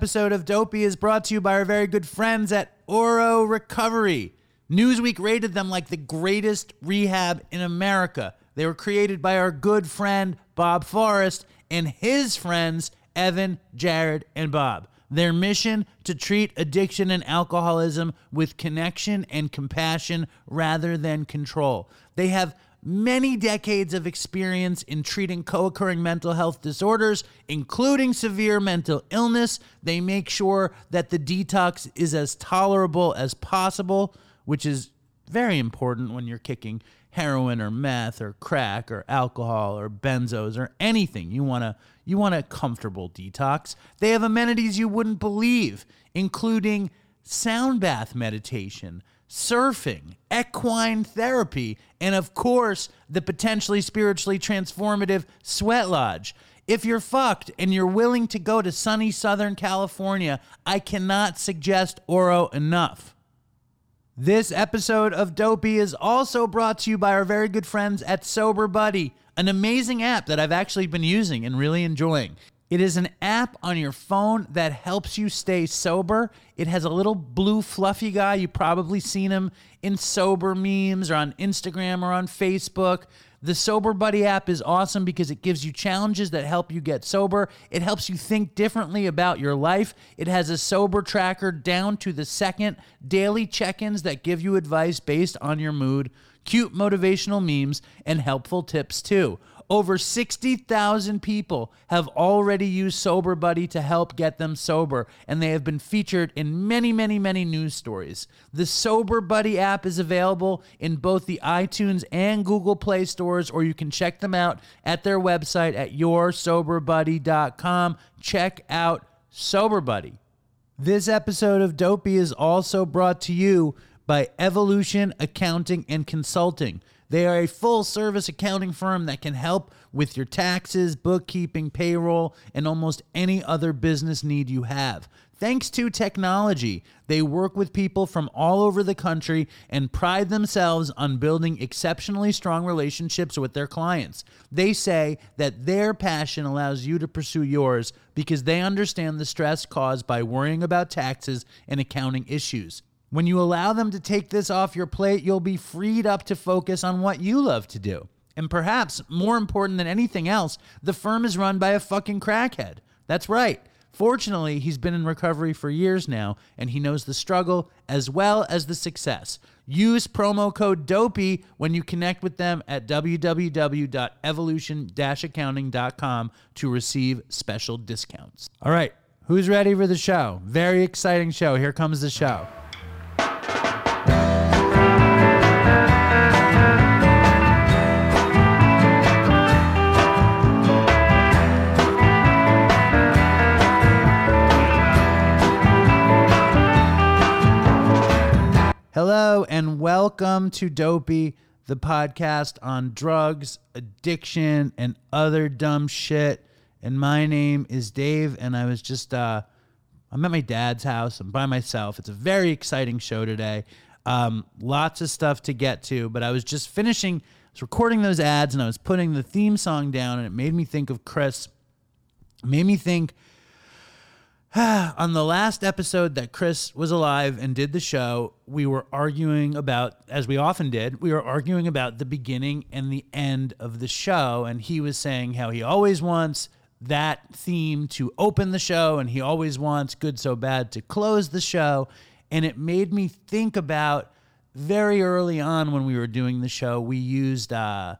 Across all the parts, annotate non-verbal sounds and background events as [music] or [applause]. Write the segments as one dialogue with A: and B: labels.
A: episode of Dopey is brought to you by our very good friends at Oro Recovery. Newsweek rated them like the greatest rehab in America. They were created by our good friend Bob Forrest and his friends Evan, Jared, and Bob. Their mission to treat addiction and alcoholism with connection and compassion rather than control. They have many decades of experience in treating co occurring mental health disorders, including severe mental illness. They make sure that the detox is as tolerable as possible, which is very important when you're kicking heroin or meth or crack or alcohol or benzos or anything. You want to you want a comfortable detox. They have amenities you wouldn't believe, including sound bath meditation, surfing, equine therapy, and of course, the potentially spiritually transformative sweat lodge. If you're fucked and you're willing to go to sunny Southern California, I cannot suggest Oro enough. This episode of Dopey is also brought to you by our very good friends at Sober Buddy, an amazing app that I've actually been using and really enjoying. It is an app on your phone that helps you stay sober. It has a little blue fluffy guy. You've probably seen him in sober memes or on Instagram or on Facebook. The Sober Buddy app is awesome because it gives you challenges that help you get sober. It helps you think differently about your life. It has a sober tracker down to the second, daily check ins that give you advice based on your mood, cute motivational memes, and helpful tips too. Over 60,000 people have already used Sober Buddy to help get them sober, and they have been featured in many, many, many news stories. The Sober Buddy app is available in both the iTunes and Google Play stores, or you can check them out at their website at yoursoberbuddy.com. Check out Sober Buddy. This episode of Dopey is also brought to you by Evolution Accounting and Consulting. They are a full service accounting firm that can help with your taxes, bookkeeping, payroll, and almost any other business need you have. Thanks to technology, they work with people from all over the country and pride themselves on building exceptionally strong relationships with their clients. They say that their passion allows you to pursue yours because they understand the stress caused by worrying about taxes and accounting issues. When you allow them to take this off your plate, you'll be freed up to focus on what you love to do. And perhaps more important than anything else, the firm is run by a fucking crackhead. That's right. Fortunately, he's been in recovery for years now, and he knows the struggle as well as the success. Use promo code DOPEY when you connect with them at www.evolution-accounting.com to receive special discounts. All right, who's ready for the show? Very exciting show. Here comes the show. Hello and welcome to Dopey, the podcast on drugs, addiction, and other dumb shit. And my name is Dave, and I was just uh, I'm at my dad's house. I'm by myself. It's a very exciting show today. Um, lots of stuff to get to, but I was just finishing. I was recording those ads, and I was putting the theme song down, and it made me think of Chris. It made me think [sighs] on the last episode that Chris was alive and did the show, we were arguing about, as we often did, we were arguing about the beginning and the end of the show. And he was saying how he always wants that theme to open the show and he always wants Good So Bad to close the show. and it made me think about very early on when we were doing the show. We used uh,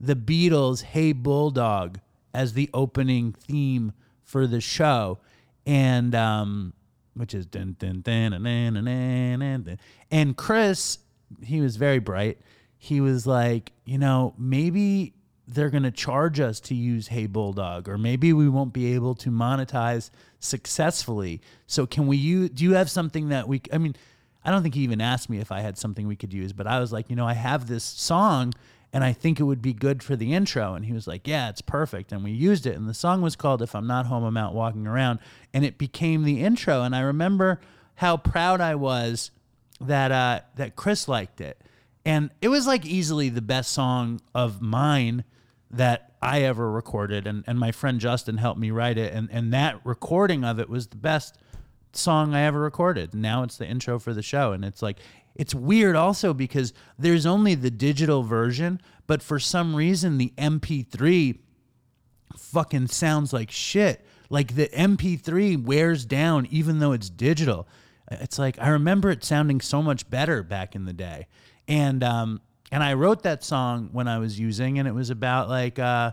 A: the Beatles' "Hey Bulldog" as the opening theme for the show, and um, which is dun, dun, dun, dun, dun, dun, dun, dun, dun. and Chris, he was very bright. He was like, you know, maybe they're going to charge us to use Hey Bulldog, or maybe we won't be able to monetize successfully. So can we use? Do you have something that we? I mean, I don't think he even asked me if I had something we could use, but I was like, you know, I have this song and I think it would be good for the intro. And he was like, yeah, it's perfect. And we used it. And the song was called If I'm Not Home, I'm Out Walking Around. And it became the intro. And I remember how proud I was that uh, that Chris liked it. And it was like easily the best song of mine that I ever recorded. And, and my friend Justin helped me write it. And, and that recording of it was the best song I ever recorded. Now it's the intro for the show. And it's like, it's weird also because there's only the digital version, but for some reason the MP3 fucking sounds like shit. Like the MP3 wears down even though it's digital. It's like I remember it sounding so much better back in the day. And um and I wrote that song when I was using and it was about like uh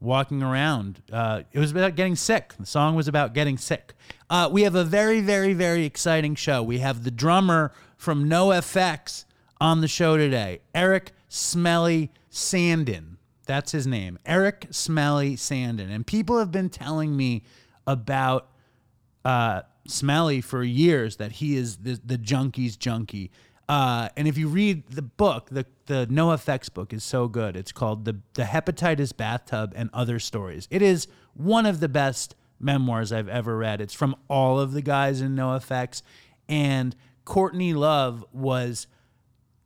A: walking around. Uh, it was about getting sick. The song was about getting sick. Uh, we have a very, very, very exciting show. We have the drummer from NoFX on the show today, Eric Smelly Sandin. That's his name, Eric Smelly Sandin. And people have been telling me about uh, Smelly for years that he is the, the junkie's junkie. Uh, and if you read the book, the the NoFX book is so good. It's called the the Hepatitis Bathtub and Other Stories. It is one of the best memoirs I've ever read. It's from all of the guys in NoFX, and Courtney Love was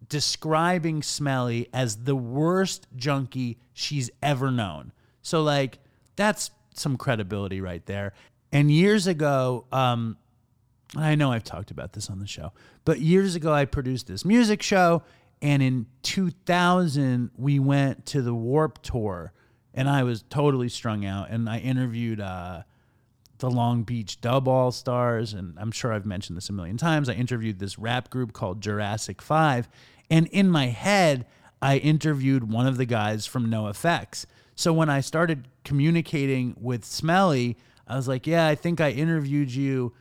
A: describing Smelly as the worst junkie she's ever known. So like that's some credibility right there. And years ago, um, I know I've talked about this on the show, but years ago I produced this music show, and in 2000 we went to the Warped Tour, and I was totally strung out, and I interviewed uh, the Long Beach Dub All Stars, and I'm sure I've mentioned this a million times. I interviewed this rap group called Jurassic Five, and in my head I interviewed one of the guys from NoFX. So when I started communicating with Smelly, I was like, "Yeah, I think I interviewed you."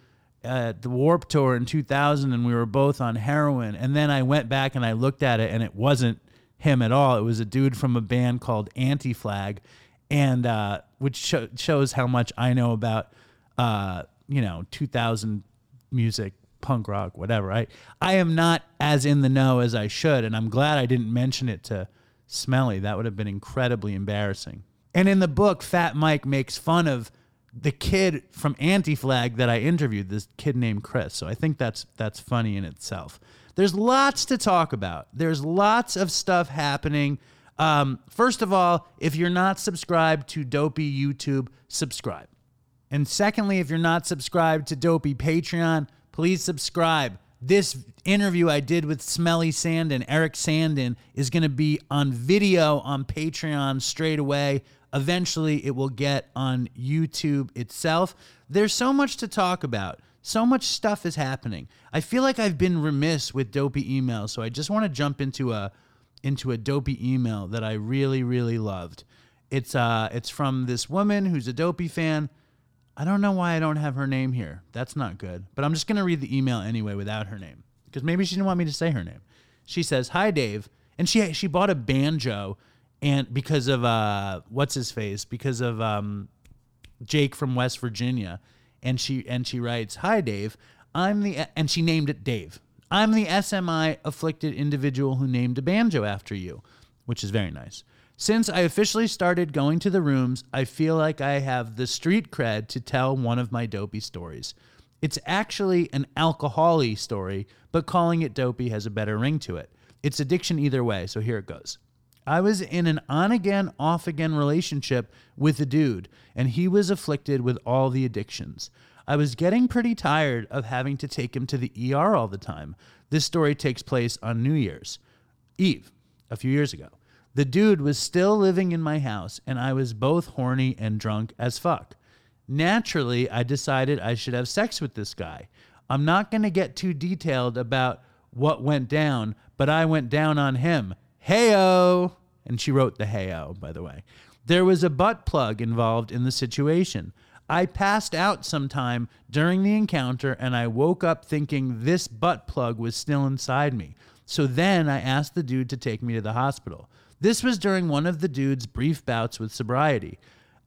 A: at the Warped Tour in 2000 and we were both on heroin. And then I went back and I looked at it and it wasn't him at all. It was a dude from a band called Anti Flag, and uh, which sho- shows how much I know about, uh, you know, 2000 music, punk rock, whatever. I I am not as in the know as I should, and I'm glad I didn't mention it to Smelly. That would have been incredibly embarrassing. And in the book, Fat Mike makes fun of the kid from Anti Flag that I interviewed, this kid named Chris. So I think that's that's funny in itself. There's lots to talk about. There's lots of stuff happening. Um, first of all, if you're not subscribed to Dopey YouTube, subscribe. And secondly, if you're not subscribed to Dopey Patreon, please subscribe. This interview I did with Smelly Sandin, Eric Sandin, is going to be on video on Patreon straight away. Eventually, it will get on YouTube itself. There's so much to talk about. So much stuff is happening. I feel like I've been remiss with dopey emails, so I just want to jump into a into a dopey email that I really really loved. It's uh it's from this woman who's a dopey fan. I don't know why I don't have her name here. That's not good. But I'm just going to read the email anyway without her name because maybe she didn't want me to say her name. She says, "Hi Dave." And she she bought a banjo and because of uh what's his face? Because of um Jake from West Virginia. And she and she writes, "Hi Dave. I'm the and she named it Dave. I'm the SMI afflicted individual who named a banjo after you, which is very nice. Since I officially started going to the rooms, I feel like I have the street cred to tell one of my dopey stories. It's actually an alcohol story, but calling it dopey has a better ring to it. It's addiction either way, so here it goes. I was in an on again, off again relationship with a dude, and he was afflicted with all the addictions. I was getting pretty tired of having to take him to the ER all the time. This story takes place on New Year's Eve, a few years ago. The dude was still living in my house, and I was both horny and drunk as fuck. Naturally, I decided I should have sex with this guy. I'm not going to get too detailed about what went down, but I went down on him. Heyo. And she wrote the heyo, by the way. There was a butt plug involved in the situation. I passed out sometime during the encounter and I woke up thinking this butt plug was still inside me. So then I asked the dude to take me to the hospital. This was during one of the dude's brief bouts with sobriety.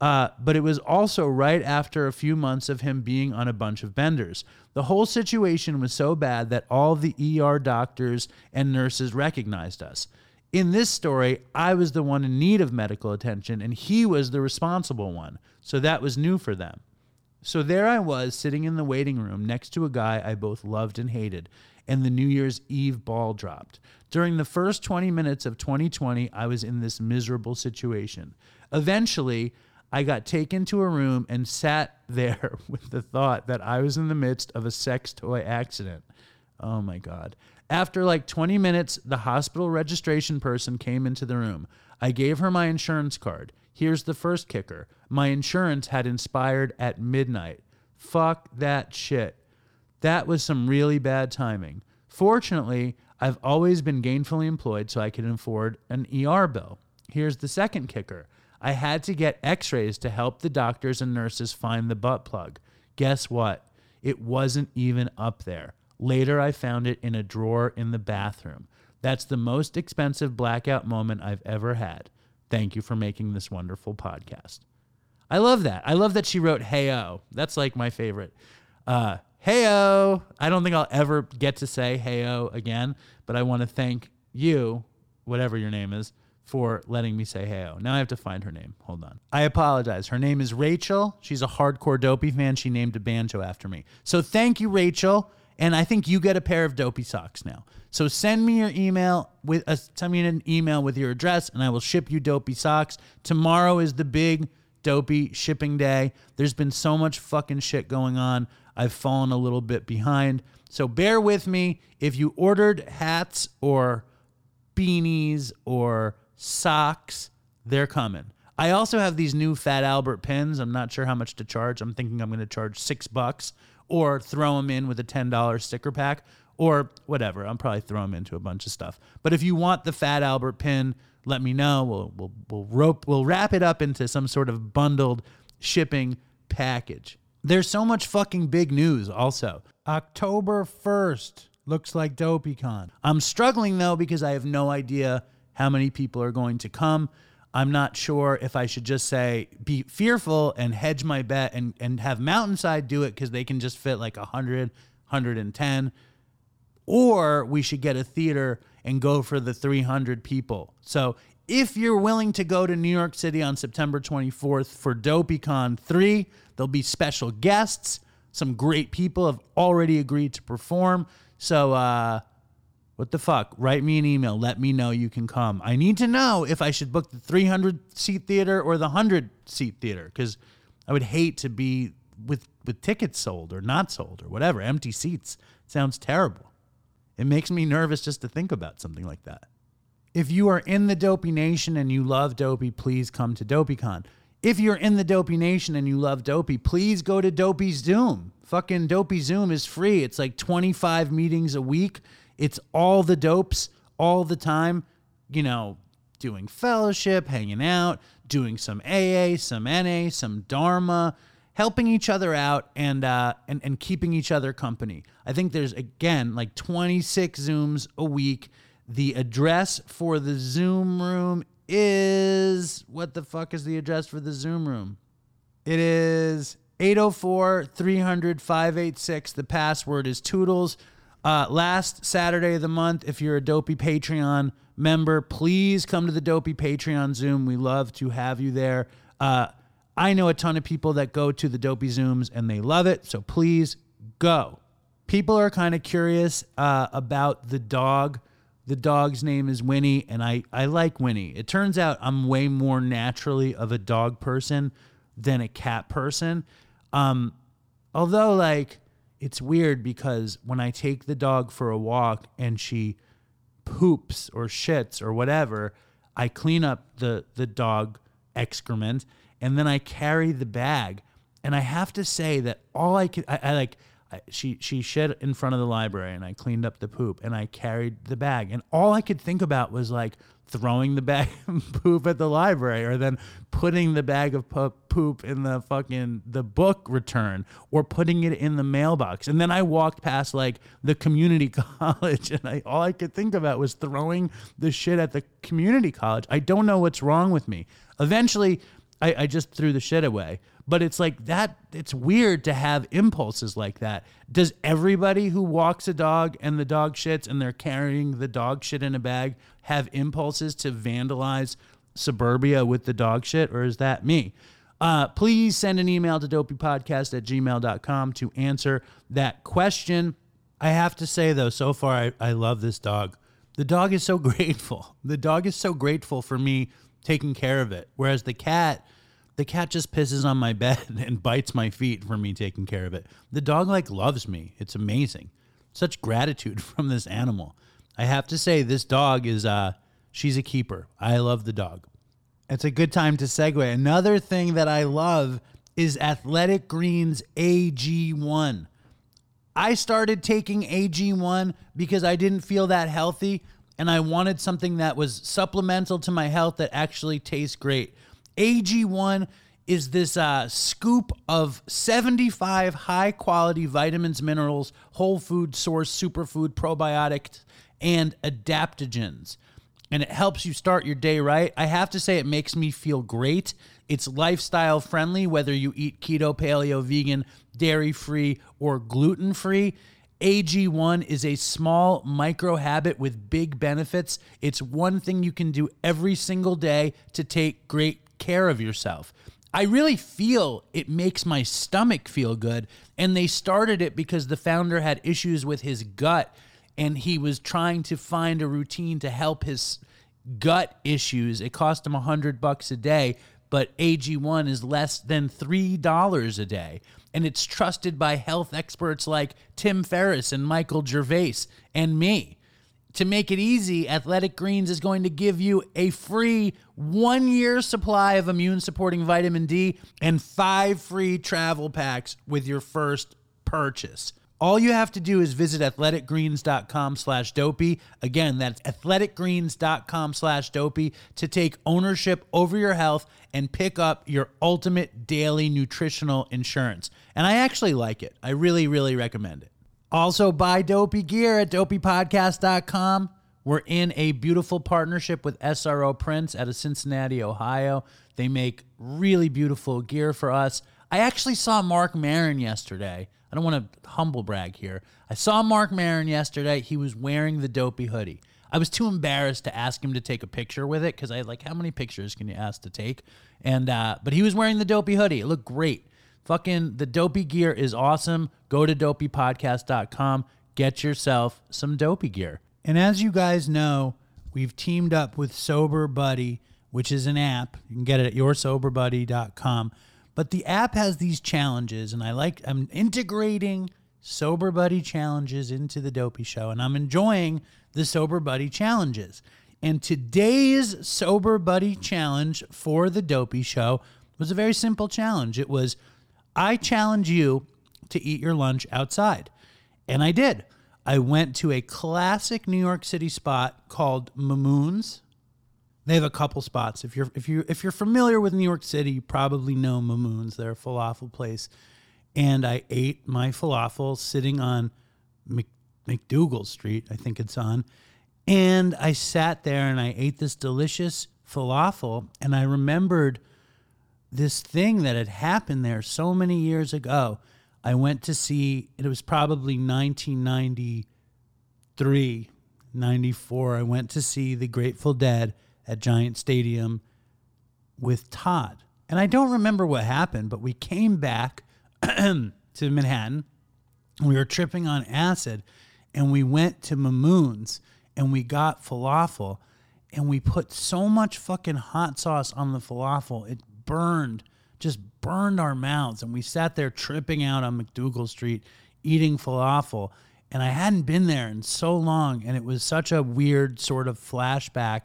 A: Uh, but it was also right after a few months of him being on a bunch of benders. The whole situation was so bad that all the ER doctors and nurses recognized us. In this story, I was the one in need of medical attention, and he was the responsible one. So that was new for them. So there I was, sitting in the waiting room next to a guy I both loved and hated, and the New Year's Eve ball dropped. During the first 20 minutes of 2020, I was in this miserable situation. Eventually, I got taken to a room and sat [laughs] there with the thought that I was in the midst of a sex toy accident. Oh my God. After like 20 minutes, the hospital registration person came into the room. I gave her my insurance card. Here's the first kicker my insurance had inspired at midnight. Fuck that shit. That was some really bad timing. Fortunately, I've always been gainfully employed so I could afford an ER bill. Here's the second kicker I had to get x rays to help the doctors and nurses find the butt plug. Guess what? It wasn't even up there. Later, I found it in a drawer in the bathroom. That's the most expensive blackout moment I've ever had. Thank you for making this wonderful podcast. I love that. I love that she wrote heyo. That's like my favorite. Uh, heyo. I don't think I'll ever get to say heyo again, but I want to thank you, whatever your name is, for letting me say heyo. Now I have to find her name. Hold on. I apologize. Her name is Rachel. She's a hardcore dopey fan. She named a banjo after me. So thank you, Rachel. And I think you get a pair of dopey socks now. So send me your email with uh, send me an email with your address, and I will ship you dopey socks. Tomorrow is the big dopey shipping day. There's been so much fucking shit going on. I've fallen a little bit behind. So bear with me. If you ordered hats or beanies or socks, they're coming. I also have these new Fat Albert pins. I'm not sure how much to charge. I'm thinking I'm going to charge six bucks or throw them in with a $10 sticker pack or whatever. I'll probably throw them into a bunch of stuff. But if you want the Fat Albert pin, let me know. We'll, we'll, we'll, rope, we'll wrap it up into some sort of bundled shipping package. There's so much fucking big news also. October 1st looks like DopeyCon. I'm struggling though because I have no idea how many people are going to come. I'm not sure if I should just say be fearful and hedge my bet and, and have Mountainside do it because they can just fit like 100, 110. Or we should get a theater and go for the 300 people. So if you're willing to go to New York City on September 24th for DopeyCon 3, there'll be special guests. Some great people have already agreed to perform. So, uh, what the fuck? Write me an email. Let me know you can come. I need to know if I should book the 300 seat theater or the 100 seat theater because I would hate to be with with tickets sold or not sold or whatever, empty seats. sounds terrible. It makes me nervous just to think about something like that. If you are in the Dopey Nation and you love Dopey, please come to DopeyCon. If you're in the Dopey Nation and you love Dopey, please go to Dopey Zoom. Fucking Dopey Zoom is free. It's like 25 meetings a week. It's all the dopes all the time, you know, doing fellowship, hanging out, doing some AA, some NA, some Dharma, helping each other out and uh, and and keeping each other company. I think there's again like 26 Zooms a week. The address for the Zoom room is what the fuck is the address for the Zoom room? It is 804 300 586. The password is Toodles. Uh, last Saturday of the month, if you're a Dopey Patreon member, please come to the Dopey Patreon Zoom. We love to have you there. Uh, I know a ton of people that go to the Dopey Zooms and they love it, so please go. People are kind of curious uh, about the dog. The dog's name is Winnie, and I, I like Winnie. It turns out I'm way more naturally of a dog person than a cat person. Um, although, like, it's weird because when I take the dog for a walk and she poops or shits or whatever, I clean up the the dog excrement and then I carry the bag. And I have to say that all I can I, I like She she shit in front of the library, and I cleaned up the poop, and I carried the bag, and all I could think about was like throwing the bag [laughs] of poop at the library, or then putting the bag of poop in the fucking the book return, or putting it in the mailbox, and then I walked past like the community [laughs] college, and I all I could think about was throwing the shit at the community college. I don't know what's wrong with me. Eventually, I, I just threw the shit away. But it's like that, it's weird to have impulses like that. Does everybody who walks a dog and the dog shits and they're carrying the dog shit in a bag have impulses to vandalize suburbia with the dog shit, or is that me? Uh, please send an email to dopeypodcast at gmail.com to answer that question. I have to say, though, so far I, I love this dog. The dog is so [laughs] grateful. The dog is so grateful for me taking care of it. Whereas the cat, the cat just pisses on my [laughs] bed and bites my feet for me taking care of it. The dog like loves me. It's amazing. Such gratitude [laughs] from this animal. I have to say this dog is uh she's a keeper. I love the dog. It's a good time to segue. Another thing that I love is Athletic Greens AG1. I started taking AG1 because I didn't feel that healthy and I wanted something that was supplemental to my health that actually tastes great. AG1 is this uh, scoop of 75 high quality vitamins, minerals, whole food source, superfood, probiotics, and adaptogens. And it helps you start your day right. I have to say, it makes me feel great. It's lifestyle friendly, whether you eat keto, paleo, vegan, dairy free, or gluten free. AG1 is a small micro habit with big benefits. It's one thing you can do every single day to take great care of yourself. I really feel it makes my stomach feel good. And they started it because the founder had issues with his gut and he was trying to find a routine to help his gut issues. It cost him a hundred bucks a day, but AG1 is less than three dollars a day. And it's trusted by health experts like Tim Ferriss and Michael Gervais and me. To make it easy, Athletic Greens is going to give you a free one year supply of immune supporting vitamin D and five free travel packs with your first purchase. All you have to do is visit athleticgreens.com slash dopey. Again, that's athleticgreens.com slash dopey to take ownership over your health and pick up your ultimate daily nutritional insurance. And I actually like it. I really, really recommend it. Also, buy Dopey gear at dopeypodcast.com. We're in a beautiful partnership with SRO Prints out of Cincinnati, Ohio. They make really beautiful gear for us. I actually saw Marc Maron yesterday. I don't want to humble brag here. I saw Marc Maron yesterday. He was wearing the Dopey hoodie. I was too embarrassed to ask him to take a picture with it because I like how many pictures can you ask to take? And uh, but he was wearing the Dopey hoodie. It looked great. Fucking the Dopey gear is awesome. Go to dopeypodcast.com. Get yourself some Dopey gear. And as you guys know, we've teamed up with Sober Buddy, which is an app. You can get it at yoursoberbuddy.com. But the app has these challenges, and I like I'm integrating Sober Buddy challenges into the Dopey Show, and I'm enjoying the Sober Buddy challenges. And today's Sober Buddy challenge for the Dopey Show was a very simple challenge. It was I challenge you to eat your lunch outside. And I did. I went to a classic New York City spot called Mamoun's. They have a couple spots. If you're if you if you're familiar with New York City, you probably know Mamoun's. They're a falafel place. And I ate my falafel sitting on Mc, MacDougal Street, I think it's on. And I sat there and I ate this delicious falafel. And I remembered this thing that had happened there so many years ago. I went to see, it was probably 1993, 94. I went to see the Grateful Dead at Giant Stadium with Todd. And I don't remember what happened, but we came back [clears throat] to Manhattan. We were tripping on acid and we went to Mamoun's and we got falafel and we put so much fucking hot sauce on the falafel. It burned, just burned our mouths. And we sat there tripping out on MacDougal Street eating falafel. And I hadn't been there in so long. And it was such a weird sort of flashback.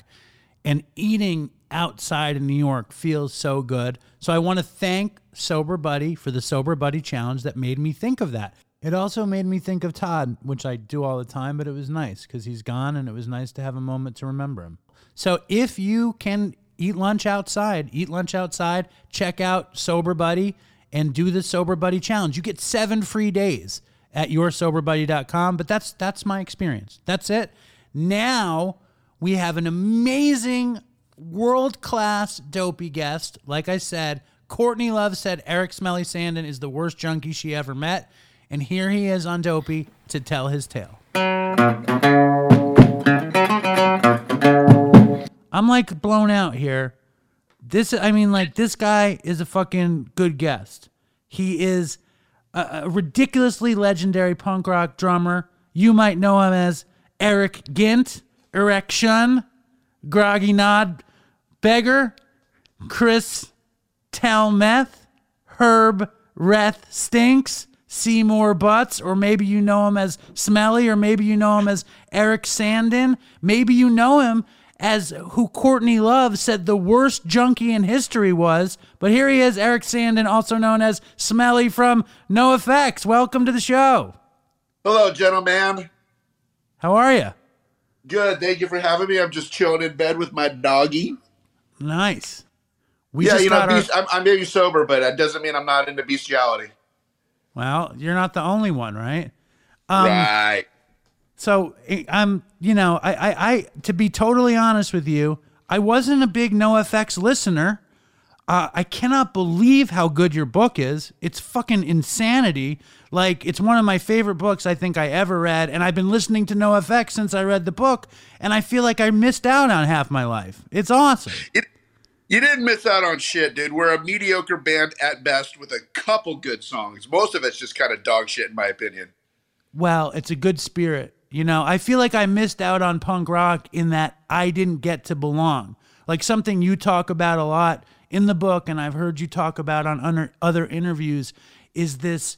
A: And eating outside in New York feels so good. So I want to thank Sober Buddy for the Sober Buddy challenge that made me think of that. It also made me think of Todd, which I do all the time, but it was nice because he's gone and it was nice to have a moment to remember him. So if you can eat lunch outside, eat lunch outside, check out Sober Buddy and do the Sober Buddy challenge. You get seven free days at yoursoberbuddy.com, but that's that's my experience. That's it. Now we have an amazing world-class dopey guest. Like I said, Courtney Love said Eric Smelly Sandin is the worst junkie she ever met. And here he is on Dopey to tell his tale. I'm like blown out here. This, I mean, like, this guy is a fucking good guest. He is a, a ridiculously legendary punk rock drummer. You might know him as Eric Ghint, Erection, Groggy Nod Beggar, Chris Talmeth, Herb Reth Stinks, Seymour Butts, or maybe you know him as Smelly, or maybe you know him as Eric Sandin. Maybe you know him as who Courtney Love said the worst junkie in history was. But here he is, Eric Sandin, also known as Smelly from NoFX. Welcome to the show.
B: Hello, gentlemen.
A: How are you?
B: Good. Thank you for having me. I'm just chilling in bed with my doggy.
A: Nice. We
B: yeah,
A: just
B: you know,
A: got our-
B: I'm, I'm maybe sober, but that doesn't mean I'm not into bestiality.
A: well, you're not the only one, right? Um,
B: right.
A: So I- I'm, you know, I, I, I, to be totally honest with you, I wasn't a big NoFX listener. Uh, I cannot believe how good your book is. It's fucking insanity. Like it's one of my favorite books I think I ever read, and I've been listening to NoFX since I read the book, and I feel like I missed out on half my life. It's awesome.
B: It, you didn't miss out on shit, dude. We're a mediocre band at best with a couple good songs. Most of it's just kind of dog shit, in my opinion.
A: Well, it's a good spirit. You know, I feel like I missed out on punk rock in that I didn't get to belong. Like something you talk about a lot in the book, and I've heard you talk about on other- interviews, is this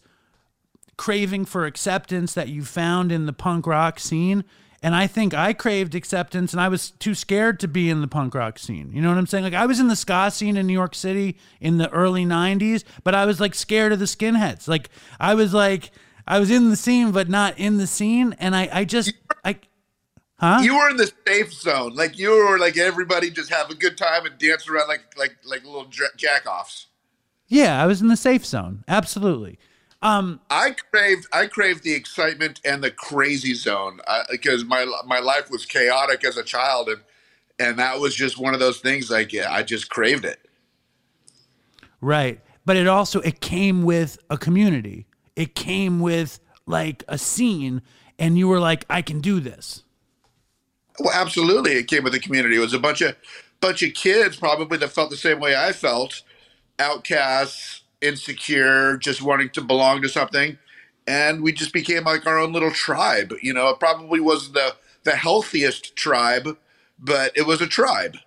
A: craving for acceptance that you found in the punk rock scene. And I think I craved acceptance and I was too scared to be in the punk rock scene. You know what I'm saying? Like I was in the ska scene in New York City in the early 90s, but I was like scared of the skinheads. Like I was like I was in the scene but not in the scene and I I just I Huh?
B: You were in the safe zone, like you were like everybody just have a good time and dance around like like like little ja- jack offs.
A: yeah, I was in the safe zone. Absolutely. Um
B: I craved I craved the excitement and the crazy zone uh, because my my life was chaotic as a child and and that was just one of those things like yeah, I just craved it.
A: Right. But it also it came with a community. It came with like a scene and you were like I can do this.
B: Well, absolutely, it came with the community. It was a bunch of bunch of kids probably that felt the same way I felt, outcasts, insecure, just wanting to belong to something, and we just became like our own little tribe. You know, it probably wasn't the the healthiest tribe, but it was a tribe.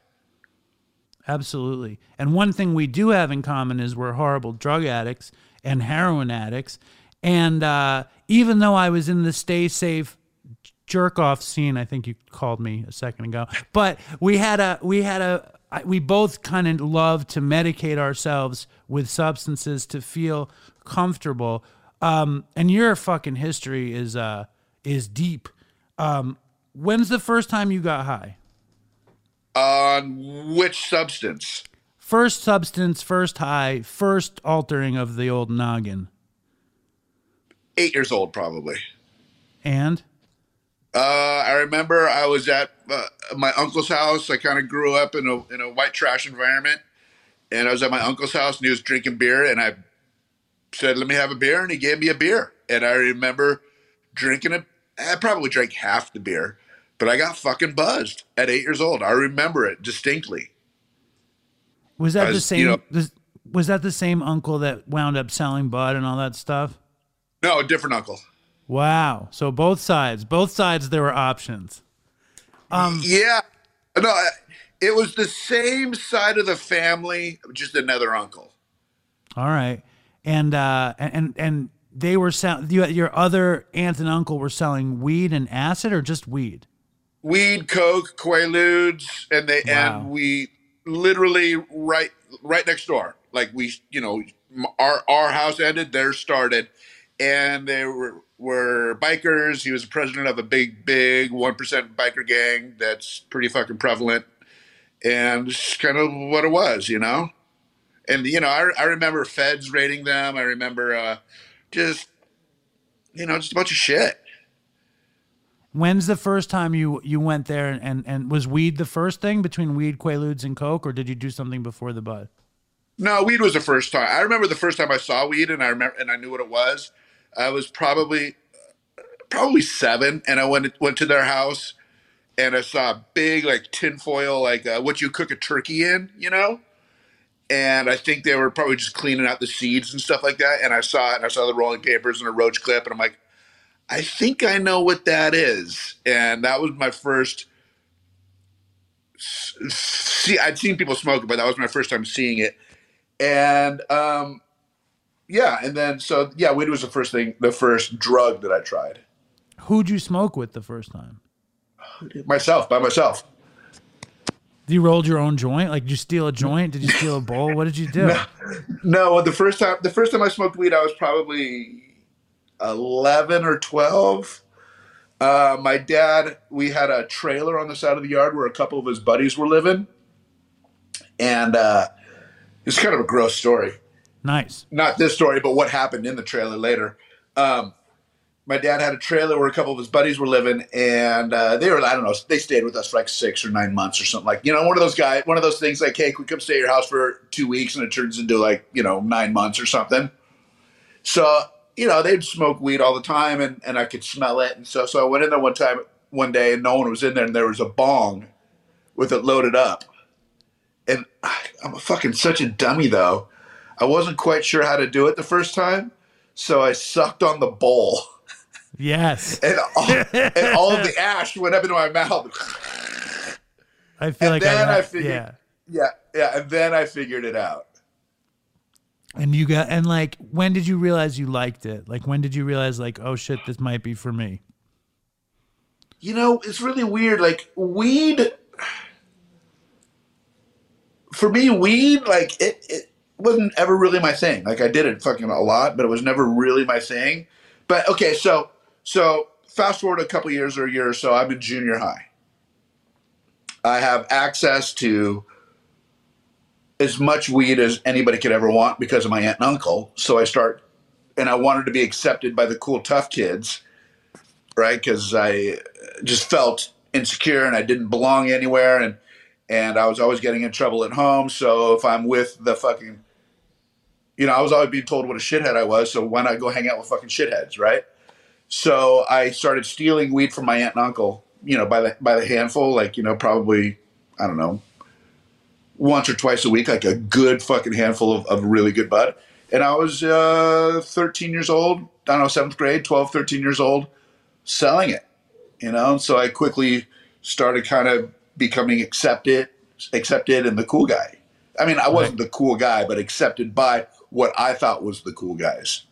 A: Absolutely. And one thing we do have in common is we're horrible drug addicts and heroin addicts. And uh, even though I was in the stay safe jerk off scene, I think you called me a second ago, but we had a, we had a, we both kind of love to medicate ourselves with substances to feel comfortable. Um, and your fucking history is, uh, is deep. Um, when's the first time you got high?
B: On which substance?
A: First substance, first high, first altering of the old noggin.
B: Eight years old, probably.
A: And
B: Uh, I remember I was at uh, my uncle's house. I kind of grew up in a in a white trash environment, and I was at my uncle's house, and he was drinking beer, and I said, "Let me have a beer," and he gave me a beer, and I remember drinking it. I probably drank half the beer, but I got fucking buzzed at eight years old. I remember it distinctly.
A: was that the same?
B: you know-
A: was that the same uncle that wound up selling bud and all that stuff?
B: No, a different uncle.
A: Wow. So both sides, both sides, there were options. Um,
B: Yeah, no, it was the same side of the family, just another uncle.
A: All right. And uh, and and they were selling. You, your other aunt and uncle were selling weed and acid, or just weed?
B: weed, coke, quaaludes, and they
A: Wow.
B: and we literally right right next door. Like we, you know, our our house ended, theirs started, and they were were bikers. He was the president of a big, big one percent biker gang that's pretty fucking prevalent, and it's kind of what it was, you know. And you know, I, I remember feds raiding them. I remember uh, just you know just a bunch of shit.
A: When's the first time you you went there and, and, and was weed the first thing between weed, quaaludes, and coke, or did you do something before the bud?
B: No, weed was the first time. I remember the first time I saw weed, and I remember and I knew what it was. I was probably probably seven, and I went went to their house, and I saw a big like tinfoil like uh, what you cook a turkey in, you know. And I think they were probably just cleaning out the seeds and stuff like that. And I saw it, and I saw the rolling papers and a roach clip, and I'm like, I think I know what that is. And that was my first. See, I'd seen people smoke it, but that was my first time seeing it. And um, yeah, and then so yeah, weed was the first thing, the first drug that I tried.
A: Who'd you smoke with the first time?
B: Myself, by myself.
A: You rolled your own joint? Like, did you steal a joint? Did you steal a bowl? What did you do? [laughs]
B: No, no, the first time, the first time I smoked weed, I was probably eleven or twelve. Uh, my dad, we had a trailer on the side of the yard where a couple of his buddies were living, and uh, it's kind of a gross story.
A: Nice.
B: Not this story, but what happened in the trailer later. Um, my dad had a trailer where a couple of his buddies were living, and uh, they were I don't know they stayed with us for like six or nine months or something like you know one of those guys one of those things like hey we come stay at your house for two weeks and it turns into like you know nine months or something. So you know they'd smoke weed all the time and, and I could smell it and so so I went in there one time one day and no one was in there and there was a bong with it loaded up, and I'm fucking such a dummy though. I wasn't quite sure how to do it the first time, so I sucked on the bowl.
A: Yes. [laughs]
B: and all, and all of the ash went up into my mouth.
A: I feel
B: and
A: like
B: then
A: I,
B: I figured,
A: yeah.
B: yeah, yeah, and then I figured it out.
A: And you got and like when did you realize you liked it? Like when did you realize like oh shit this might be for me?
B: You know, it's really weird. Like weed, for me, weed like it, it wasn't ever really my thing. Like I did it fucking a lot, but it was never really my thing. But okay, so so fast forward a couple years or a year or so, I'm in junior high. I have access to as much weed as anybody could ever want because of my aunt and uncle. So I start, and I wanted to be accepted by the cool tough kids, right? Because I just felt insecure and I didn't belong anywhere, and and I was always getting in trouble at home. So if I'm with the fucking, you know, I was always being told what a shithead I was. So why not go hang out with fucking shitheads, right? So I started stealing weed from my aunt and uncle, you know, by the by the handful, like you know, probably I don't know, once or twice a week, like a good fucking handful of, of really good bud. And I was uh, 13 years old, I don't know, seventh grade, 12, 13 years old, selling it, you know. So I quickly started kind of becoming accepted, accepted, and the cool guy. I mean, I wasn't the cool guy, but accepted by what I thought was the cool guys.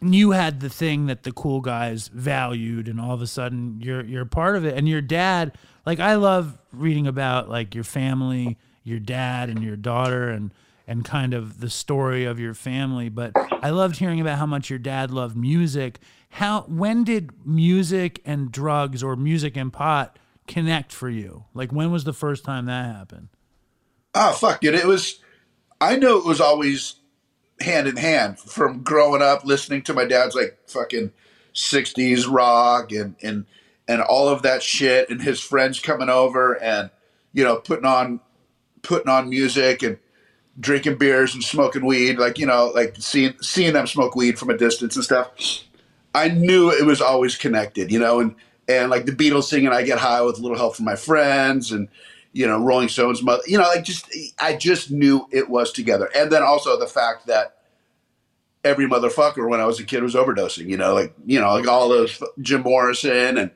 A: And you had the thing that the cool guys valued and all of a sudden you're you're part of it and your dad like I love reading about like your family, your dad and your daughter and and kind of the story of your family, but I loved hearing about how much your dad loved music. How when did music and drugs or music and pot connect for you? Like when was the first time that happened?
B: Oh fuck, dude! It was. I know it was always hand in hand from growing up listening to my dad's like fucking 60s rock and and and all of that shit and his friends coming over and you know putting on putting on music and drinking beers and smoking weed like you know like seeing seeing them smoke weed from a distance and stuff. I knew it was always connected you know and and like the beatles singing i get high with a little help from my friends and you know, Rolling Stones, mother, you know, like just, I just knew it was together. And then also the fact that every motherfucker when I was a kid was overdosing, you know, like, you know, like all those Jim Morrison and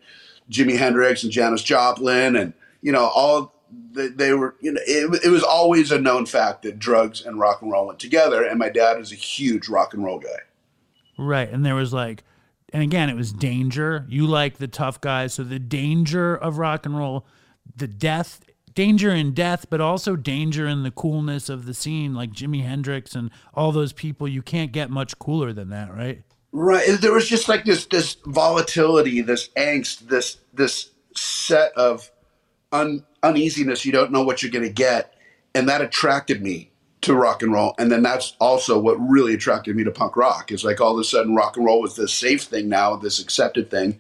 B: Jimi Hendrix and Janis Joplin and, you know, all they, they were, you know, it, it was always a known fact that drugs and rock and roll went together. And my dad was a huge rock and roll guy.
A: Right. And there was like, and again, it was danger. You like the tough guys. So the danger of rock and roll, the death, danger in death, but also danger in the coolness of the scene, like Jimi Hendrix and all those people. You can't get much cooler than that, right?
B: Right. There was just like this this volatility, this angst, this this set of un, uneasiness. You don't know what you're going to get, and that attracted me to rock and roll. And then that's also what really attracted me to punk rock. Is like all of a sudden rock and roll was this safe thing now, this accepted thing,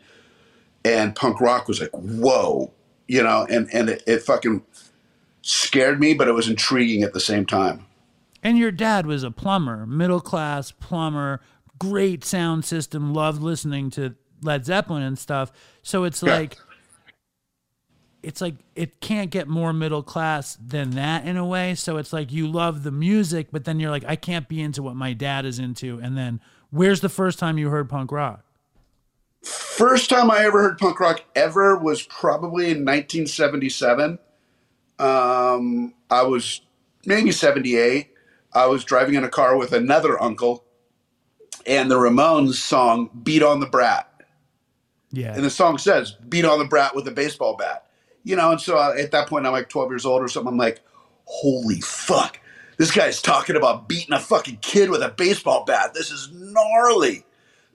B: and punk rock was like whoa, you know, and and it, it fucking scared me, but it was intriguing at the same time.
A: And your dad was a plumber, middle class plumber, great sound system, loved listening to Led Zeppelin and stuff. So it's
B: Yeah.
A: like it's like it can't get more middle class than that in a way. So it's like you love the music, but then you're like, I can't be into what my dad is into. And then where's the first time you heard punk rock?
B: First time I ever heard punk rock ever was probably in 1977. Um, I was maybe 78. I was driving in a car with another uncle, and the Ramones song "Beat on the Brat."
A: Yeah.
B: And the song says, beat on the brat with a baseball bat. You know, and so I, at that point, I'm like 12 years old or something. I'm like, holy fuck. This guy's talking about beating a fucking kid with a baseball bat. This is gnarly.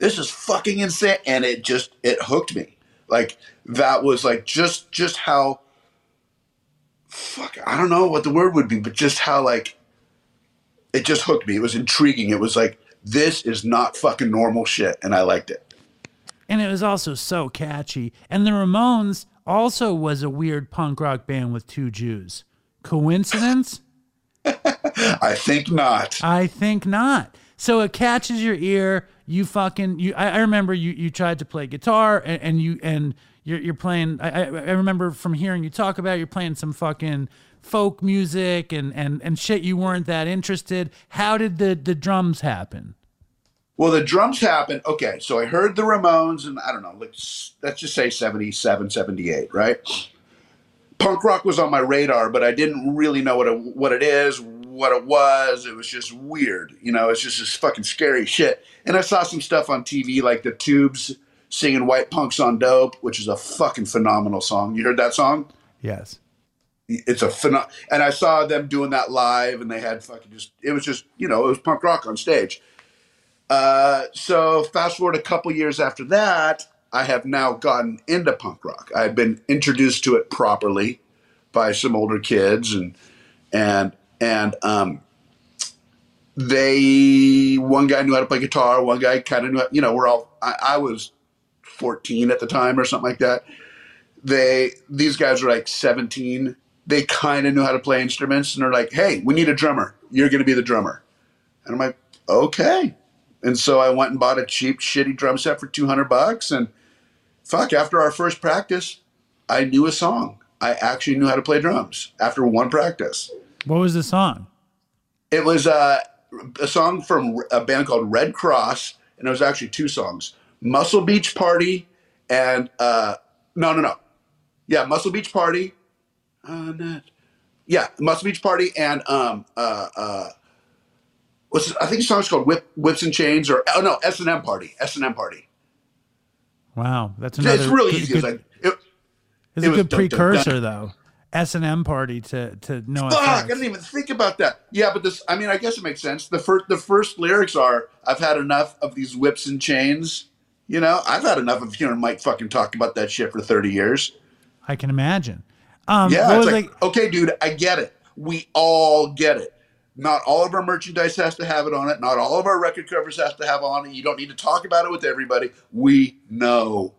B: This is fucking insane. And it just, it hooked me. Like, that was like just, just how, fuck, I don't know what the word would be, but just how, like, it just hooked me. It was intriguing. It was like, this is not fucking normal shit. And I liked it.
A: and it was also so catchy. And the Ramones also was a weird punk rock band with two Jews. Coincidence? [laughs]
B: I think not.
A: I think not. So it catches your ear. You fucking you. I, I remember you you tried to play guitar and, and you and you're you're playing. I, I I remember from hearing you talk about it, you're playing some fucking folk music and and and shit. You weren't that interested. How did the the drums happen?
B: Well, the drums happened. Okay, so I heard the Ramones, and I don't know, let's, let's just say 77, 78, right? Punk rock was on my radar, but I didn't really know what it, what it is, what it was. It was just weird. You know, it's just this fucking scary shit. And I saw some stuff on TV, like the Tubes singing White Punks on Dope, which is a fucking phenomenal song. You heard that song?
A: Yes.
B: it's a phenom- and I saw them doing that live, and they had fucking just it was just you know it was punk rock on stage. Uh, so fast forward a couple years after that, I have now gotten into punk rock. I've been introduced to it properly by some older kids, and and and um, they one guy knew how to play guitar, one guy kind of knew how, you know we're all I, I was fourteen at the time or something like that. They these guys were like 17 they kind of knew how to play instruments and they're like hey we need a drummer. You're going to be the drummer. And i'm like okay. And so i went and bought a cheap shitty drum set for 200 bucks and fuck after our first practice i knew a song. I actually knew how to play drums after one practice
A: What was the song?
B: it was uh, a song from a band called Red Cross, and it was actually two songs: Muscle Beach Party and uh, no, no, no, yeah, Muscle Beach Party. Uh, not, yeah, Muscle Beach Party and um, uh, uh, what's I think the song's called Whip, Whips and Chains or oh no, S and M Party, S and M Party.
A: Wow, that's another.
B: it's really
A: good-
B: easy.
A: good-
B: It's like it,
A: It's
B: It
A: a
B: was
A: good
B: dun, dun, dun.
A: precursor, though. S and M party to to no
B: Fuck! I didn't even think about that. Yeah, but this. I mean, I guess it makes sense. The first, the first lyrics are, "I've had enough of these whips and chains." You know, I've had enough of hearing Mike fucking talk about that shit for thirty years.
A: I can imagine. Um,
B: Yeah, it's
A: was
B: like,
A: like,
B: okay, dude, I get it. We all get it. Not all of our merchandise has to have it on it. Not all of our record covers has to have on it. You don't need to talk about it with everybody. We know.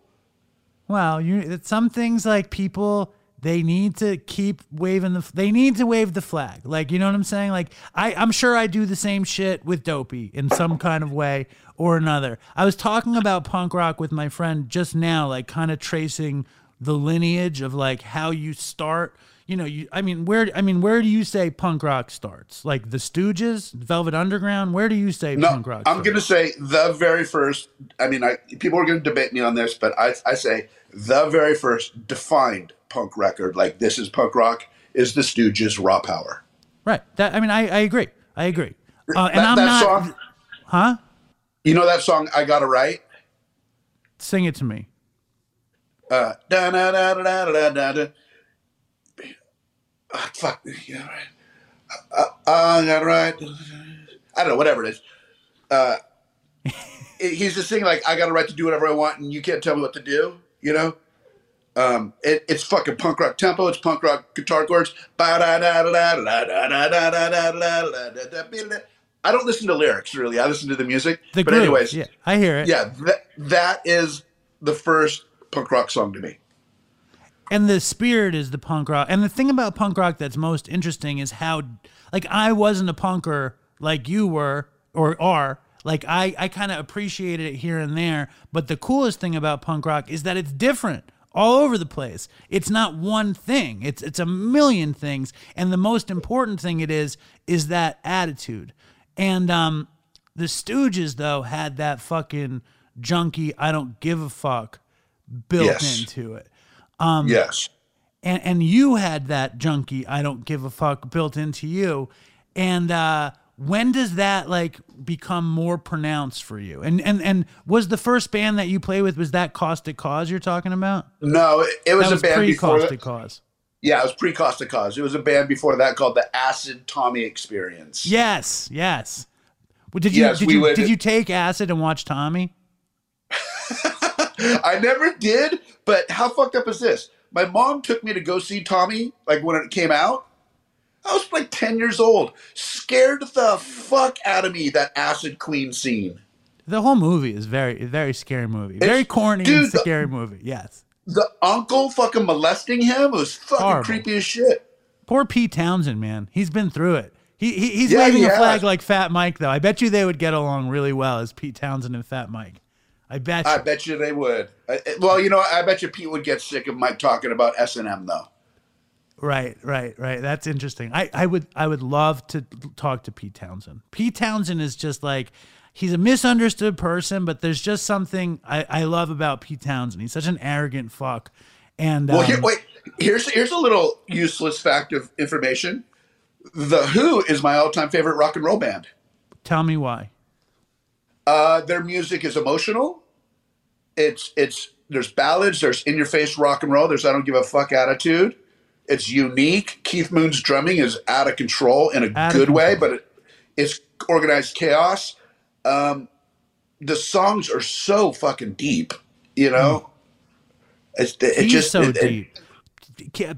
A: well, you some things like people they need to keep waving the they need to wave the flag. Like you know what I'm saying? Like I I'm sure I do the same shit with Dopey in some kind of way or another. I was talking about punk rock with my friend just now, like kind of tracing the lineage of like how you start. You know, you I mean, where I mean, where do you say punk rock starts? Like the Stooges, Velvet Underground? Where do you say
B: No,
A: punk rock? Starts?
B: I'm going to say the very first. I mean, I, people are going to debate me on this, but I, I say the very first defined punk record, like this is punk rock, is the Stooges' Raw Power.
A: Right. That I mean, I, I agree. I agree. Uh, and
B: that,
A: I'm
B: that
A: not.
B: Song,
A: huh?
B: You know that song I got it right.
A: Sing it to me.
B: Uh, da da da da da da da. Oh, fuck. Yeah, right. Uh, uh I got it right. I don't know. Whatever it is. Uh, [laughs] he's just saying like I got a right to do whatever I want, and you can't tell me what to do. You know. Um, it, it's fucking punk rock tempo. It's punk rock guitar chords. I don't listen to lyrics really. I listen to the music.
A: The
B: but
A: groove,
B: anyways,
A: yeah, I hear it.
B: yeah, that, that is the first punk rock song to me.
A: and the spirit is the punk rock. And the thing about punk rock that's most interesting is how, like, I wasn't a punker like you were or are. Like, I, I kind of appreciated it here and there. But the coolest thing about punk rock is that it's different all over the place. It's not one thing. It's it's a million things. And the most important thing it is is that attitude. And um, the Stooges though had that fucking junkie. I don't give a fuck built
B: Yes.
A: into it Um,
B: yes.
A: and and you had that junkie I don't give a fuck built into you and uh when does that like become more pronounced for you and and and was the first band that you play with was that caustic cause you're talking about
B: No, it, it was,
A: that was
B: a band
A: pre
B: before.
A: cause
B: Yeah, it was pre Costa Cause. It was a band before that called the Acid Tommy Experience.
A: yes yes Well, did you
B: Yes,
A: did you
B: would-
A: did you take acid and watch Tommy [laughs]
B: I never did, but how fucked up is this? My mom took me to go see Tommy, like when it came out. I was like 10 years old. Scared the fuck out of me, that Acid Queen scene.
A: the whole movie is very very scary movie very
B: It's-
A: corny
B: dude,
A: and
B: the-
A: scary movie yes
B: The uncle fucking molesting him was fucking
A: Horrible.
B: creepy as shit.
A: Poor Pete Townshend, man. He's been through it. He, he he's
B: Yeah,
A: waving
B: he
A: a flag like Fat Mike, though. I bet you they would get along really well as Pete Townshend and Fat Mike. I bet you.
B: I bet you they would. I, well, you know, I bet you Pete would get sick of Mike talking about S&M, though.
A: Right, right, right. That's interesting. I, I would I would love to talk to Pete Townshend. Pete Townshend is just like he's a misunderstood person, but there's just something I, I love about Pete Townshend. He's such an arrogant fuck. And
B: Well,
A: um,
B: here, wait. Here's here's a little useless fact of information. The Who is my all-time favorite rock and roll band.
A: tell me why.
B: Uh, their music is emotional. It's it's there's ballads, there's in your face rock and roll, there's I don't give a fuck attitude. It's unique. Keith Moon's drumming is out of control in a
A: Out
B: good way, but it, it's organized chaos. Um, the songs are so fucking deep, you know. It's it
A: He's
B: just
A: so
B: it- it-
A: deep.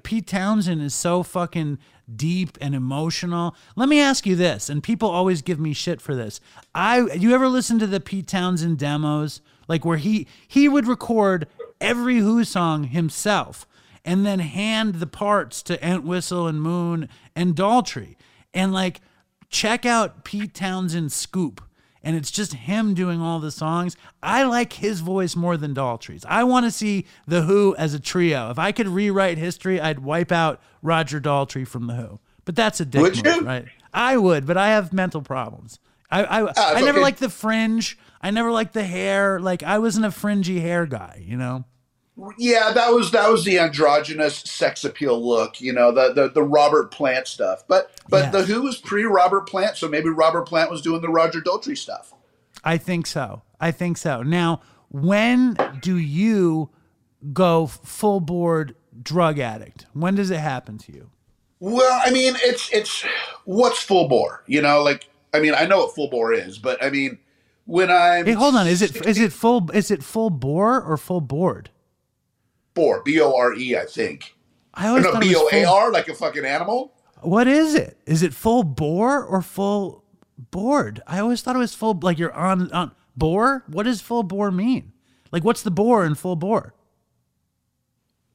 A: Pete Townshend is so fucking deep and emotional. Let me ask you this, and people always give me shit for this. I you ever listen to the Pete Townshend demos, like where he he would record every Who song himself and then hand the parts to Entwistle and Moon and Daltrey, and like check out Pete Townshend's Scoop and it's just him doing all the songs. I like his voice more than Daltrey's. I want to see The Who as a trio. If I could rewrite history, I'd wipe out Roger Daltrey from The Who. But that's a dick
B: Would
A: move,
B: you?
A: right? I would, but I have mental problems. I I, ah,
B: I
A: never
B: okay.
A: liked the fringe. I never liked the hair. Like I wasn't a fringy hair guy, you know.
B: Yeah, that was that was the androgynous sex appeal look, you know, the the, the Robert Plant stuff. But but
A: Yes.
B: the Who was pre Robert Plant, so maybe Robert Plant was doing the Roger Daltrey stuff.
A: I think so. I think so. Now, when do you go full board drug addict? When does it happen to you?
B: Well, I mean, it's it's what's full bore, you know, like I mean, I know what full bore is, but I mean, when I'm
A: Hey, hold on. Is it is it full is it full bore or full board?
B: Bore, B O R E, I think.
A: I always it
B: B O
A: was
B: A. R, like a fucking animal.
A: What is it? Is it full bore or full board? I always thought it was full like you're on on bore. What does full bore mean? Like what's the bore in full bore?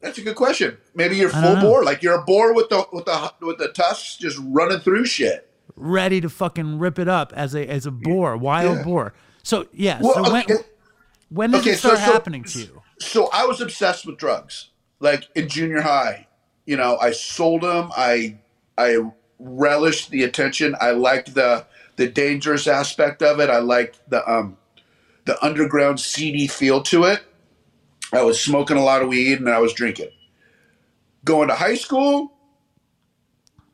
B: That's a good question. Maybe you're full bore, like you're a bore with the with the with the tusks just running through shit.
A: Ready to fucking rip it up as a as a boar, wild
B: Yeah.
A: boar. So yeah.
B: Well,
A: so when
B: okay.
A: when does
B: okay,
A: it start
B: so- so-
A: happening to you?
B: So I was obsessed with drugs, like in junior high. You know, I sold them. I I relished the attention. I liked the the dangerous aspect of it. I liked the um the underground seedy feel to it. I was smoking a lot of weed and I was drinking. Going to high school,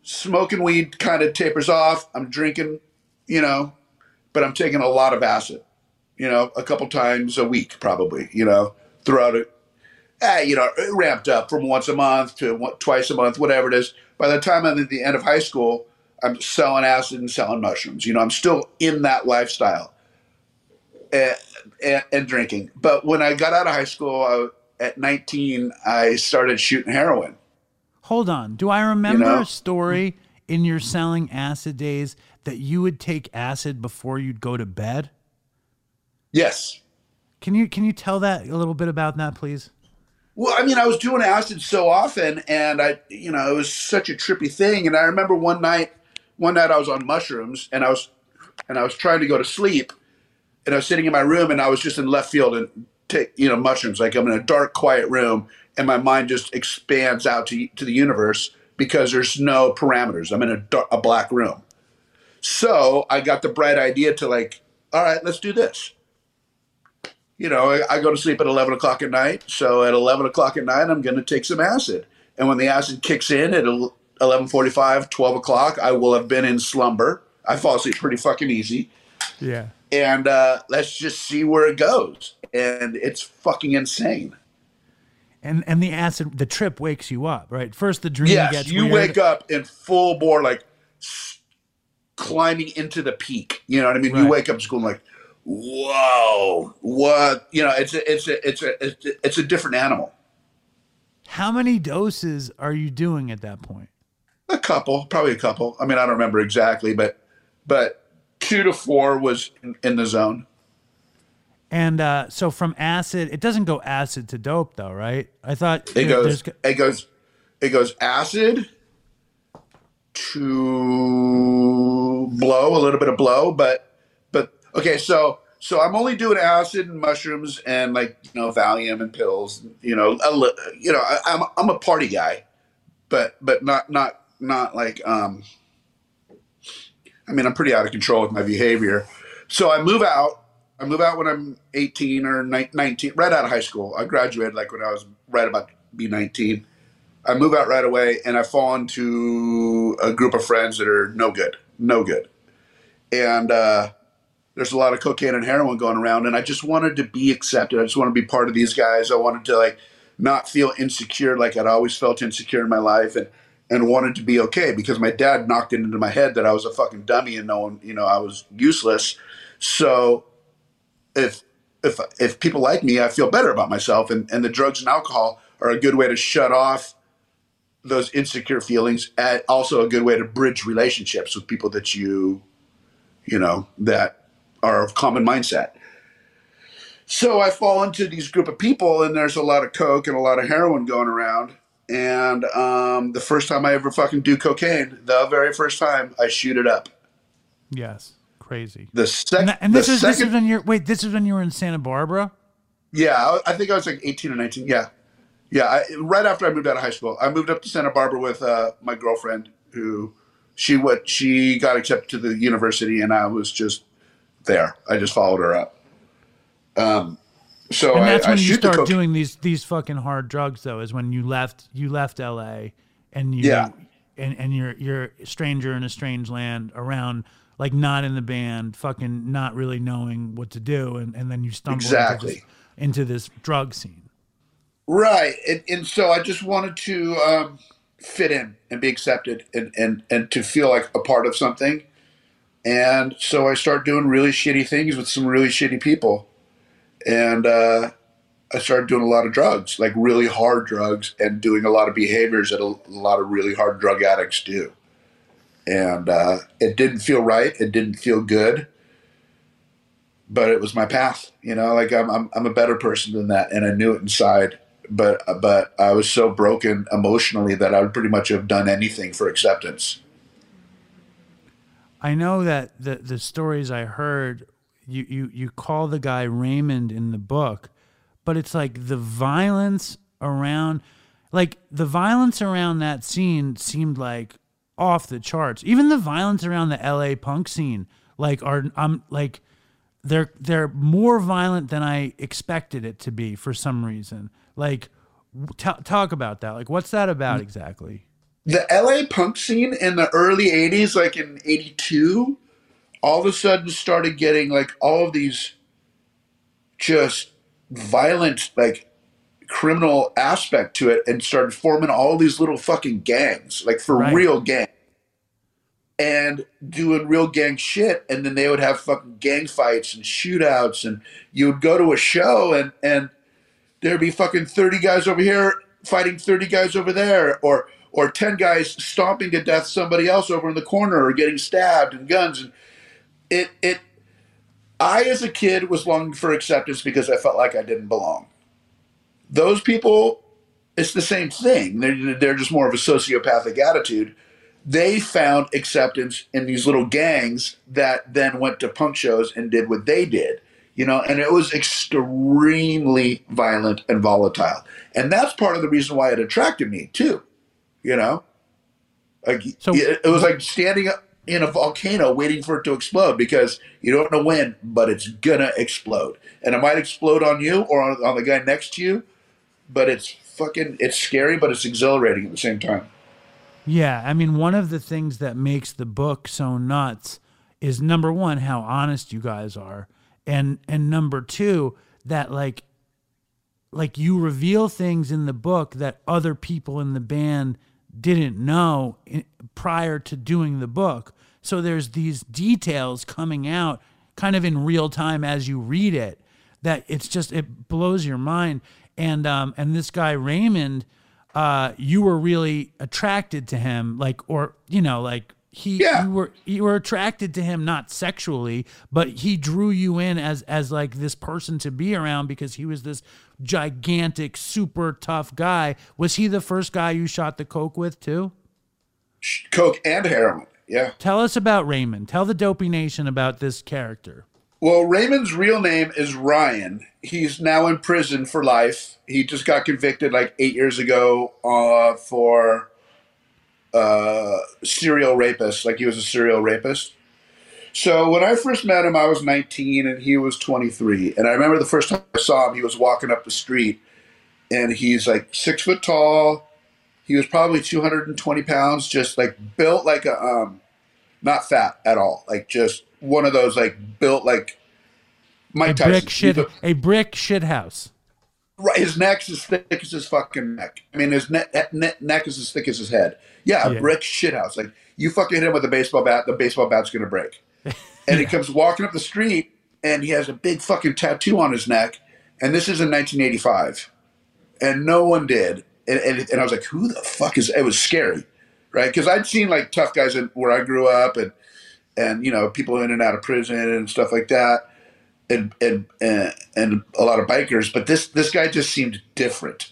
B: smoking weed kind of tapers off. I'm drinking, you know, but I'm taking a lot of acid you know, a couple times a week, probably, you know, throughout it. Eh, you know, it ramped up from once a month to one, twice a month, whatever it is. By the time I'm at the end of high school, I'm selling acid and selling mushrooms. You know, I'm still in that lifestyle. and, and, and drinking. But when I got out of high school I, at 19, I started shooting heroin.
A: Hold on. Do I remember
B: know?
A: a story in your selling acid days that you would take acid before you'd go to bed?
B: Yes.
A: Can you can you tell that a little bit about that, please?
B: Well, I mean, I was doing acid so often, and I, you know, it was such a trippy thing. And I remember one night, one night I was on mushrooms, and I was, and I was trying to go to sleep, and I was sitting in my room, and I was just in left field and take, you know, mushrooms. Like I'm in a dark, quiet room, and my mind just expands out to to the universe because there's no parameters. I'm in a dark, a black room. So I got the bright idea to like, all right, let's do this you know, I, go to sleep at 11 o'clock at night. So at 11 o'clock at night, I'm going to take some acid. And when the acid kicks in at 11:45, 12 o'clock, I will have been in slumber. I fall asleep pretty fucking easy.
A: Yeah.
B: And uh, let's just see where it goes. And it's fucking insane.
A: And and the acid, the trip wakes you up, right? First, the dream
B: yes,
A: gets
B: you
A: weird.
B: wake up in full bore, like climbing into the peak. You know what I mean?
A: Right.
B: You wake up just going like, whoa, what? You know, it's a, it's a, it's a, it's a, it's a different animal.
A: How many doses are you doing at that point?
B: A couple, probably a couple. I mean, I don't remember exactly, but but two to four was in, in the zone.
A: And uh, so from acid, it doesn't go acid to dope, though, right? I thought
B: It goes, it goes, it goes acid to blow, a little bit of blow, but but okay, so so I'm only doing acid and mushrooms and like you know Valium and pills, you know, a, you know, I, I'm I'm a party guy, but but not not not like um. I mean, I'm pretty out of control with my behavior. So I move out. I move out when I'm 18 or ni- 19, right out of high school. I graduated like when I was right about to be 19. I move out right away and I fall into a group of friends that are no good, no good. And uh, there's a lot of cocaine and heroin going around. And I just wanted to be accepted. I just want to be part of these guys. I wanted to like not feel insecure like I'd always felt insecure in my life and, and wanted to be okay because my dad knocked it into my head that I was a fucking dummy and no one, you know, I was useless. So if if if people like me, I feel better about myself, and and the drugs and alcohol are a good way to shut off those insecure feelings. And also a good way to bridge relationships with people that you, you know, that are of common mindset. So I fall into these group of people, and there's a lot of coke and a lot of heroin going around. And um, the first time I ever fucking do cocaine, the very first time, I shoot it up.
A: yes, crazy.
B: The
A: And,
B: second,
A: that, and this is this is when you're wait. This is when you were in Santa Barbara.
B: Yeah, I, I think I was like 18 or 19. Yeah. Yeah. I, right after I moved out of high school, I moved up to Santa Barbara with uh, my girlfriend who she what she got accepted to the university and I was just there. I just followed her up. Um, so
A: And that's
B: I
A: when you
B: shoot the
A: start doing these these fucking hard drugs. Though, is when you left you left L.A. and you
B: Yeah.
A: and and you're you're a stranger in a strange land around like not in the band, fucking not really knowing what to do, and and then you stumble
B: Exactly.
A: into, this, into this drug scene.
B: Right. And, and so I just wanted to um, fit in and be accepted and, and, and to feel like a part of something. And so I started doing really shitty things with some really shitty people. And uh, I started doing a lot of drugs, like really hard drugs, and doing a lot of behaviors that a, lot of really hard drug addicts do. And uh, it didn't feel right. It didn't feel good. But it was my path, you know. Like I'm, I'm, I'm a better person than that, and I knew it inside but but I was so broken emotionally that I would pretty much have done anything for acceptance.
A: I know that the the stories I heard, you you you call the guy Raymond in the book, but it's like the violence around, like the violence around that scene seemed like off the charts. Even the violence around the L.A. punk scene, like are I'm like they're they're more violent than I expected it to be for some reason. Like, t- talk about that. Like, what's that about mm. exactly?
B: The LA punk scene in the early 80s, like in 82, all of a sudden started getting like all of these just violent, like criminal aspect to it and started forming all these little fucking gangs, like for
A: Right.
B: real gangs. and doing real gang shit. And then they would have fucking gang fights and shootouts. And you would go to a show and, and there'd be fucking 30 guys over here fighting 30 guys over there. Or, or 10 guys stomping to death somebody else over in the corner or getting stabbed and guns. And it, it, I, as a kid, was longing for acceptance because I felt like I didn't belong. Those people, it's the same thing. They're, they're just more of a sociopathic attitude. They found acceptance in these little gangs that then went to punk shows and did what they did, you know, and it was extremely violent and volatile. And that's part of the reason why it attracted me, too, you know? Like,
A: So-
B: it, it was like standing up in a volcano waiting for it to explode because you don't know when, but it's gonna explode. And it might explode on you or on, on the guy next to you, but it's fucking it's scary, but it's exhilarating at the same time.
A: Yeah, I mean, one of the things that makes the book so nuts is number one how honest you guys are, and and number two that like like you reveal things in the book that other people in the band didn't know prior to doing the book. So there's these details coming out kind of in real time as you read it that it's just it blows your mind. And um and this guy Raymond, uh, you were really attracted to him, like or you know like he
B: Yeah.
A: you were you were attracted to him not sexually but he drew you in as as like this person to be around because he was this gigantic super tough guy was he the first guy you shot the coke with too
B: Coke and heroin. Yeah.
A: tell us about raymond tell the dopey nation about this character
B: Well, Raymond's real name is Ryan. He's now in prison for life. He just got convicted like eight years ago uh, for uh, serial rapist. Like he was a serial rapist. So when I first met him, I was 19 and he was 23. And I remember the first time I saw him, he was walking up the street and he's like six foot tall. He was probably 220 pounds, just like built like a, um, not fat at all. Like just one of those like built like Mike
A: a
B: Tyson.
A: brick shit
B: a-
A: a brick shit house
B: Right, his neck's as thick as his fucking neck. I mean, his neck, neck, neck is as thick as his head. Yeah, a
A: Yeah.
B: brick shithouse. Like you fucking hit him with a baseball bat, the baseball bat's gonna break. [laughs] And he comes walking up the street, and he has a big fucking tattoo on his neck. And this is in 1985, and no one did. And, and, and I was like, who the fuck is? It was scary, right? Because I'd seen like tough guys in, where I grew up, and and you know people in and out of prison and stuff like that and and and, a lot of bikers, but this this guy just seemed different.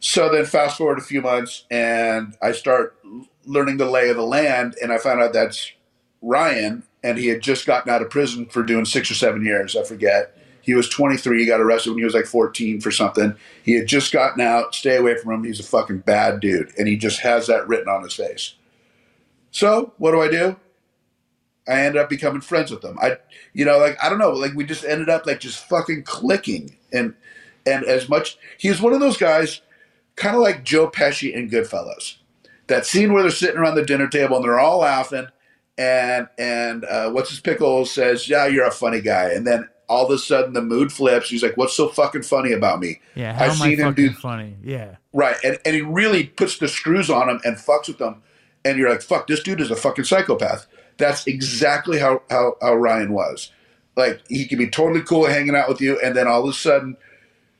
B: So then, fast forward a few months, and I start learning the lay of the land, and I found out that's Ryan, and he had just gotten out of prison for doing six or seven years. I forget. He was 23. He got arrested when he was like 14 for something. He had just gotten out. Stay away from him. He's a fucking bad dude, and he just has that written on his face. So what do I do? I ended up becoming friends with him. I, you know, like I don't know, like we just ended up like just fucking clicking, and and as much he was one of those guys, kind of like Joe Pesci in Goodfellas, that scene where they're sitting around the dinner table and they're all laughing, and and uh, what's his pickle says, "Yeah, you're a funny guy," and then all of a sudden the mood flips. He's like, "What's so fucking funny about me?"
A: yeah how
B: I've
A: am i
B: seen him do
A: funny yeah
B: Right, and, and he really puts the screws on him and fucks with them, and you're like, "Fuck, this dude is a fucking psychopath." That's exactly how how, how Ryan was. Like he could be totally cool hanging out with you, and then all of a sudden,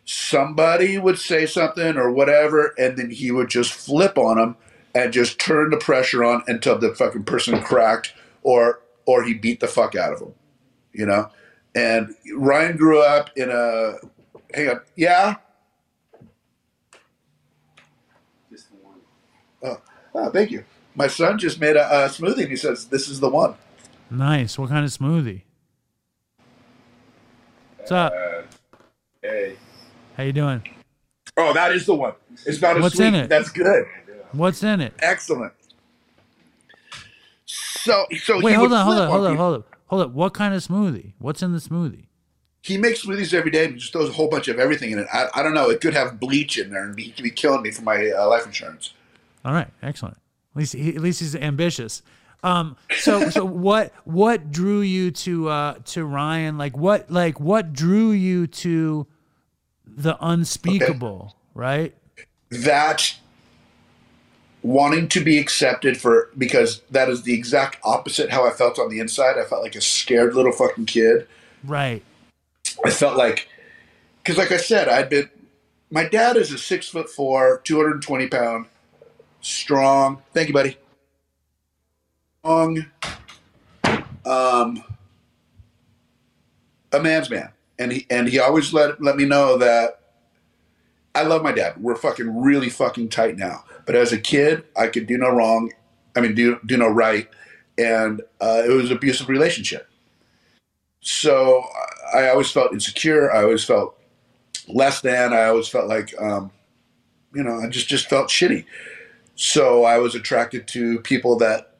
B: somebody would say something or whatever, and then he would just flip on him and just turn the pressure on until the fucking person cracked, or or he beat the fuck out of him, you know. And Ryan grew up in a hang on, yeah. Oh, oh, thank you. My son just made a, a smoothie and he says, This is the one.
A: nice what kind of smoothie what's up
B: Hey.
A: how you doing
B: Oh, that is the one. It's not a
A: What's
B: sweet.
A: in it?
B: That's good.
A: what's in it
B: Excellent. So, so
A: wait hold on hold on hold on hold on hold on what kind of smoothie what's in the smoothie
B: He makes smoothies every day and just throws a whole bunch of everything in it. I, I don't know. It could have bleach in there and he could be killing me for my uh, life insurance.
A: All right, excellent. At least he, at least he's ambitious. Um, so so [laughs] what what drew you to uh to Ryan? Like what like what drew you to the unspeakable? Right?
B: That wanting to be accepted for because that is the exact opposite how I felt on the inside. I felt like a scared little fucking kid.
A: Right.
B: I felt like because, like I said, I'd been. My dad is a six foot four, two hundred and twenty pound, strong. Thank you, buddy. Strong. Um, a man's man, and he and he always let let me know that I love my dad. We're fucking really fucking tight now. But as a kid, I could do no wrong. I mean, do do no right, and uh, it was an abusive relationship. So I always felt insecure. I always felt less than. I always felt like, um, you know, I just just felt shitty. So I was attracted to people that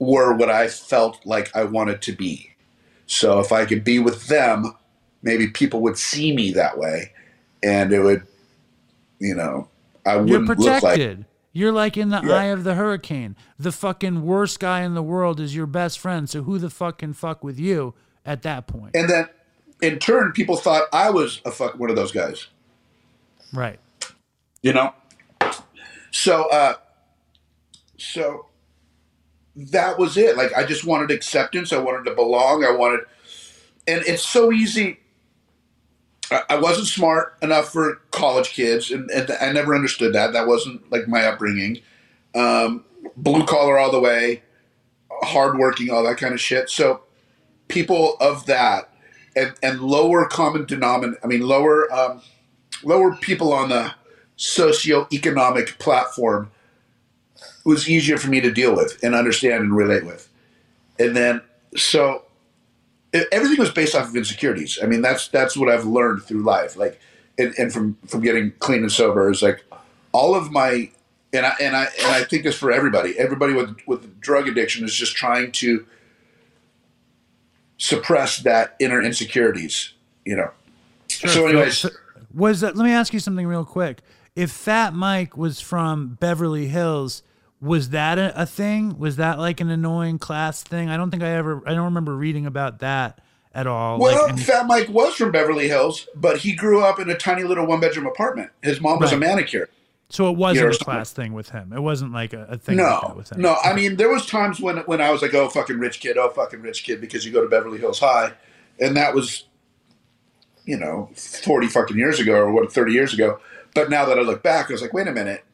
B: were what I felt like I wanted to be. So if I could be with them, maybe people would see me that way, and it would, you know, I wouldn't look like.
A: protected. You're like in the
B: Yeah.
A: eye of the hurricane. The fucking worst guy in the world is your best friend. So who the fuck can fuck with you at that point?
B: And then, in turn, people thought I was a fuck one of those guys.
A: right.
B: you know so uh so that was it. Like i just wanted acceptance. I wanted to belong. I wanted and it's so easy. I, wasn't smart enough for college kids and, and i never understood that. That wasn't like my upbringing. Um, blue collar all the way hardworking all that kind of shit. So people of that and, and lower common denominator i mean lower um, lower people on the socioeconomic platform was easier for me to deal with and understand and relate with. And then, so everything was based off of insecurities. I mean, that's that's what I've learned through life. Like, and, and from from getting clean and sober is like all of my and I and I and I think this for everybody. Everybody with with drug addiction is just trying to suppress that inner insecurities. You know. So, anyways.
A: Was that? Let me ask you something real quick. If Fat Mike was from Beverly Hills, was that a, a thing? Was that like an annoying class thing? I don't think I ever. I don't remember reading about that at all.
B: Well,
A: like,
B: Fat Mike was from Beverly Hills, but he grew up in a tiny little one bedroom apartment. His mom was a manicure.
A: so it wasn't
B: you're
A: a class thing with him. It wasn't like a, a thing like
B: No,
A: with him.
B: no. I mean, there was times when when I was like, "Oh, fucking rich kid! Oh, fucking rich kid!" Because you go to Beverly Hills High, and that was, you know, forty fucking years ago or what, thirty years ago. But now that I look back, I was like, "Wait a minute,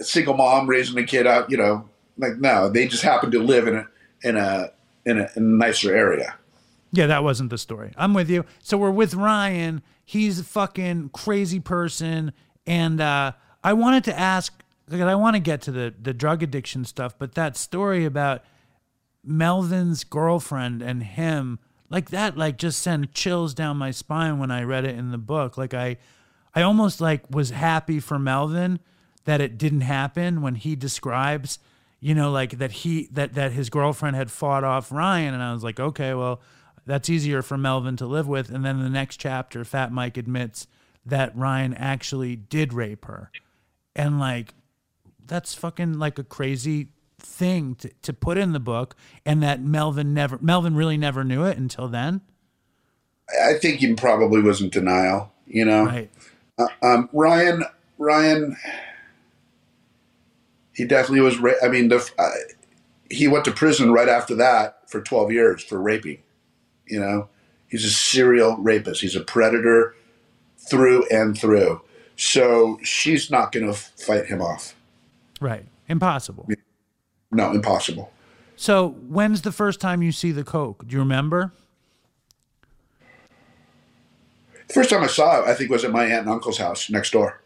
B: single mom raising a kid out." You know, like no, they just happened to live in a in a in a, in a nicer area.
A: Yeah, that wasn't the story. I'm with you. So we're with Ryan. He's a fucking crazy person, and uh, I wanted to ask because I want to get to the the drug addiction stuff, but that story about Melvin's girlfriend and him, like that, like just sent chills down my spine when I read it in the book. Like I, I almost like was happy for Melvin that it didn't happen when he describes, you know, like that he that that his girlfriend had fought off Ryan, and I was like, okay, well, that's easier for Melvin to live with. And then the next chapter, Fat Mike admits that Ryan actually did rape her, and like that's fucking like a crazy thing to, to put in the book and that Melvin never Melvin really never knew it until then.
B: I think he probably was in denial. You know,
A: Right.
B: Um, Ryan Ryan he definitely was ra- I mean the uh, he went to prison right after that for 12 years for raping you know he's a serial rapist he's a predator through and through so she's not going to fight him off
A: Right. Impossible.
B: no impossible
A: So when's the first time you see the Coke? Do you remember?
B: the first time I saw it I think was at my aunt and uncle's house next door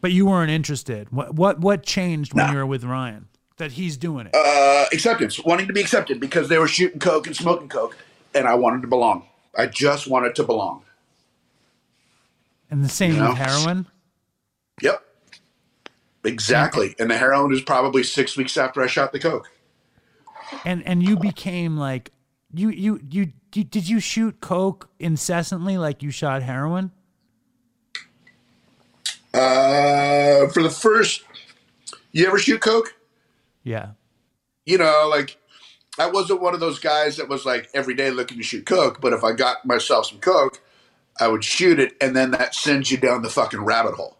A: But you weren't interested. What what what changed when
B: No.
A: you were with Ryan? That he's doing it.
B: uh, acceptance, wanting to be accepted because they were shooting coke and smoking coke, and I wanted to belong. I just wanted to belong.
A: and the same
B: no.
A: with heroin.
B: Yep, exactly. And the heroin is probably six weeks after I shot the coke.
A: And and you became like you you you, you did you shoot coke incessantly like you shot heroin?
B: Uh, for the first, you ever shoot coke?
A: Yeah.
B: You know, like I wasn't one of those guys that was like every day looking to shoot coke. But if I got myself some coke, I would shoot it, and then that sends you down the fucking rabbit hole.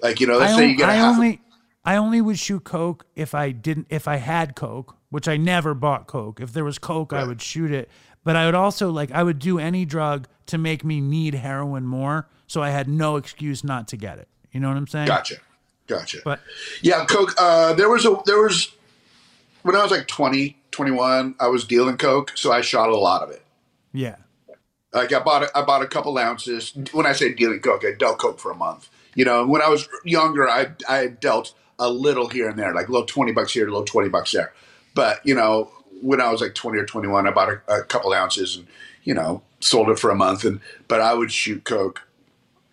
B: Like you know, let's
A: I,
B: say you get a
A: I only I only would shoot coke if I didn't if I had coke, which I never bought coke. If there was coke, I would shoot it. But I would also like I would do any drug to make me need heroin more, so I had no excuse not to get it. You know what I'm saying?
B: Gotcha. Gotcha.
A: But
B: Yeah, coke. Uh, there was a there was when I was like 20, 21, I was dealing coke, so I shot a lot of it.
A: yeah.
B: Like I bought a, I bought a couple ounces. When I say dealing coke, I dealt coke for a month. You know, when I was younger, I I dealt a little here and there, like a little twenty bucks here, a little twenty bucks there. But you know, when I was like twenty or twenty one, I bought a, a couple ounces and you know sold it for a month. And but I would shoot coke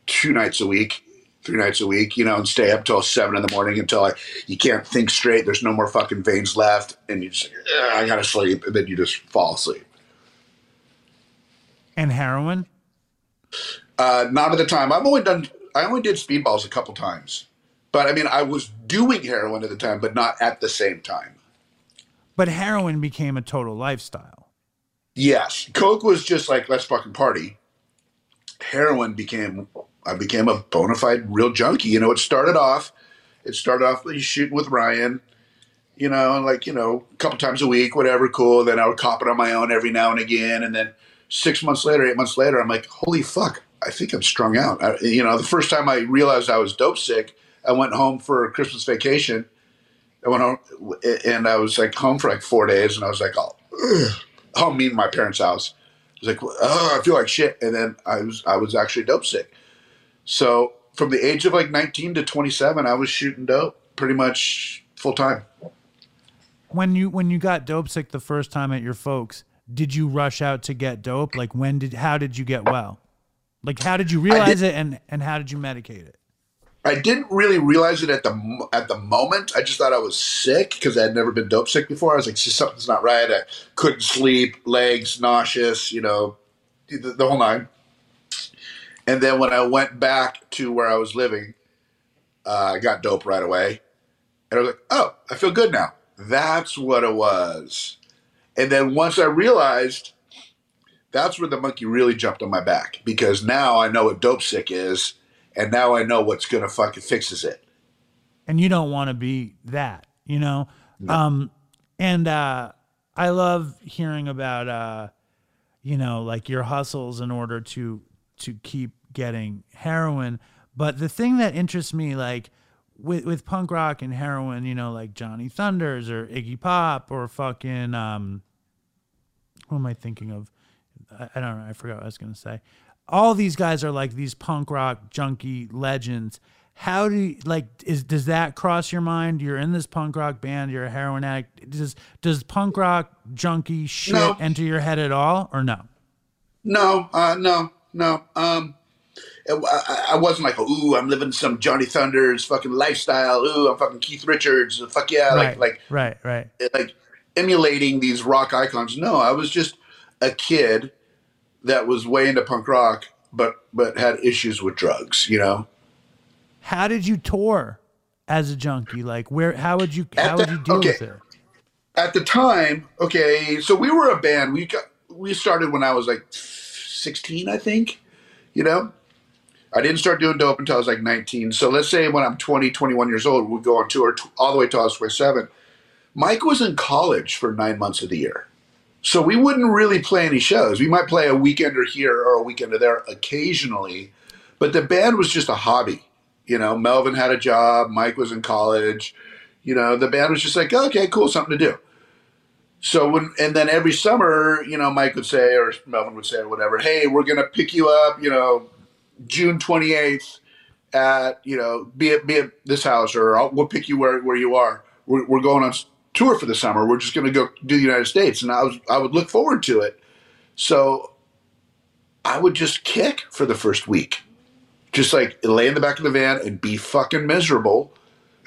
B: two nights a week, three nights a week, you know, and stay up till seven in the morning until I, you can't think straight. There's no more fucking veins left, and you just I gotta sleep, and then you just fall asleep.
A: And heroin?
B: Uh, not at the time. I've only done. I only did speedballs a couple times, but I mean, I was doing heroin at the time, but not at the same time.
A: But heroin became a total lifestyle.
B: Yes, coke was just like let's fucking party. Heroin became. I became a bona fide real junkie. You know, it started off. It started off shooting with Ryan. You know, like you know, a couple times a week, whatever, cool. Then I would cop it on my own every now and again, and then six months later, eight months later, I'm like, holy fuck, I think I'm strung out. I, you know, the first time I realized I was dope sick, I went home for Christmas vacation. I went home, and I was like home for like four days, and I was like, oh, ugh. home, me and my parents' house. I was like, oh, I feel like shit, and then I was I was actually dope sick. So from the age of like 19 to 27, I was shooting dope pretty much full time.
A: When you when you got dope sick the first time at your folks, did you rush out to get dope? Like when did how did you get well? Like how did you realize it and and how did you medicate it?
B: I didn't really realize it at the at the moment. I just thought I was sick because I had never been dope sick before. I was like, something's not right. I couldn't sleep, legs nauseous, you know, the, the whole nine. And then when I went back to where I was living, uh, I got dope right away, and I was like, oh, I feel good now. That's what it was. And then once I realized, that's where the monkey really jumped on my back because now I know what dope sick is and now I know what's gonna fucking fixes it.
A: and you don't want to be that, you know. Um, and uh, I love hearing about, uh, you know, like your hustles in order to to keep getting heroin. But the thing that interests me, like with with punk rock and heroin, you know, like Johnny Thunders or Iggy Pop or fucking um, who am I thinking of? I, I don't know. I forgot what I was gonna say. All these guys are like these punk rock junkie legends. How do you, like is does that cross your mind? You're in this punk rock band. You're a heroin addict. Does does punk rock junkie shit
B: No.
A: enter your head at all, or no?
B: No, uh, no, no. Um, it- I, I wasn't like, ooh, I'm living some Johnny Thunders fucking lifestyle. Ooh, I'm fucking Keith Richards. Fuck yeah,
A: right,
B: like
A: right, right.
B: like like emulating these rock icons. No, I was just a kid that was way into punk rock, but but had issues with drugs. You know.
A: How did you tour as a junkie? Like where? How would you?
B: At
A: How would you deal
B: okay.
A: with it?
B: at the time, okay, so we were a band. We got we started when I was like 16, I think. You know, I didn't start doing dope until I was like 19. So let's say when I'm 20, 21 years old, we go on tour t- all the way to I was 27. Mike was in college for nine months of the year. So we wouldn't really play any shows. We might play a weekender here or a weekender there occasionally, but the band was just a hobby. You know, Melvin had a job, Mike was in college. You know, the band was just like, okay, cool, something to do. So when and then every summer, you know, Mike would say or Melvin would say or whatever, hey, we're gonna pick you up, you know, June twenty eighth at you know be at be at this house or I'll, we'll pick you where where you are. We're, we're going on tour for the summer. We're just gonna go do the United States, and I was I would look forward to it. So I would just kick for the first week, just like lay in the back of the van and be fucking miserable,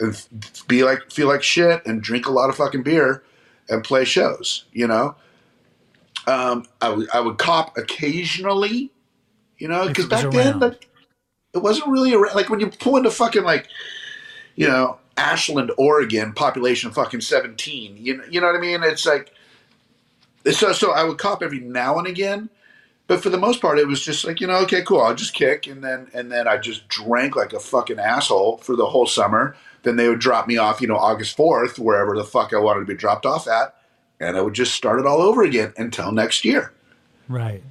B: and be like feel like shit and drink a lot of fucking beer and play shows. You know, um, I would I would cop occasionally, you know, because back then like, it wasn't really around. Like when you pull into fucking like, you know, Ashland, Oregon, population fucking seventeen. You you know what I mean? It's like, so so I would cop every now and again. But for the most part, it was just like you know, okay, cool. I'll just kick, and then and then I just drank like a fucking asshole for the whole summer. then they would drop me off, you know, August 4th, wherever the fuck I wanted to be dropped off at. And I would just start it all over again until next year.
A: Right.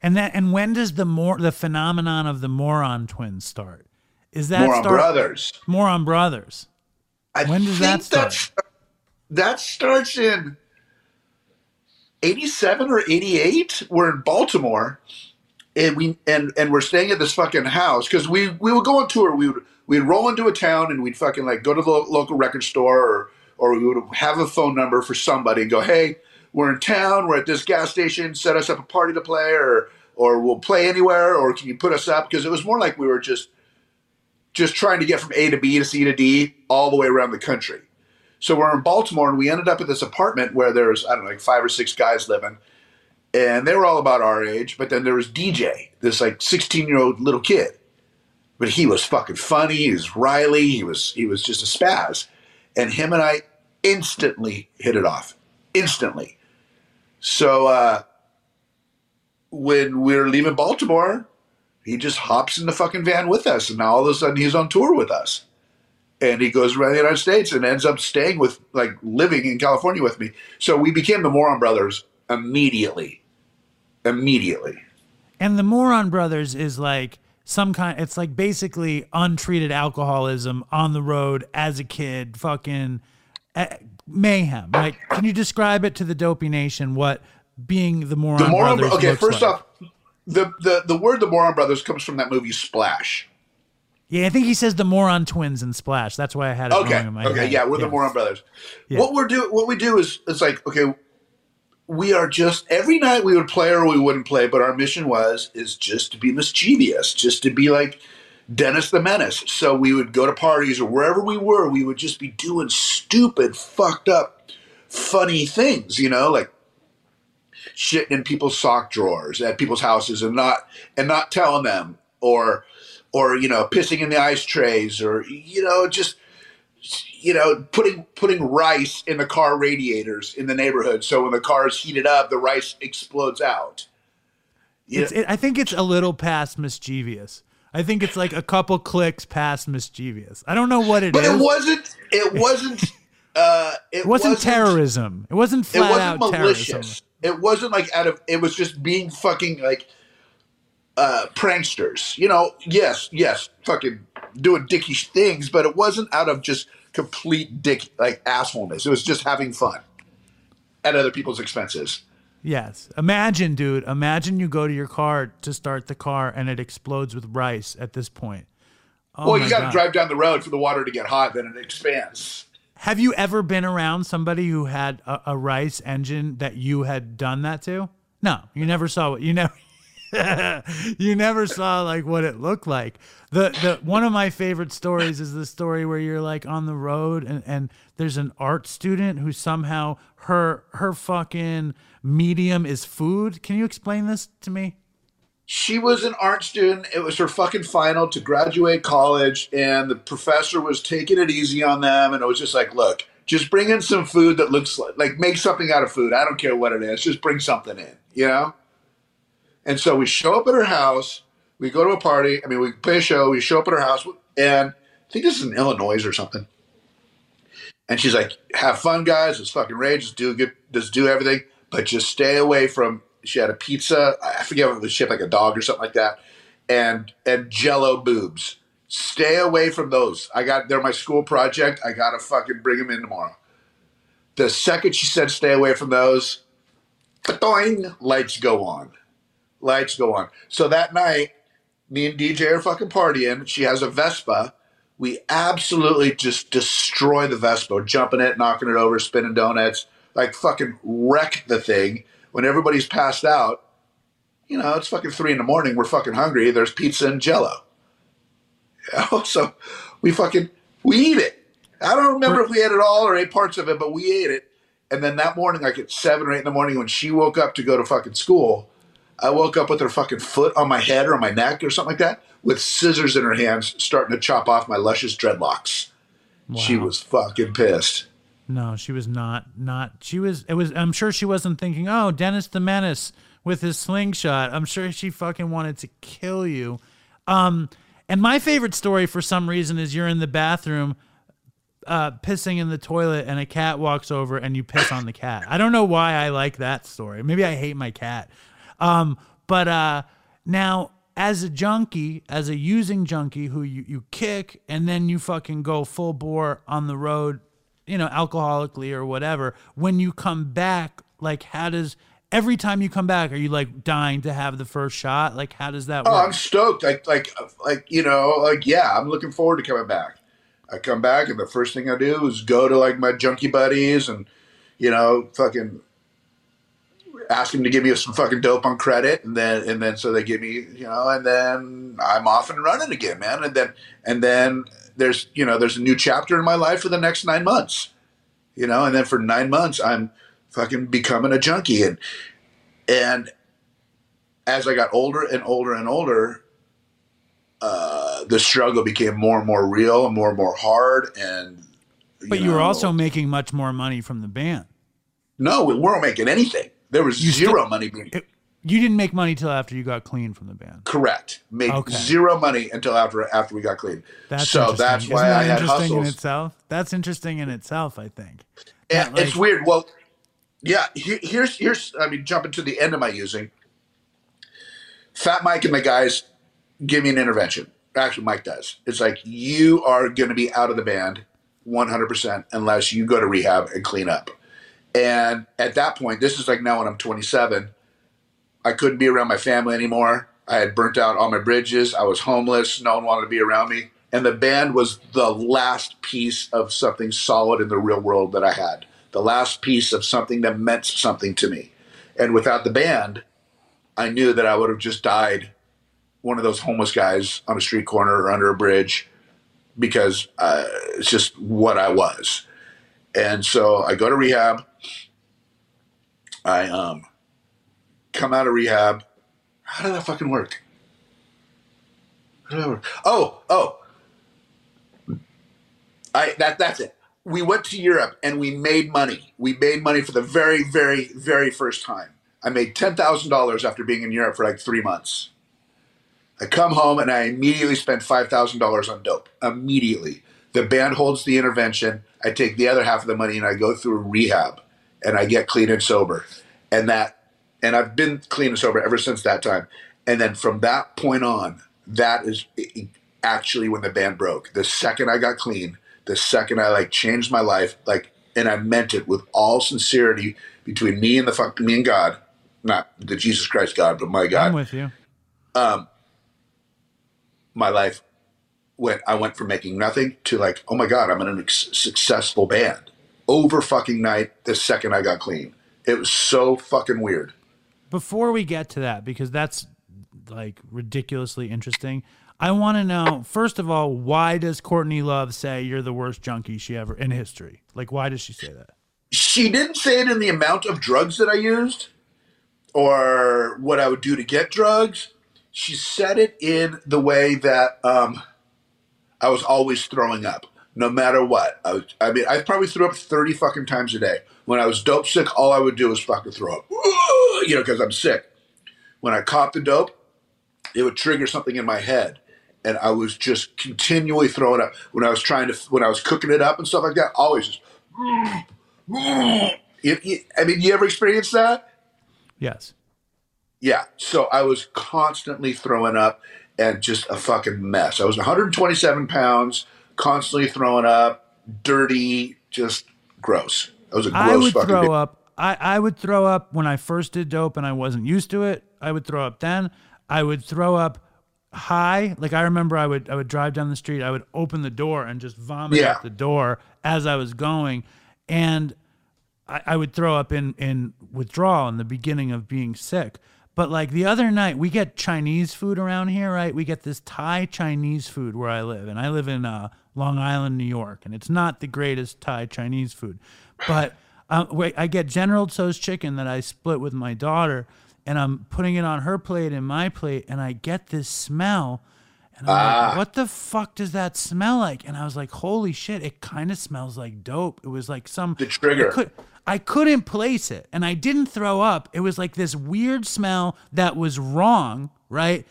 A: And that and when does the more the phenomenon of the moron twins start? Is that
B: Moron
A: start,
B: Brothers.
A: Moron brothers.
B: I
A: When does that
B: start? that starts in 87 or 88. We're in Baltimore. And we and and we're staying at this fucking house because we we would go on tour. We would we'd roll into a town and we'd fucking like go to the lo- local record store or or we would have a phone number for somebody and go, hey, we're in town. We're at this gas station. Set us up a party to play, or or we'll play anywhere, or can you put us up? Because it was more like we were just just trying to get from A to B to C to D all the way around the country. So we're in Baltimore and we ended up at this apartment where there's, I don't know, like five or six guys living. And they were all about our age. But then there was DJ, this like 16 year old little kid. But he was fucking funny. He was Riley. He was he was just a spaz. And him and I instantly hit it off. Instantly. So uh, when we were leaving Baltimore, he just hops in the fucking van with us, and now all of a sudden he's on tour with us. And he goes around the United States and ends up staying with, like, living in California with me. So we became the Moron Brothers immediately. Immediately.
A: And the moron brothers is like some kind it's like basically untreated alcoholism on the road as a kid, fucking eh, mayhem. Like can you describe it to the dopey nation what being the moron,
B: The Moron
A: brothers
B: Okay, first
A: like?
B: off, the, the, the word the Moron Brothers comes from that movie Splash.
A: Yeah, I think he says the moron twins in Splash. That's why I had it
B: Okay.
A: wrong in my
B: Okay.
A: head.
B: Yeah, we're the Moron Brothers. What we're do what we do is it's like okay, we are just every night we would play or we wouldn't play, but our mission was is just to be mischievous, just to be like Dennis the Menace. So we would go to parties or wherever we were, we would just be doing stupid, fucked up, funny things, you know, like shitting in people's sock drawers at people's houses and not and not telling them or or you know pissing in the ice trays or you know just you know putting putting rice in the car radiators in the neighborhood so when the car is heated up the rice explodes out
A: it, I think it's a little past mischievous. I think it's like a couple clicks past mischievous. I don't know what it
B: but
A: is.
B: it wasn't it wasn't uh it
A: It wasn't terrorism. It wasn't
B: it wasn't
A: out
B: malicious
A: terrorism.
B: It wasn't like out of it was just being fucking like uh pranksters you know yes yes fucking doing dickish things but it wasn't out of just complete dick like assholeness it was just having fun at other people's expenses
A: Yes. Imagine, dude. Imagine you go to your car to start the car and it explodes with rice at this point. Oh
B: well you got to drive down the road for the water to get hot then it expands
A: Have you ever been around somebody who had a, a rice engine that you had done that to? No, you never saw it. You never. [laughs] you never saw like what it looked like. The the one of my favorite stories is the story where you're like on the road and, and there's an art student who somehow her her fucking medium is food. Can you explain this to me?
B: She was an art student. It was her fucking final to graduate college, and the professor was taking it easy on them. And it was just like, look, just bring in some food that looks like, like make something out of food. I don't care what it is. Just bring something in, you know? And so we show up at her house. We go to a party. I mean, we play a show. We show up at her house, and I think this is in Illinois or something. And she's like, "Have fun, guys. It's fucking rage. Just do good. Just do everything, but just stay away from." She had a pizza. I forget what it was shaped like a dog or something like that, and and Jello boobs. Stay away from those. I got they're my school project. I gotta fucking bring them in tomorrow. The second she said stay away from those, lights go on, lights go on. So that night, me and DJ are fucking partying. She has a Vespa. We absolutely just destroy the Vespa, jumping it, knocking it over, spinning donuts, like fucking wreck the thing. When everybody's passed out, you know, it's fucking three in the morning. We're fucking hungry. There's pizza and Jello. [laughs] You know? So we fucking we eat it. I don't remember if we ate it all or ate parts of it, but we ate it. And then that morning, like at seven or eight in the morning, when she woke up to go to fucking school, I woke up with her fucking foot on my head or on my neck or something like that, with scissors in her hands, starting to chop off my luscious dreadlocks. She was fucking pissed.
A: No, she was not. Not she was. It was. I'm sure she wasn't thinking. Oh, Dennis the Menace with his slingshot. I'm sure she fucking wanted to kill you. Um, and my favorite story for some reason is you're in the bathroom uh, pissing in the toilet and a cat walks over and you piss on the cat. I don't know why I like that story. Maybe I hate my cat. Um, but uh, now, as a junkie, as a using junkie who you, you kick and then you fucking go full bore on the road, you know, alcoholically or whatever, when you come back, like, how does every time you come back, are you like dying to have the first shot? Like, how does that
B: Oh,
A: work?
B: I'm stoked. Like, like, like, you know, like, yeah, I'm looking forward to coming back. I come back, and the first thing I do is go to like my junkie buddies and, you know, fucking ask them to give me some fucking dope on credit, and then and then so they give me, you know, and then I'm off and running again, man. And then and then there's you know there's a new chapter in my life for the next nine months, you know, and then for nine months I'm fucking becoming a junkie, and and as I got older and older and older, uh, the struggle became more and more real and more and more hard. And
A: but you were also making much more money from the band.
B: no, we weren't making anything. There was
A: You
B: zero
A: still-
B: money being
A: It, you didn't make money till after you got clean from the band.
B: correct. Made
A: Okay.
B: zero money until after after we got clean.
A: That's
B: so that's
A: Isn't
B: why
A: that
B: I had
A: interesting in
B: hustles.
A: itself. That's interesting in itself. I think.
B: And
A: Yeah,
B: it's weird. Well, yeah. Here, here's here's. I mean, jumping to the end of my using. Fat Mike and the guys give me an intervention. Actually, Mike does. It's like you are going to be out of the band 100% unless you go to rehab and clean up. And at that point, this is like now when I'm 27, I couldn't be around my family anymore. I had burnt out all my bridges. I was homeless. No one wanted to be around me. And the band was the last piece of something solid in the real world that I had. The last piece of something that meant something to me. And without the band, I knew that I would have just died one of those homeless guys on a street corner or under a bridge because uh, it's just what I was. And so I go to rehab. I um, come out of rehab. How did that fucking work? How did that work? Oh, oh. I that that's it. We went to Europe and we made money. We made money for the very, very, very first time. I made ten thousand dollars after being in Europe for like three months. I come home and I immediately spend five thousand dollars on dope. Immediately, the band holds the intervention. I take the other half of the money and I go through rehab, and I get clean and sober, and that, and I've been clean and sober ever since that time. And then from that point on, that is actually when the band broke. The second I got clean, the second I like changed my life, like, and I meant it with all sincerity between me and the fuck me and God, not the Jesus Christ God, but my God
A: I'm with you.
B: Um, my life went I went from making nothing to like, oh my god, I'm in an ex- successful band. Over fucking night, the second I got clean, it was so fucking weird.
A: Before we get to that, because that's like ridiculously interesting, I want to know first of all, why does Courtney Love say you're the worst junkie she ever in history? Like, why does she say that?
B: She didn't say it in the amount of drugs that I used or what I would do to get drugs. She said it in the way that um, I was always throwing up, no matter what. I, was, I mean, I probably threw up 30 fucking times a day. When I was dope sick, all I would do was fucking throw up, you know, because I'm sick. When I caught the dope, it would trigger something in my head. And I was just continually throwing up. When I was trying to, when I was cooking it up and stuff like that, always just, you, you, I mean, you ever experienced that?
A: Yes.
B: Yeah. So I was constantly throwing up and just a fucking mess. I was 127 pounds, constantly throwing up, dirty, just gross. I was a gross
A: I would
B: fucking
A: throw
B: dude.
A: up. I, I would throw up when I first did dope and I wasn't used to it. I would throw up then. I would throw up high. Like I remember I would I would drive down the street, I would open the door and just vomit
B: Yeah.
A: out the door as I was going. And I, I would throw up in in withdrawal in the beginning of being sick. But like the other night, we get Chinese food around here, right? We get this Thai Chinese food where I live, and I live in uh, Long Island, New York, and it's not the greatest Thai Chinese food, but um, wait, I get General Tso's chicken that I split with my daughter, and I'm putting it on her plate and my plate, and I get this smell. And I'm
B: Ah.
A: like, what the fuck does that smell like? And I was like, holy shit, it kind of smells like dope. It was like some
B: The trigger.
A: I, could, I couldn't place it, and I didn't throw up. It was like this weird smell that was wrong, right?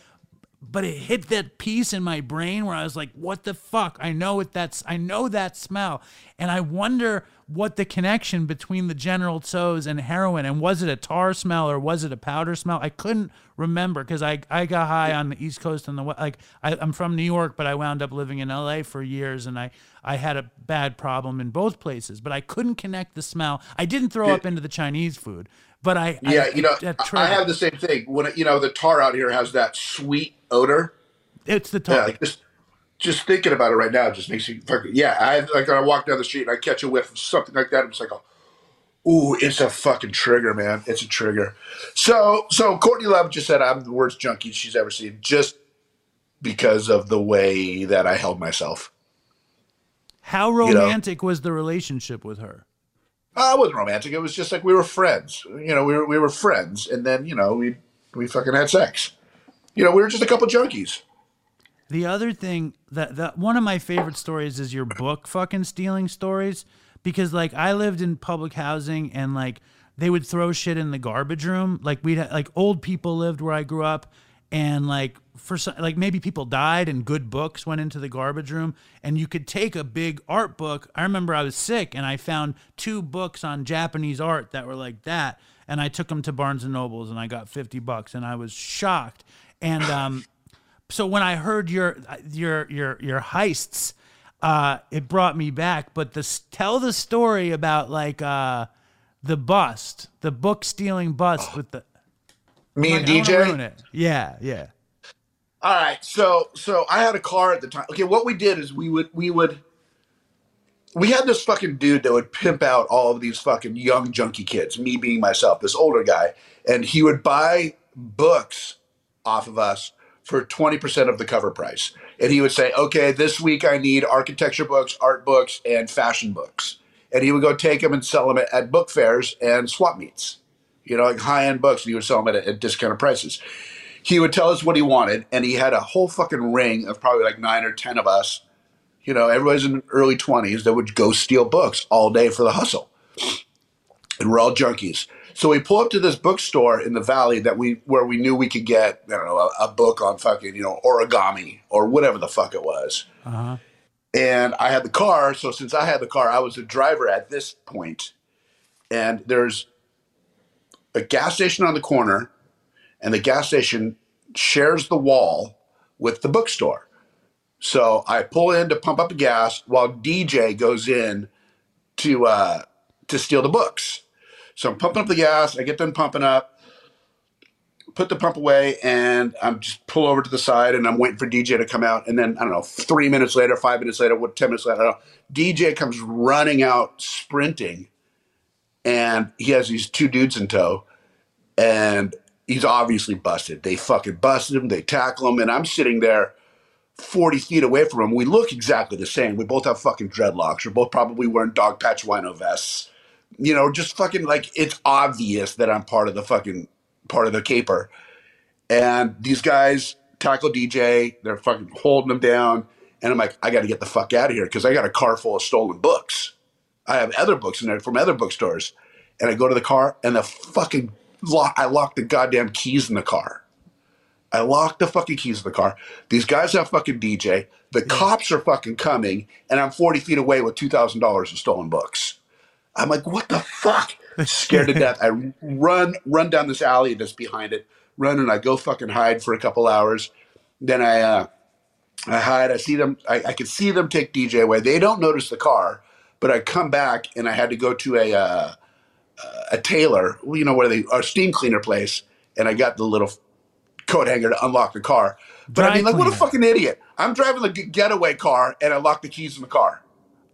A: but it hit that piece in my brain where I was like, "What the fuck? I know it. That's I know that smell." And I wonder what the connection between the General Tso's and heroin and was it a tar smell or was it a powder smell? I couldn't remember because I, I got high on the East Coast and the like. I, I'm from New York, but I wound up living in LA for years, and I I had a bad problem in both places, but I couldn't connect the smell. I didn't throw up into the Chinese food, but I
B: Yeah,
A: I,
B: you know, I- have the same thing. When you know the tar out here has that sweet odor.
A: it's the
B: Yeah,
A: tar.
B: like just just thinking about it right now just makes you fucking yeah. I like I walk down the street and I catch a whiff of something like that. I'm just like, oh, ooh, it's a fucking trigger, man. It's a trigger. So so Courtney Love just said I'm the worst junkie she's ever seen, just because of the way that I held myself.
A: How
B: know.
A: romantic was the relationship with her?
B: Uh, it wasn't romantic. It was just like we were friends. You know, we were we were friends, and then you know we we fucking had sex. You know, we were just a couple junkies.
A: The other thing that that one of my favorite stories is your book fucking stealing stories because like I lived in public housing and like they would throw shit in the garbage room. Like we'd like old people lived where I grew up and like for some like maybe people died and good books went into the garbage room and you could take a big art book. I remember I was sick and I found two books on Japanese art that were like that and I took them to Barnes and Nobles and I got 50 bucks and I was shocked. And um so when I heard your your your your heists, uh, it brought me back. But the tell the story about like uh, the bust, the book stealing bust with the
B: Me and DJ.
A: Yeah, yeah.
B: All right, so so I had a car at the time. Okay, what we did is we would we would we had this fucking dude that would pimp out all of these fucking young junkie kids, me being myself, this older guy, and he would buy books off of us for 20% of the cover price. And he would say, "Okay, this week I need architecture books, art books, and fashion books." And he would go take them and sell them at, book fairs and swap meets. You know, like high-end books, and he would sell them at, at discounted prices he would tell us what he wanted, and he had a whole fucking ring of probably like nine or ten of us. You know, everybody's in early twenties that would go steal books all day for the hustle, and we're all junkies. So we pull up to this bookstore in the valley that we where we knew we could get I don't know a, a book on fucking you know origami or whatever the fuck it was. And I had the car, so since I had the car, I was the driver at this point. And there's a gas station on the corner and the gas station shares the wall with the bookstore. So I pull in to pump up the gas while DJ goes in to uh, to steal the books. So I'm pumping up the gas. I get done pumping up, put the pump away, and I'm just pull over to the side and I'm waiting for DJ to come out. And then I don't know, three minutes later, five minutes later, what ten minutes later, I don't know, DJ comes running out sprinting, and he has these two dudes in tow, and he's obviously busted. They fucking busted him. They tackle him, and I'm sitting there 40 feet away from him. We look exactly the same. We both have fucking dreadlocks. We're both probably wearing dog patch wino vests. You know, just fucking like it's obvious that I'm part of the fucking part of the caper. And these guys tackle DJ. They're fucking holding him down. And I'm like, I got to get the fuck out of here because I got a car full of stolen books. I have other books in there from other bookstores. And I go to the car and the fucking lock, I lock the goddamn keys in the car. I lock the fucking keys in the car. These guys have fucking DJ. The cops are fucking coming, and I'm 40 feet away with $2,000 of stolen books. I'm like, what the [laughs] fuck? Scared to death. I run, run down this alley that's behind it, run, and I go fucking hide for a couple hours. Then I, uh, I hide. I see them. I, I could see them take DJ away. They don't notice the car, but I come back and I had to go to a uh, a tailor, you know, where they a steam cleaner place, and I got the little coat hanger to unlock the car. But
A: Dry
B: I mean, like, what a fucking idiot! I'm driving the getaway car, and I lock the keys in the car.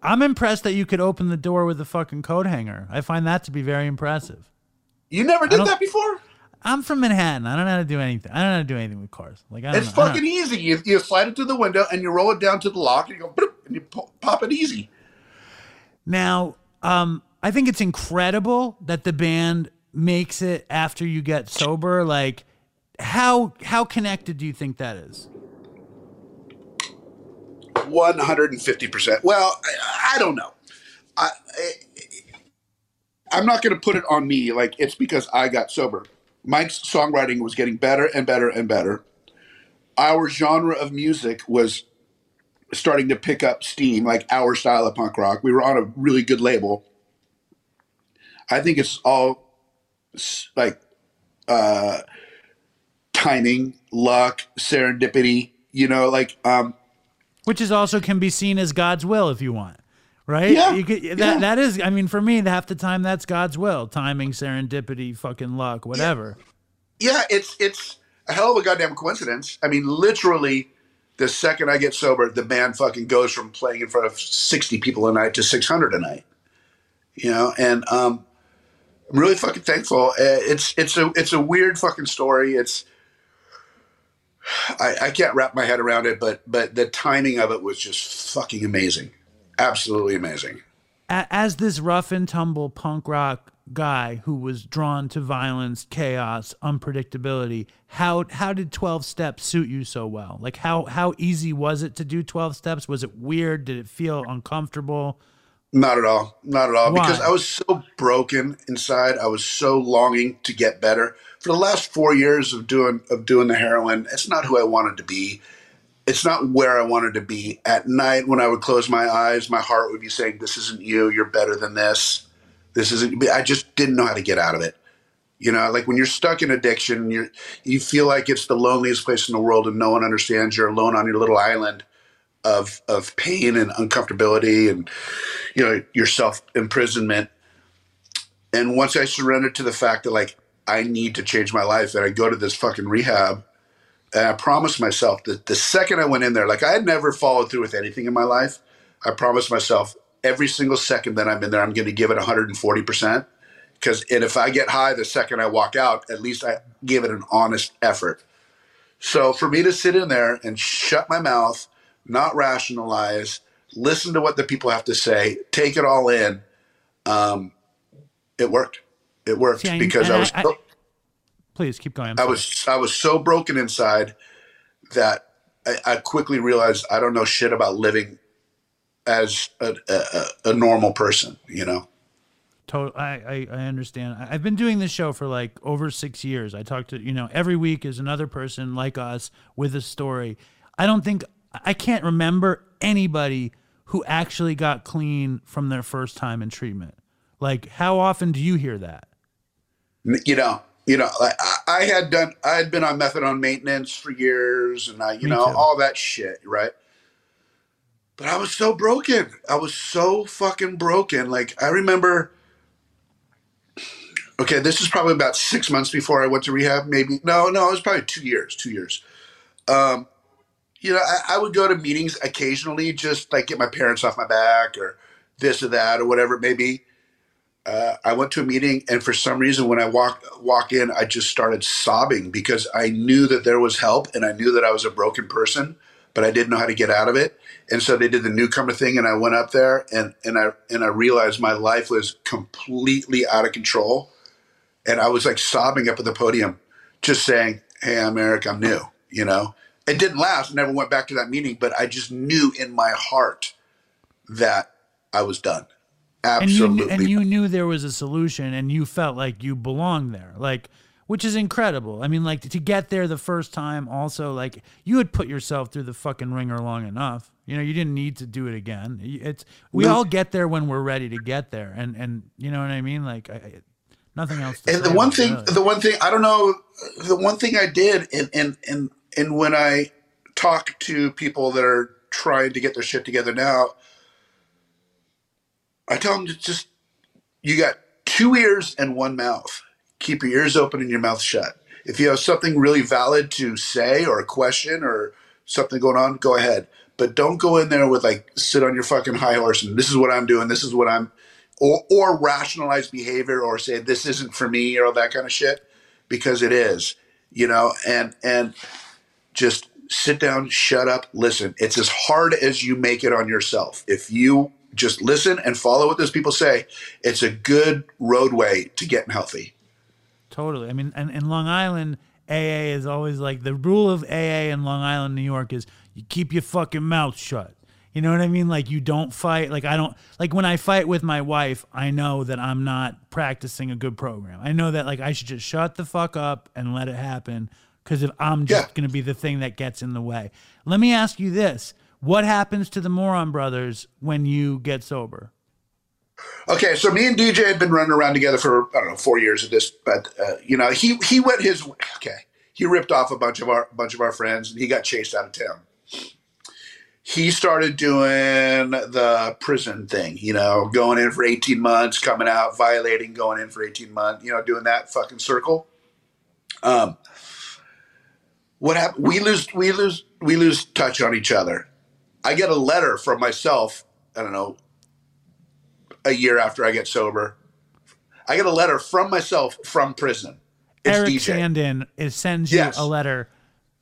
A: I'm impressed that you could open the door with a fucking coat hanger. I find that to be very impressive.
B: You never did that before.
A: I'm from Manhattan. I don't know how to do anything. I don't know how to do anything with cars. Like I don't
B: It's
A: know.
B: Fucking easy. You, you slide it through the window, and you roll it down to the lock, and you go, and you pop it easy.
A: Now, um, I think it's incredible that the band makes it after you get sober. Like, how how connected do you think that is?
B: One hundred and fifty percent. Well, I, I don't know. I, I I'm not going to put it on me. Like it's because I got sober. Mike's songwriting was getting better and better and better. our genre of music was starting to pick up steam, like our style of punk rock. We were on a really good label. I think it's all like uh, timing, luck, serendipity. You know, like um,
A: which is also can be seen as God's will if you want. Right?
B: Yeah,
A: could, that
B: yeah.
A: that is I mean for me half the time that's God's will. Timing, serendipity, fucking luck, whatever.
B: yeah, it's it's a hell of a goddamn coincidence. I mean, literally, the second I get sober, the band fucking goes from playing in front of sixty people a night to six hundred a night. You know, and um, I'm really fucking thankful. Uh, it's it's a it's a weird fucking story. It's I, I can't wrap my head around it, but but the timing of it was just fucking amazing, absolutely amazing.
A: As this rough and tumble punk rock guy who was drawn to violence, chaos, unpredictability, how how did 12 steps suit you so well? Like how how easy was it to do 12 steps? Was it weird? Did it feel uncomfortable?
B: Not at all. Not at all.
A: Why?
B: Because I was so broken inside. I was so longing to get better. For the last four years of doing of doing the heroin, it's not who I wanted to be. It's not where I wanted to be. At night, when I would close my eyes, my heart would be saying, "This isn't you. You're better than this. This isn't." I just didn't know how to get out of it. You know, like when you're stuck in addiction, you you feel like it's the loneliest place in the world, and no one understands. You're alone on your little island of of pain and uncomfortability, and you know your self imprisonment. And once I surrendered to the fact that like I need to change my life, and I go to this fucking rehab, and I promised myself that the second I went in there, like I had never followed through with anything in my life. I promised myself every single second that I'm in there, I'm going to give it 140 percent. Because and if I get high the second I walk out, at least I give it an honest effort. So for me to sit in there and shut my mouth, not rationalize, listen to what the people have to say, take it all in, um, it worked. It worked
A: See, I-
B: because
A: and
B: I was
A: I- I-
B: so,
A: Please keep going.
B: I was I was so broken inside that I, I quickly realized I don't know shit about living as a, a, a- normal person. You know.
A: To- I, I, I understand. I've been doing this show for like over six years. I talk to, you know, every week is another person like us with a story. I don't think, I can't remember anybody who actually got clean from their first time in treatment. Like, how often do you hear that?
B: you know, you know, like I, I had done, I had been on methadone maintenance for years, and I, you
A: Me
B: know,
A: too.
B: all that shit, right? But I was so broken. I was so fucking broken. Like I remember. Okay, this is probably about six months before I went to rehab. Maybe no, no, it was probably two years. Two years. Um, you know, I, I would go to meetings occasionally, just like get my parents off my back or this or that or whatever it may be uh, I went to a meeting, and for some reason, when I walk walk in, I just started sobbing because I knew that there was help, and I knew that I was a broken person, but I didn't know how to get out of it. And so they did the newcomer thing, and I went up there, and and I and I realized my life was completely out of control, and I was like sobbing up at the podium, just saying, "Hey, I'm Eric. I'm new." You know, it didn't last. I never went back to that meeting, but I just knew in my heart that I was done.
A: and you
B: Absolutely.
A: and you knew there was a solution and you felt like you belonged there like which is incredible i mean like to get there the first time also like you had put yourself through the fucking ringer long enough you know you didn't need to do it again it's we all get there when we're ready to get there and and you know what i mean like I, nothing else to
B: and the one thing
A: really.
B: the one thing i don't know the one thing i did and and and, and when i talk to people that are trying to get their shit together now i tell them to just you got two ears and one mouth. Keep your ears open and your mouth shut. If you have something really valid to say or a question or something going on go ahead. But don't go in there with like sit on your fucking high horse and this is what i'm doing. This is what i'm or or rationalize behavior or say this isn't for me or all that kind of shit because it is you know? And and just sit down shut up listen it's as hard as you make it on yourself if you just listen and follow what those people say it's a good roadway to getting healthy
A: Totally. I mean, and in Long Island, AA is always like the rule of AA in Long Island, New York is you keep your fucking mouth shut. You know what I mean? Like you don't fight. Like I don't like when I fight with my wife, I know that I'm not practicing a good program. I know that like I should just shut the fuck up and let it happen. Because if I'm just
B: Yeah.
A: going to be the thing that gets in the way. Let me ask you this: What happens to the Moron Brothers when you get sober?
B: Okay, so me and DJ had been running around together for I don't know four years at this, but uh, you know he he went his okay. He ripped off a bunch of our bunch of our friends, and he got chased out of town. He started doing the prison thing, you know, going in for eighteen months, coming out, violating, going in for eighteen months, you know, doing that fucking circle. Um, what happened? We lose, we lose, we lose touch on each other. I get a letter from myself. I don't know a year after I get sober. I get a letter from myself from prison. It's
A: Eric
B: DJ.
A: Sandin is, sends you a letter,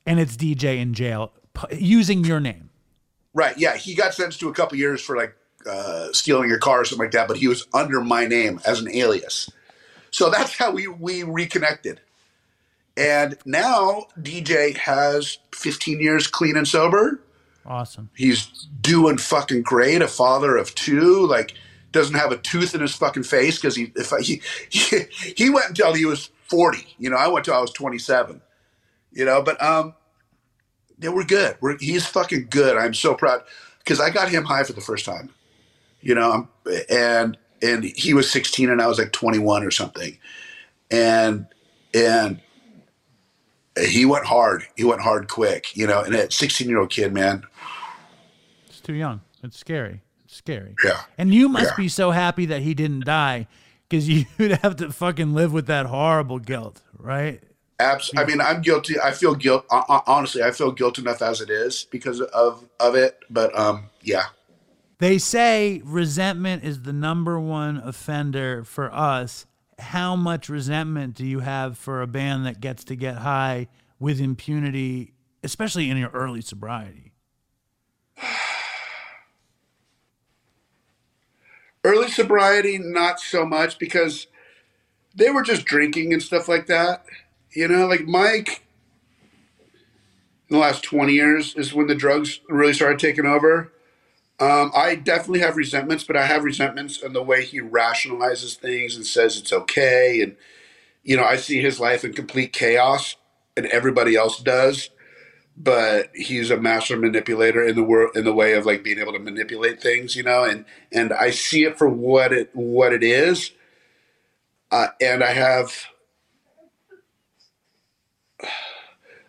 A: and it's DJ in jail using your name.
B: Right. Yeah. He got sentenced to a couple years for like uh, stealing your car or something like that, but he was under my name as an alias. So that's how we, we reconnected. And now DJ has 15 years clean and sober.
A: Awesome.
B: He's doing fucking great. A father of two, like doesn't have a tooth in his fucking face because he if I, he, he [laughs] he went until he was forty. You know, I went till I was twenty seven. You know, but um, yeah, we're good. We're he's fucking good. I'm so proud because I got him high for the first time. You know, and and he was sixteen and I was like twenty one or something, and and he went hard. He went hard quick. You know, and a sixteen year old kid, man.
A: It's too young. It's scary. It's scary.
B: Yeah.
A: And you must
B: Yeah.
A: be so happy that he didn't die because [laughs] you'd have to fucking live with that horrible guilt, right?
B: Abs- I mean, I'm guilty. I feel guilt. hon- hon- Honestly, I feel guilt enough as it is because of of it. But um, yeah,
A: They say resentment is the number one offender for us. How much resentment do you have for a band that gets to get high with impunity, especially in your early sobriety? [sighs]
B: early sobriety, not so much because they were just drinking and stuff like that. You know, like Mike. In the last twenty years is when the drugs really started taking over. Um, I definitely have resentments, but I have resentments in the way he rationalizes things and says it's okay. And you know, I see his life in complete chaos, and everybody else does. But he's a master manipulator in the world in the way of like being able to manipulate things, you know. And and I see it for what it what it is. Uh, and I have.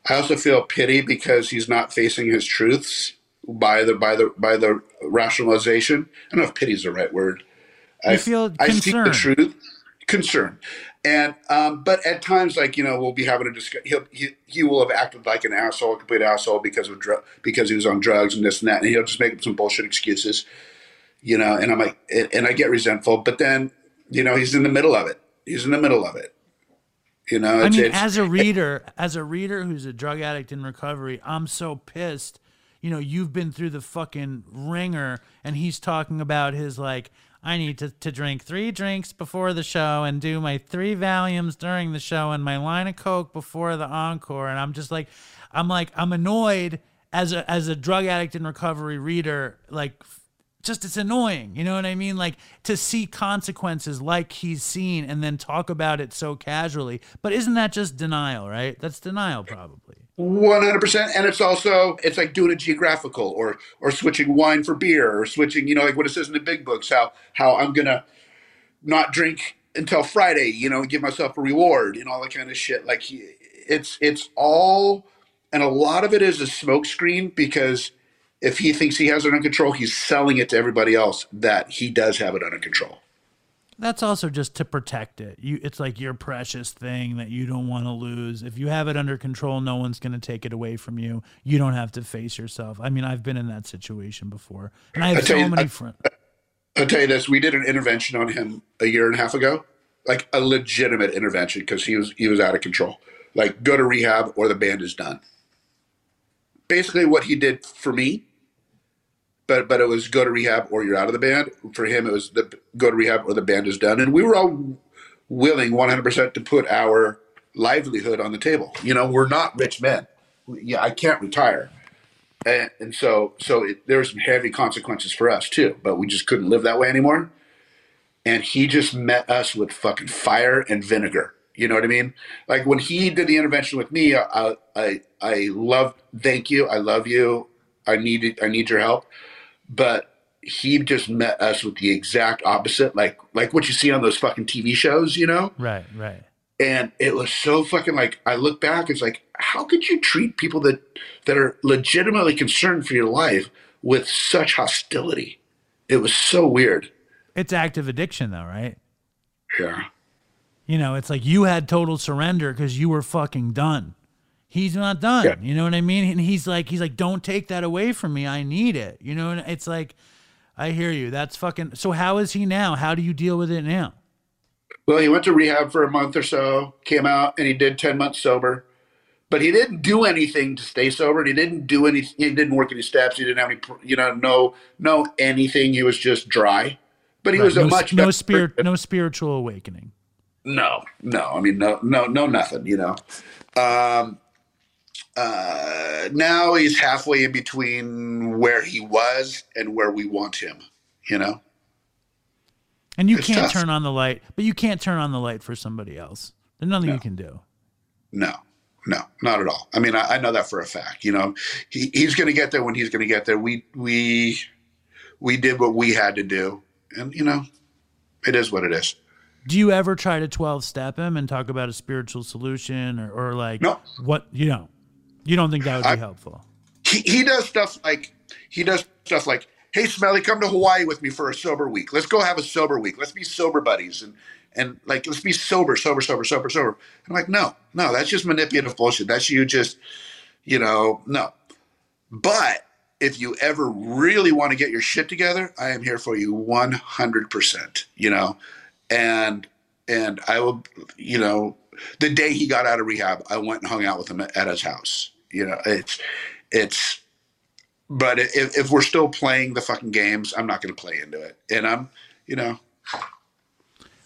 B: I also feel pity because he's not facing his truths by the by the by the rationalization. I don't know if pity is the right word. I
A: feel
B: I see the truth, concern, and um, but at times, like you know, we'll be having a discussion. He'll, he he will have acted like an asshole, a complete asshole because of dr- because he was on drugs and this and that, and he'll just make up some bullshit excuses, you know. And I'm like, and, I get resentful, but then you know, he's in the middle of it. He's in the middle of it. You know,
A: I mean,
B: it's,
A: as a [laughs] reader, as a reader who's a drug addict in recovery, I'm so pissed. You know, you've been through the fucking ringer, and he's talking about his like, I need to, to drink three drinks before the show and do my three Valiums during the show and my line of coke before the encore, and I'm just like, I'm like, I'm annoyed as a as a drug addict in recovery reader, like just it's annoying. You know what I mean? Like to see consequences like he's seen and then talk about it so casually. But isn't that just denial, right? That's denial, probably.
B: One hundred percent, and it's also it's like doing a geographical or or switching wine for beer or switching, you know, like what it says in the big books, how how I'm gonna not drink until Friday, you know, give myself a reward and all that kind of shit. Like it's it's all, and a lot of it is a smokescreen because if he thinks he has it under control, he's selling it to everybody else that he does have it under control.
A: That's also just to protect it. You it's like your precious thing that you don't want to lose. If you have it under control, no one's going to take it away from you. You don't have to face yourself. I mean, I've been in that situation before. And I have so
B: you-
A: many friends.
B: I'll tell you this: we did an intervention on him a year and a half ago, like a legitimate intervention because he was he was out of control. Like go to rehab or the band is done. Basically, what he did for me, but but it was go to rehab or you're out of the band. For him, it was the go to rehab or the band is done, and we were all willing 100 percent to put our livelihood on the table. You know, we're not rich men. Yeah, I can't retire and, and so so it, there were some heavy consequences for us too but we just couldn't live that way anymore and he just met us with fucking fire and vinegar You know what I mean? Like when he did the intervention with me, I I I love thank you. I love you. I need I need your help. But he just met us with the exact opposite, like like what you see on those fucking TV shows, you know?
A: Right, right.
B: And it was so fucking like I look back, it's like, how could you treat people that that are legitimately concerned for your life with such hostility? It was so weird.
A: It's active addiction, though, right?
B: Yeah.
A: You know, it's like you had total surrender because you were fucking done. He's not done.
B: Yeah.
A: You know what I mean? And he's like, he's like, don't take that away from me. I need it. You know, and it's like, I hear you. That's fucking. So how is he now? How do you deal with it now?
B: Well, he went to rehab for a month or so, came out, and he did 10 months sober. But he didn't do anything to stay sober. And he didn't do any. He didn't work any steps. He didn't have any. You know, no, no anything. He was just dry. But he was
A: no,
B: a much
A: no spirit, no spiritual awakening.
B: No, no. I mean, no, no, no, nothing. You know. Um, uh, now he's halfway in between where he was and where we want him. You know.
A: And you
B: It's
A: can't
B: tough.
A: turn on the light, but you can't turn on the light for somebody else. There's nothing you can do.
B: No, no, not at all. I mean, I, I know that for a fact. You know, he, he's going to get there when he's going to get there. We we we did what we had to do, and you know, it is what it is.
A: Do you ever try to 12 step him and talk about a spiritual solution or, or like
B: No.
A: what, you know, you don't think that would be
B: I-
A: helpful?
B: He he does stuff like he does stuff like, "Hey, Smelly, come to Hawaii with me for a sober week. Let's go have a sober week. Let's be sober buddies and." And like, let's be sober, sober, sober, sober, sober. I'm like, no, no, that's just manipulative bullshit. That's you just, you know, no. But if you ever really want to get your shit together, I am here for you 100%, you know. And and I will, you know, the day he got out of rehab, I went and hung out with him at his house. You know, it's it's but if, if we're still playing the fucking games, I'm not going to play into it. And I'm, you know,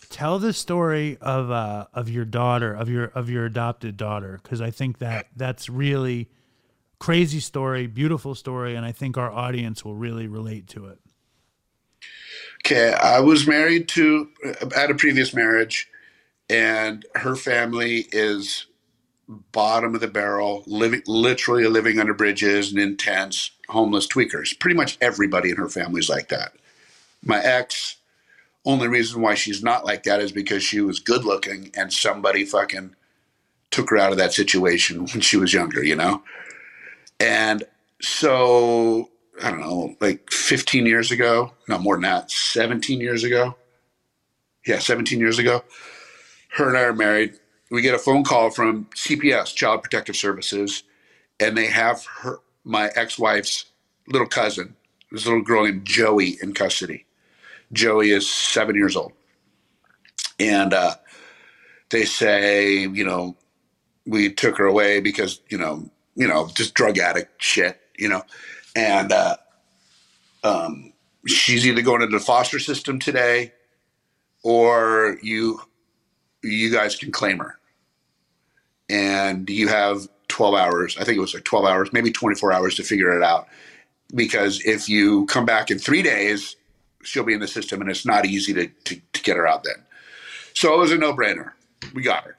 A: Tell the story of uh of your daughter, of your of your adopted daughter cuz I think that that's really crazy story, beautiful story and I think our audience will really relate to it.
B: Okay, I was married to at a previous marriage, and her family is bottom of the barrel, living literally living under bridges and in tents, homeless tweakers. Pretty much everybody in her family is like that. My ex, only reason why she's not like that is because she was good looking and somebody fucking took her out of that situation when she was younger, you know? And so I don't know, like 15 years ago, no more than that, 17 years ago. Yeah, 17 years ago. Her and I are married. We get a phone call from CPS, Child Protective Services, and they have her, my ex-wife's little cousin, this little girl named Joey, in custody. Joey is seven years old, and uh, they say, you know, we took her away because you know, you know, just drug addict shit, you know, and uh, um, she's either going into the foster system today, or you you guys can claim her, and you have twelve hours. I think it was like twelve hours, maybe twenty four hours to figure it out. Because if you come back in three days, she'll be in the system, and it's not easy to to, to get her out then. So it was a no brainer. We got her.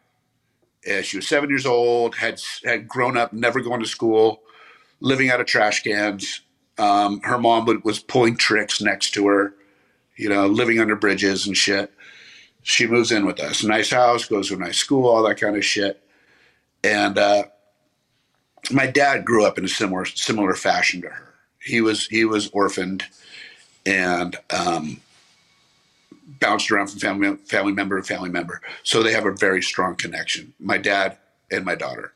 B: She was seven years old, had had grown up, never going to school, living out of trash cans. Um, her mom would, was pulling tricks next to her, you know, living under bridges and shit. She moves in with us. Nice house, goes to a nice school, all that kind of shit. And uh, my dad grew up in a similar similar fashion to her. He was he was orphaned and um, bounced around from family family member to family member. So they have a very strong connection. My dad and my daughter,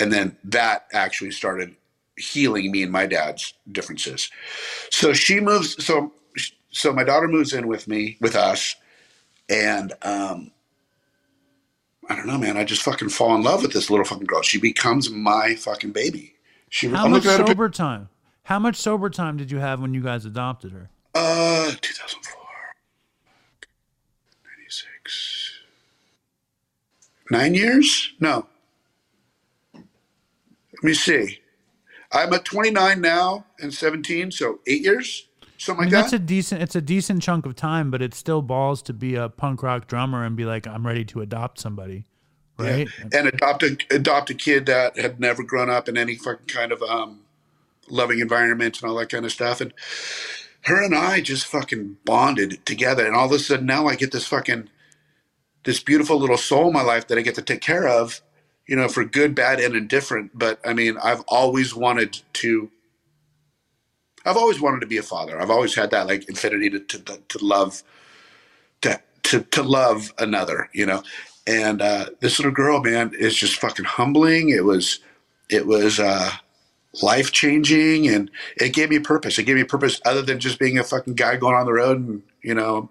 B: and then that actually started healing me and my dad's differences. So she moves. So so my daughter moves in with me with us, and um, I don't know, man. I just fucking fall in love with this little fucking girl. She becomes my fucking baby. She.
A: How
B: I'm
A: much sober time? How much sober time did you have when you guys adopted her?
B: Uh, 2004. 96. Nine years? No. Let me see. I'm at 29 now and 17, so eight years? Something
A: I
B: like
A: mean, that's a decent it's a decent chunk of time, but it's still balls to be a punk rock drummer and be like, I'm ready to adopt somebody. right?
B: and adopt a adopt a kid that had never grown up in any fucking kind of um, loving environment and all that kind of stuff. And her and I just fucking bonded together. And all of a sudden now I get this fucking this beautiful little soul in my life that I get to take care of, you know, for good, bad, and indifferent. But I mean, I've always wanted to. I've always wanted to be a father. I've always had that like infinity to to, to love, to to to love another, you know. And uh, this little girl, man, is just fucking humbling. It was, it was uh, life changing, and it gave me purpose. It gave me purpose other than just being a fucking guy going on the road and you know,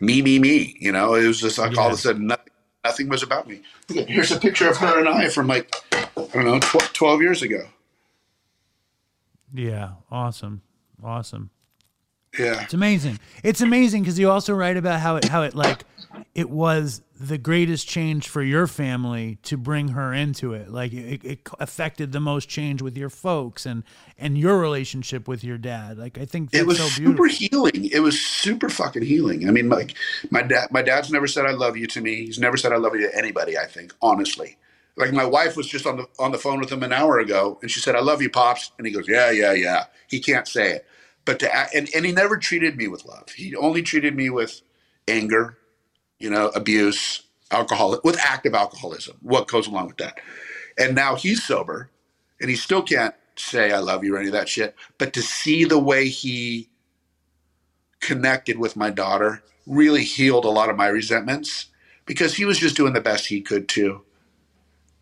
B: me, me, me. You know, it was just like all of a sudden nothing, nothing was about me. Here's a picture of her and I from like I don't know, 12, 12 years ago.
A: Yeah, awesome, awesome.
B: Yeah.
A: It's amazing. It's amazing because you also write about how it how it like it was the greatest change for your family to bring her into it. Like it, it affected the most change with your folks and and your relationship with your dad. Like I think that's
B: it was
A: so
B: super healing. It was super fucking healing. I mean, like my dad, my dad's never said I love you to me. He's never said I love you to anybody. I think honestly, like my wife was just on the on the phone with him an hour ago, and she said, "I love you, pops," and he goes, "Yeah, yeah, yeah." He can't say it, but to and and he never treated me with love. He only treated me with anger, you know, abuse, alcohol, with active alcoholism. What goes along with that? And now he's sober, and he still can't say I love you or any of that shit. But to see the way he connected with my daughter really healed a lot of my resentments because he was just doing the best he could too.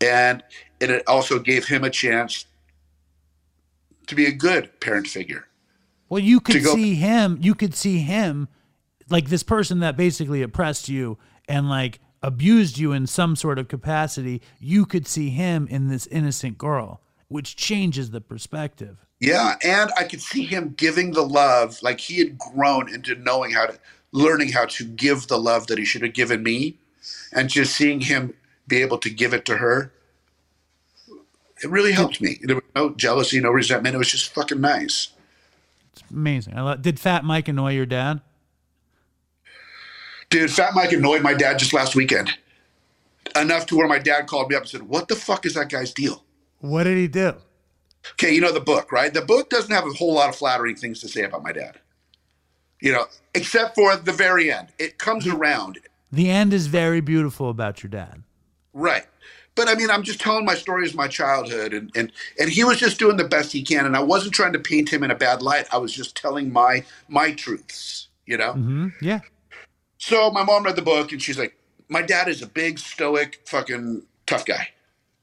B: And it also gave him a chance to be a good parent figure.
A: Well, you could
B: go-
A: see him. You could see him, like this person that basically oppressed you and like abused you in some sort of capacity. You could see him in this innocent girl, which changes the perspective.
B: Yeah, and I could see him giving the love, like he had grown into knowing how to, learning how to give the love that he should have given me, and just seeing him be able to give it to her. It really helped me. There was no jealousy, no resentment. It was just fucking nice.
A: It's amazing. I love, did Fat Mike annoy your dad?
B: Dude, Fat Mike annoyed my dad just last weekend. Enough to where my dad called me up and said, What the fuck is that guy's deal?
A: What did he do?
B: Okay, you know the book, right? The book doesn't have a whole lot of flattering things to say about my dad. You know, except for the very end. It comes around.
A: The end is very beautiful about your dad.
B: Right. But I mean, I'm just telling my stories of my childhood, and, and and he was just doing the best he can, and I wasn't trying to paint him in a bad light. I was just telling my my truths, you know.
A: hmm Yeah.
B: So my mom read the book, and she's like, "My dad is a big, stoic, fucking tough guy,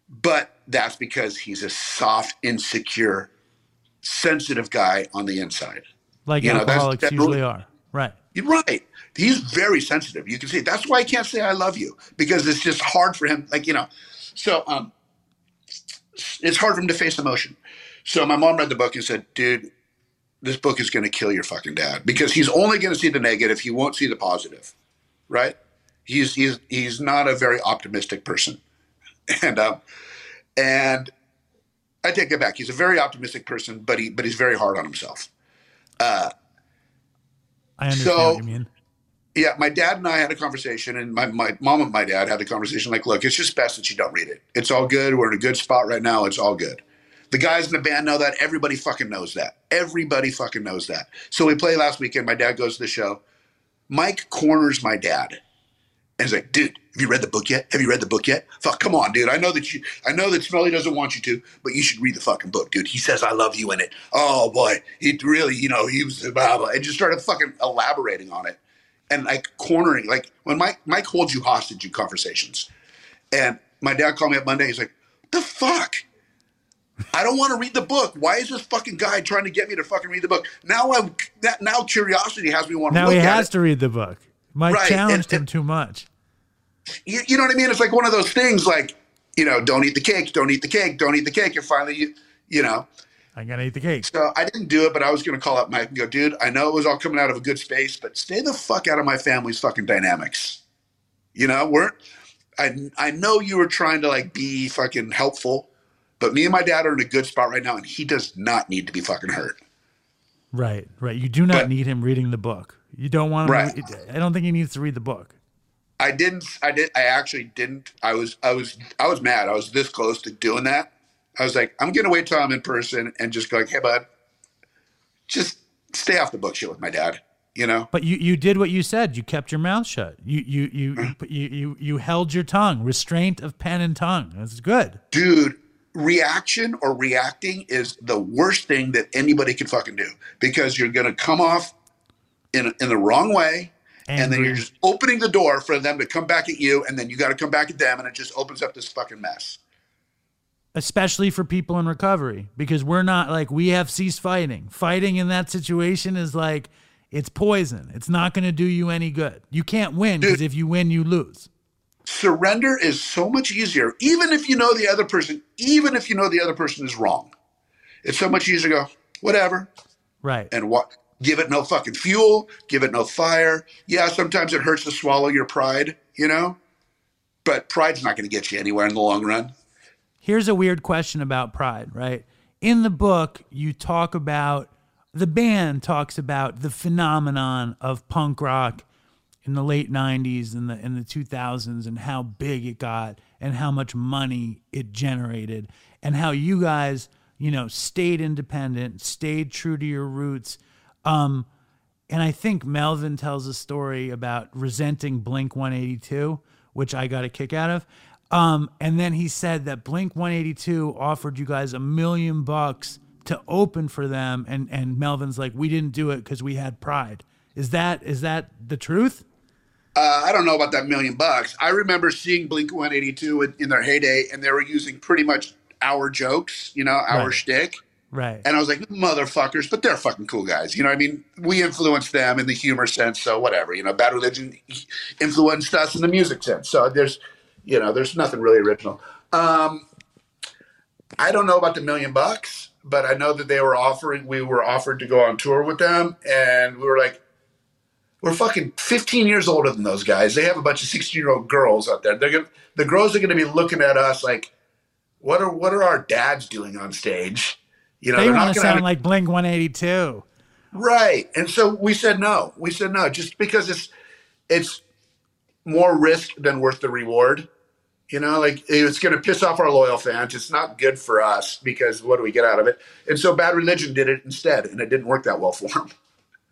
B: but that's because he's a soft, insecure, sensitive guy on the inside."
A: Like
B: You know, that's-
A: alcoholics
B: that
A: usually
B: really-
A: are. Right.
B: You're right. He's very sensitive. You can see that's why I can't say I love you because it's just hard for him. Like you know, so um, it's hard for him to face emotion. So my mom read the book and said, "Dude, this book is going to kill your fucking dad because he's only going to see the negative. He won't see the positive, right? He's he's he's not a very optimistic person, and um, and I take that back. He's a very optimistic person, but he but he's very hard on himself.
A: I understand
B: So-
A: what you mean.
B: Yeah, my dad and I had a conversation, and my, my mom and my dad had a conversation like, look, it's just best that you don't read it. It's all good. We're in a good spot right now. It's all good. The guys in the band know that. Everybody fucking knows that. Everybody fucking knows that. So we play last weekend. My dad goes to the show. Mike corners my dad. And he's like, dude, have you read the book yet? Have you read the book yet? Fuck, come on, dude. I know that you I know that Smelly doesn't want you to, but you should read the fucking book, dude. He says I love you in it. Oh boy. He really, you know, he was blah, blah, and just started fucking elaborating on it and like cornering, like when Mike Mike holds you hostage in conversations. And my dad called me up Monday. He's like, "The fuck." I don't want to read the book. Why is this fucking guy trying to get me to fucking read the book? Now I'm that now curiosity has me want to
A: Now he has
B: it.
A: to read the book. Mike
B: Right,
A: challenged
B: and-
A: him too much.
B: You, you know what I mean? It's like one of those things like, you know, don't eat the cake, don't eat the cake, don't eat the cake. And finally you you know,
A: I gotta eat the cake.
B: So I didn't do it, but I was going to call up Mike and go, dude, I know it was all coming out of a good space, but stay the fuck out of my family's fucking dynamics. You know, we're, I, I know you were trying to like be fucking helpful, but me and my dad are in a good spot right now, and he does not need to be fucking hurt.
A: Right, right. You do not
B: But-
A: need him reading the book. You don't want him.
B: Right.
A: To, read- I don't think he needs to read the book.
B: I didn't. I did. I actually didn't. I was. I was. I was mad. I was this close to doing that. I was like, I'm gonna wait till I'm in person and just go like, hey, bud, just stay off the book shit with my dad. You know.
A: But you, you did what you said. You kept your mouth shut. You you you
B: Mm-hmm.
A: you you, you held your tongue. Restraint of pen and tongue. That's good.
B: dude reaction or reacting is the worst thing that anybody can fucking do because you're going to come off in, in the wrong way and then you're just opening the door for them to come back at you and then you got to come back at them and it just opens up this fucking mess
A: especially for people in recovery because we're not like we have ceased fighting. Fighting in that situation is like it's poison. It's not going to do you any good. You can't win because if you win you lose.
B: Surrender is so much easier. Even if you know the other person even if you know the other person is wrong it's so much easier to go whatever.
A: Right.
B: And what give it no fucking fuel give it no fire. Yeah sometimes it hurts to swallow your pride you know? But pride's not going to get you anywhere in the long run
A: here's a weird question about pride right in the book you talk about the band talks about the phenomenon of punk rock in the late 90s and the in the 2000s and how big it got and how much money it generated and how you guys you know stayed independent stayed true to your roots um and I think Melvin tells a story about resenting Blink 182, which I got a kick out of. Um, and then he said that Blink 182 offered you guys a million bucks to open for them, and and Melvin's like, we didn't do it because we had pride. Is that is that the truth?
B: uh, i don't know about that million bucks i remember seeing blink 182 in, in their heyday and they were using pretty much our jokes you know our
A: Right.
B: shtick
A: Right.
B: and i was like motherfuckers but they're fucking cool guys you know i mean we influenced them in the humor sense so whatever you know bad religion influenced us in the music sense so there's you know there's nothing really original um i don't know about the million bucks but i know that they were offering we were offered to go on tour with them and we were like we're fucking 15 years older than those guys they have a bunch of 16 year old girls out there they're gonna the girls are gonna be looking at us like what are what are our dads doing on stage you know
A: they
B: they're
A: want to
B: gonna have
A: sound like Blink 182.
B: Right. And so we said no. We said no, just because it's it's more risk than worth the reward. You know, like it's going to piss off our loyal fans. It's not good for us because what do we get out of it? And so Bad Religion did it instead, and it didn't work that well [laughs] for them.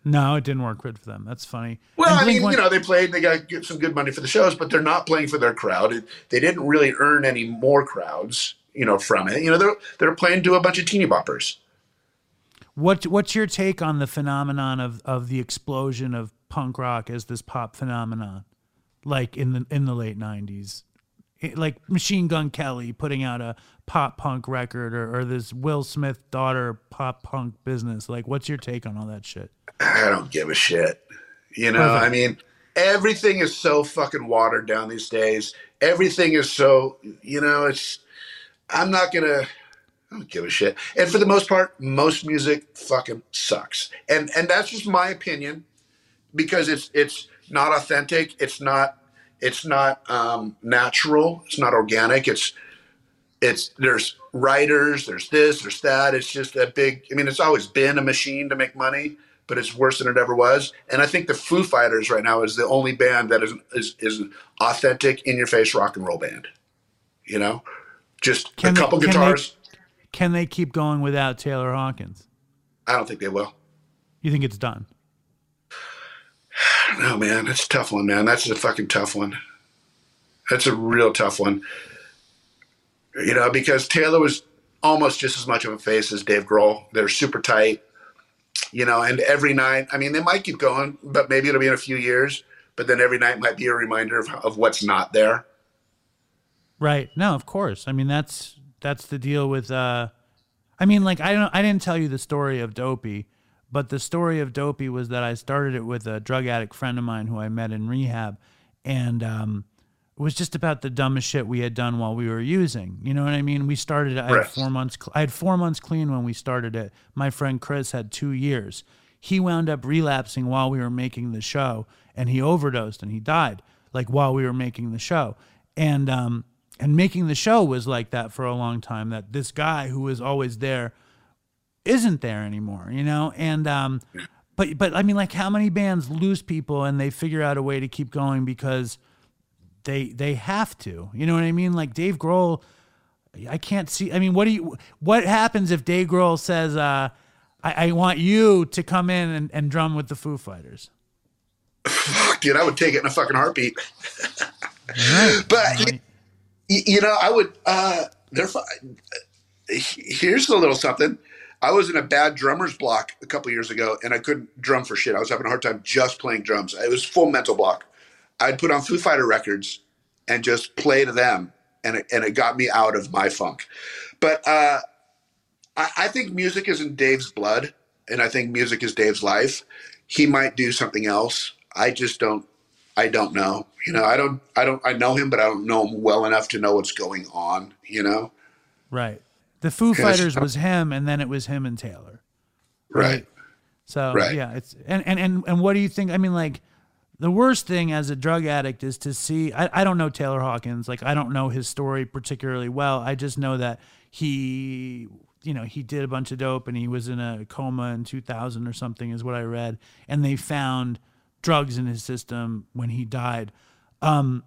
A: No, it didn't work good for them. That's funny.
B: Well,
A: And
B: I mean,
A: one-
B: you know, they played, they got some good money for the shows, but they're not playing for their crowd. It- They didn't really earn any more crowds, you know, from it. You know, they're they're playing to a bunch of teeny boppers.
A: What what's your take on the phenomenon of of the explosion of punk rock as this pop phenomenon, like in the in the late '90s, It- like Machine Gun Kelly putting out a pop punk record, or, or this Will Smith daughter pop punk business. Like, what's your take on all that shit?
B: I don't give a shit. You know,
A: Perfect.
B: I mean, everything is so fucking watered down these days. Everything is so, you know, it's, I'm not to, I don't give a shit. And for the most part, most music fucking sucks. And, and that's just my opinion because it's, it's not authentic. It's not, it's not um, natural. It's not organic. It's, it's there's writers, there's this, there's that. It's just a big. I mean, it's always been a machine to make money, but it's worse than it ever was. And I think the Foo Fighters right now is the only band that is is, is an authentic, in your face rock and roll band. You know, just
A: Can
B: a
A: they-
B: couple
A: can they-
B: guitars.
A: Can they keep going without Taylor Hawkins?
B: I don't think they will.
A: You think it's done?
B: No, man, that's a tough one, man. That's a fucking tough one. That's a real tough one. You know, because Taylor was almost just as much of a face as Dave Grohl. They're super tight. You know, and every night, I mean, they might keep going, but maybe it'll be in a few years. But then every night might be a reminder of, of what's not there.
A: Right. No, of course. I mean that's that's the deal with uh I mean like I don't I didn't tell you the story of Dopey, but the story of Dopey was that I started it with a drug addict friend of mine who I met in rehab and um it was just about the dumbest shit we had done while we were using. You know what I mean? We started I had 4 months I had 4 months clean when we started it. My friend Chris had 2 years. He wound up relapsing while we were making the show and he overdosed and he died like while we were making the show. And um and making the show was like that for a long time that this guy who was always there isn't there anymore you know and um but but i mean like how many bands lose people and they figure out a way to keep going because they they have to. You know what I mean? Like Dave Grohl, I can't see. I mean, what do you? What happens if Dave Grohl says, uh, I, "I want you to come in and, and drum with the Foo Fighters"?
B: Fuck, dude, I would take it in a fucking heartbeat. [laughs] but you, you, know, I would. uh They're fine. Here's a little something. I was in a bad drummer's block a couple years ago, and I couldn't drum for shit. I was having a hard time just playing drums. It was full mental block. I'd put on Foo Fighter records and just play to them, and it, and it got me out of my funk. But uh, I, I think music is in Dave's blood, and I think music is Dave's life. He might do something else. I just don't. I don't know. You know, I don't. I don't. I know him, but I don't know him well enough to know what's going on. You know.
A: Right. The Foo Fighters was him, and then it was him and Taylor.
B: Right. right.
A: So right. yeah, it's and, and and and what do you think? I mean, like the worst thing as a drug addict is to see I, I don't know Taylor Hawkins. Like I don't know his story particularly well. I just know that he you know, he did a bunch of dope and he was in a coma in 2000 or something is what I read and they found drugs in his system when he died. Um,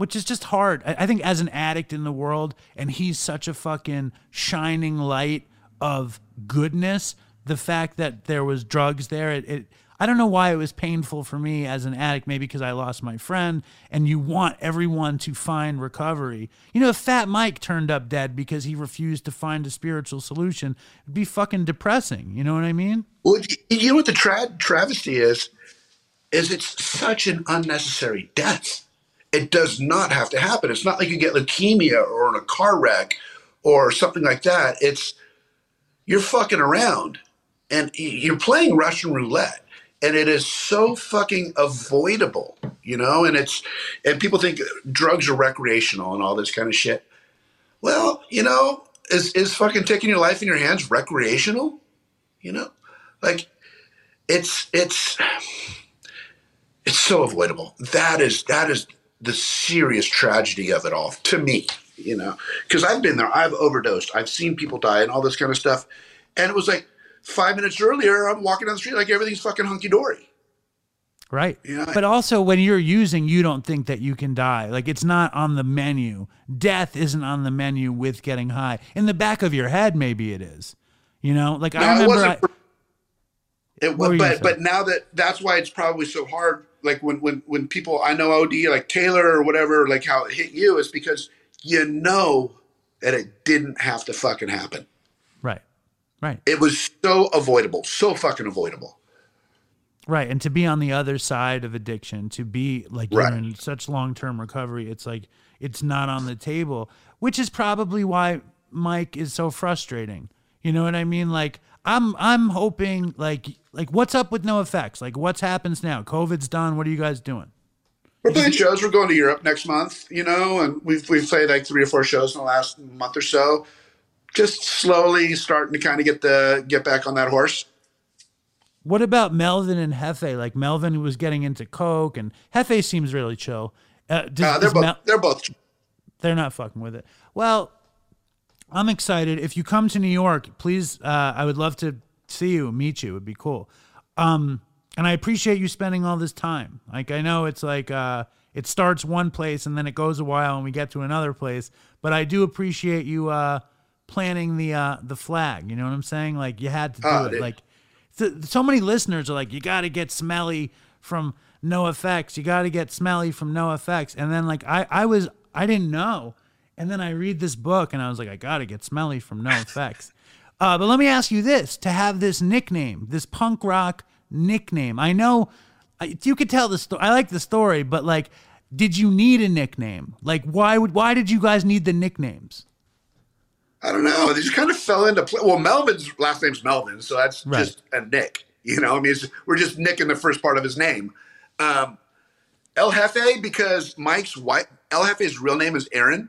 A: which is just hard. I, I think as an addict in the world, and he's such a fucking shining light of goodness. The fact that there was drugs there, it, it I don't know why it was painful for me as an addict, maybe because I lost my friend, and you want everyone to find recovery. You know, if Fat Mike turned up dead because he refused to find a spiritual solution, it'd be fucking depressing. You know what I mean?
B: Well, you know what the tra- travesty is? Is it's such an unnecessary death. It does not have to happen. It's not like you get leukemia or in a car wreck or something like that. It's you're fucking around and you're playing Russian roulette and it is so fucking avoidable, you know, and it's and people think drugs are recreational and all this kind of shit. Well, you know, is is fucking taking your life in your hands recreational? You know? Like it's it's it's so avoidable. That is that is the serious tragedy of it all to me, you know, because I've been there, I've overdosed, I've seen people die and all this kind of stuff. And it was like five minutes earlier, I'm walking down the street like everything's fucking hunky dory.
A: Right. but also, when you're using, you don't think that you can die. Like, it's not on the menu. Death isn't on the menu with getting high. In the back of your head, maybe it is. You know, like no, I remember. It,
B: I, it but but now that that's why it's probably so hard like when when when people I know OD like Taylor or whatever like how it hit you is because you know that it didn't have to fucking happen.
A: Right. Right.
B: It was so avoidable, so fucking avoidable.
A: Right. And to be on the other side of addiction, to be like you're in such long term recovery, it's like it's not on the table, which is probably why Mike is so frustrating. You know what I mean? Like I'm I'm hoping like like what's up with NoFX? Like what's happens now? COVID's done. What are you guys doing?
B: We're playing shows. We're going to Europe next month, you know, and we've we've played like three or four shows in the last month or so. Just slowly starting to kind of get the get back on that horse.
A: What about Melvin and Hefe? Like Melvin was getting into coke, and Hefe seems really chill.
B: Uh, does, uh, they're both. Mel- they're both.
A: They're not fucking with it. Well, I'm excited. If you come to New York, please, uh, I would love to see you, meet you. It would be cool. Um, and I appreciate you spending all this time. Like I know it's like uh, it starts one place and then it goes a while and we get to another place. But I do appreciate you uh, planting the uh, the flag. You know what I'm saying? Like you had to do oh, it. Dude. Like th- so many listeners are like, you got to get smelly from NoFX. You got to get smelly from NoFX. And then like I I was I didn't know. And then I read this book and I was like, I got to get smelly from NOFX. [laughs] Uh, but let me ask you this: to have this nickname, this punk rock nickname, I know you could tell the story. I like the story, but like, did you need a nickname? Like, why would why did you guys need the nicknames?
B: I don't know. They just kind of fell into play. Well, Melvin's last name's Melvin, so that's right. just a Nick. You know, I mean, we're just nicking the first part of his name. Um, El Hefe, because Mike's wife, El Hefe's real name is Aaron.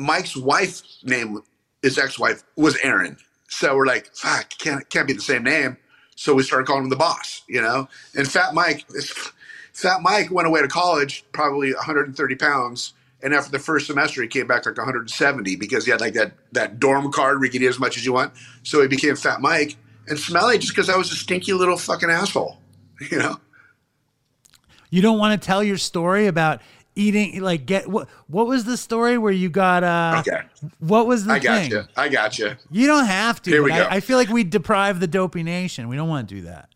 B: Mike's wife's name his ex-wife was Aaron. So we're like, fuck, can't can't be the same name. So we started calling him the boss, you know. And Fat Mike, Fat Mike went away to college, probably 130 pounds, and after the first semester, he came back like 170 because he had like that that dorm card where you can eat as much as you want. So he became Fat Mike and Smelly just because I was a stinky little fucking asshole, [laughs] you know.
A: You don't want to tell your story about eating like get what what was the story where you got uh
B: Okay.
A: what was the
B: I got
A: thing?
B: you. I got you.
A: You don't have to.
B: Here we go.
A: I, I feel like we deprive the dopey nation. We don't want to do that.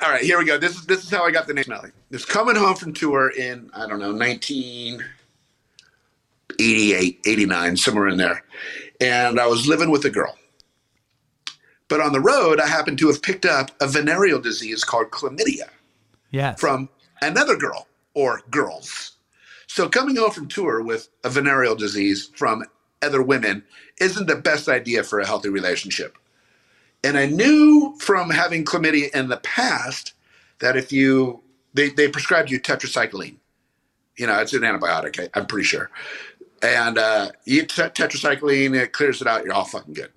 B: All right, here we go. This is this is how I got the name Smelly. This coming home from tour in I don't know 1988, 89, somewhere in there, and I was living with a girl. But on the road, I happened to have picked up a venereal disease called chlamydia
A: Yes.
B: from another girl or girls. So coming home from tour with a venereal disease from other women isn't the best idea for a healthy relationship. And I knew from having chlamydia in the past that if you they, they prescribed you tetracycline, you know, it's an antibiotic, I, I'm pretty sure. And uh, you eat tetracycline, it clears it out, you're all fucking good.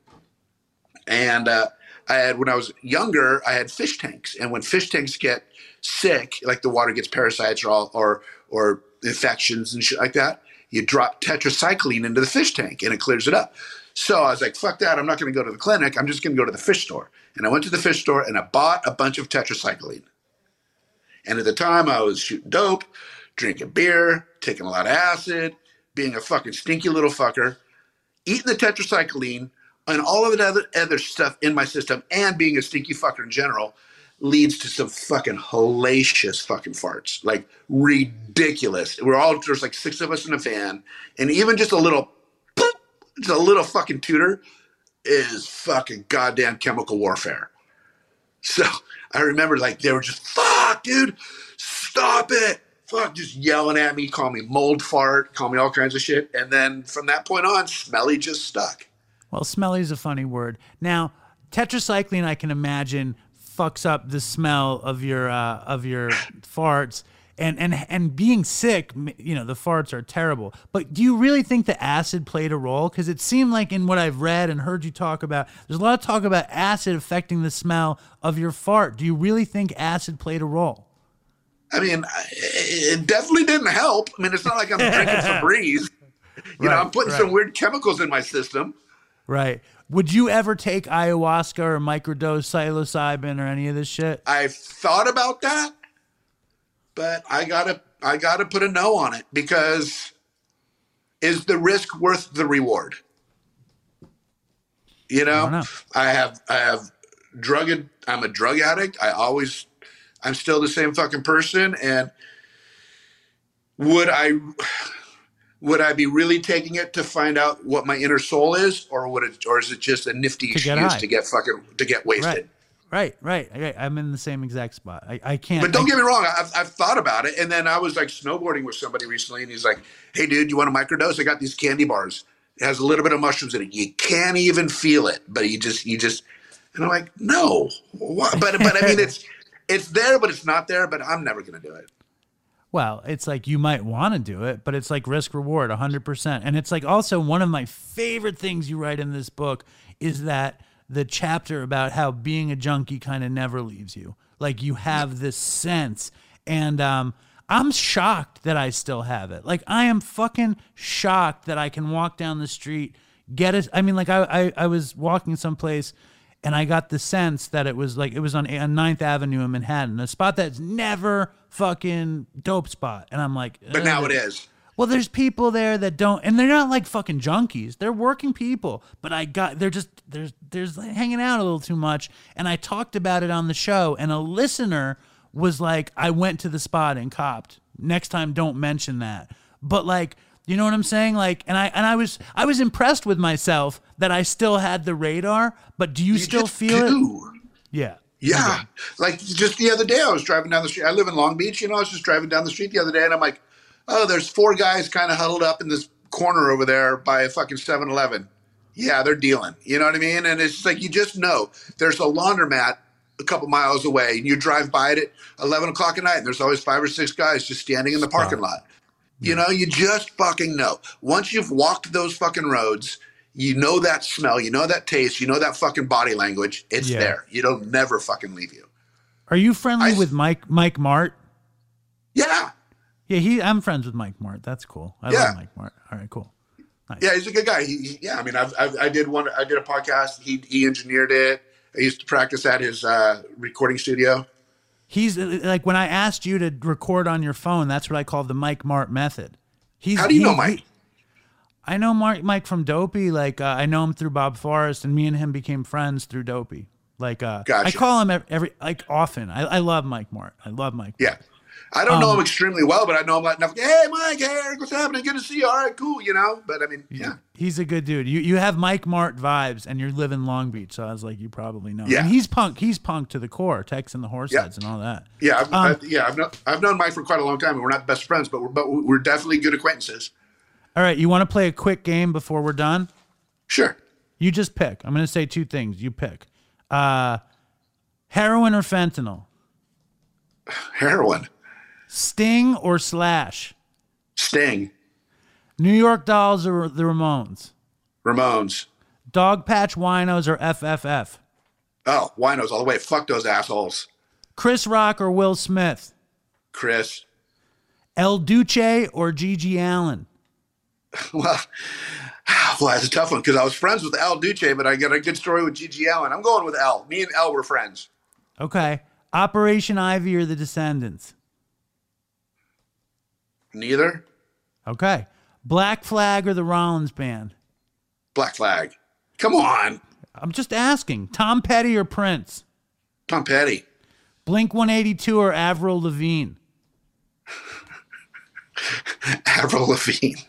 B: And uh, I had, when I was younger, I had fish tanks. And when fish tanks get sick, like the water gets parasites or all, or or infections and shit like that, you drop tetracycline into the fish tank and it clears it up. So I was like, fuck that. I'm not going to go to the clinic. I'm just going to go to the fish store. And I went to the fish store and I bought a bunch of tetracycline. And at the time, I was shooting dope, drinking beer, taking a lot of acid, being a fucking stinky little fucker, eating the tetracycline and all of the other, other stuff in my system, and being a stinky fucker in general leads to some fucking hellacious fucking farts. Like ridiculous. We're all, there's like six of us in a van, and even just a little, just a little fucking tutor is fucking goddamn chemical warfare. So I remember like they were just fuck, dude, stop it. Fuck, just yelling at me, call me mold fart, call me all kinds of shit. And then from that point on, smelly just stuck.
A: Well, smelly is a funny word. Now, tetracycline, I can imagine, fucks up the smell of your uh, of your farts, and and and being sick, you know, the farts are terrible. But do you really think the acid played a role? Because it seemed like in what I've read and heard you talk about, there's a lot of talk about acid affecting the smell of your fart. Do you really think acid played a role?
B: I mean, it definitely didn't help. I mean, it's not like I'm drinking Febreze. [laughs] You know, I'm putting
A: right.
B: some weird chemicals in my system.
A: Right. Would you ever take ayahuasca or microdose psilocybin or any of this shit?
B: I've thought about that, but I gotta I gotta put a no on it because is the risk worth the reward? You know,
A: don't know.
B: I have I have drug I'm a drug addict. I always I'm still the same fucking person and would I would I be really taking it to find out what my inner soul is or would it or is it just a nifty
A: To
B: excuse to get fucking to get wasted?
A: Right. Right, right. I, I'm in the same exact spot. I, I can't.
B: But don't
A: I-
B: get me wrong, I've, I've thought about it. And then I was like snowboarding with somebody recently, and he's like, "Hey, dude, you want a microdose? I got these candy bars. It has a little bit of mushrooms in it. You can't even feel it, but you just, you just." And I'm like, "No, what? but but I mean, [laughs] it's it's there, but it's not there. But I'm never gonna do it.
A: Well, it's like you might want to do it, but it's like risk reward 100%. And it's like also one of my favorite things you write in this book is that the chapter about how being a junkie kind of never leaves you. Like you have this sense. And um, I'm shocked that I still have it. Like I am fucking shocked that I can walk down the street, get it. I mean, like I, I, I was walking someplace and I got the sense that it was like it was on, on 9th Avenue in Manhattan, a spot that's never fucking dope spot. And I'm like,
B: But now it is.
A: well, there's people there that don't, and they're not like fucking junkies. They're working people. But I got, they're just, there's, there's hanging out a little too much. And I talked about it on the show, and a listener was like, I went to the spot and copped. Next time, don't mention that. But like, you know what I'm saying? Like, and I, and I was, I was impressed with myself that I still had the radar. But do you,
B: You
A: still
B: just
A: feel it?
B: do.
A: Yeah.
B: Yeah. Like just the other day, I was driving down the street. I live in Long Beach, you know, I was just driving down the street the other day and I'm like, oh, there's four guys kind of huddled up in this corner over there by a fucking 7 Eleven. Yeah, they're dealing. You know what I mean? And it's like, you just know there's a laundromat a couple miles away and you drive by it at 11 o'clock at night and there's always five or six guys just standing in the parking lot. You know, you just fucking know. Once you've walked those fucking roads, you know that smell, you know that taste, you know that fucking body language. It's
A: Yeah.
B: there. It'll never fucking leave you.
A: Are you friendly
B: I-
A: with Mike, Mike Martt?
B: Yeah.
A: Yeah, he. I'm friends with Mike Martt. That's cool. I
B: Yeah.
A: love Mike Martt. All right, cool.
B: Yeah, he's a good guy. He, he- yeah, I mean, I've, I've, I did one. I did a podcast. He he engineered it. I used to practice at his uh, recording studio.
A: He's uh, like when I asked you to record on your phone, that's what I call the Mike Martt method. He's,
B: How do you
A: he-
B: know Mike?
A: he- I know Mark, Mike from Dopey. Like uh, I know him through Bob Forrest, and me and him became friends through Dopey. Like uh, I call him every, every like often. I, I love Mike Martt. I love Mike.
B: Yeah. I don't
A: Um,
B: know him extremely well, but I know him like enough. Hey, Mike, hey, Eric, what's happening? Good to see you. All right, cool, you know. But I mean, yeah,
A: He's a good dude. You you have Mike Martt vibes, and you're living Long Beach, so I was like, you probably know.
B: Yeah.
A: And he's punk. He's punk to the core. Tex and the Horseheads
B: Yeah.
A: and all that.
B: yeah, I've,
A: Um,
B: I, yeah. I've known, I've known Mike for quite a long time, and we're not best friends, but we're but we're definitely good acquaintances.
A: All right, you want to play a quick game before we're done?
B: Sure.
A: You just pick. I'm going to say two things. You pick. Uh, heroin or fentanyl? [sighs]
B: Heroin,
A: Sting or Slash?
B: Sting,
A: New York Dolls or the Ramones?
B: Ramones.
A: Dog Patch Winos or FFF?
B: Oh, winos all the way. Fuck those assholes.
A: Chris Rock or Will Smith?
B: Chris.
A: El Duce or GG Allin? [laughs]
B: Well, [sighs] well, that's a tough one because I was friends with El Duce, but I got a good story with GG Allin. I'm going with Al. Me and El were friends.
A: Okay. Operation Ivy or the Descendents?
B: Neither.
A: Okay. Black Flag or the Rollins Band?
B: Black Flag. Come on,
A: I'm just asking. Tom Petty or Prince?
B: Tom Petty.
A: Blink 182 or Avril Lavigne? [laughs]
B: Avril Lavigne.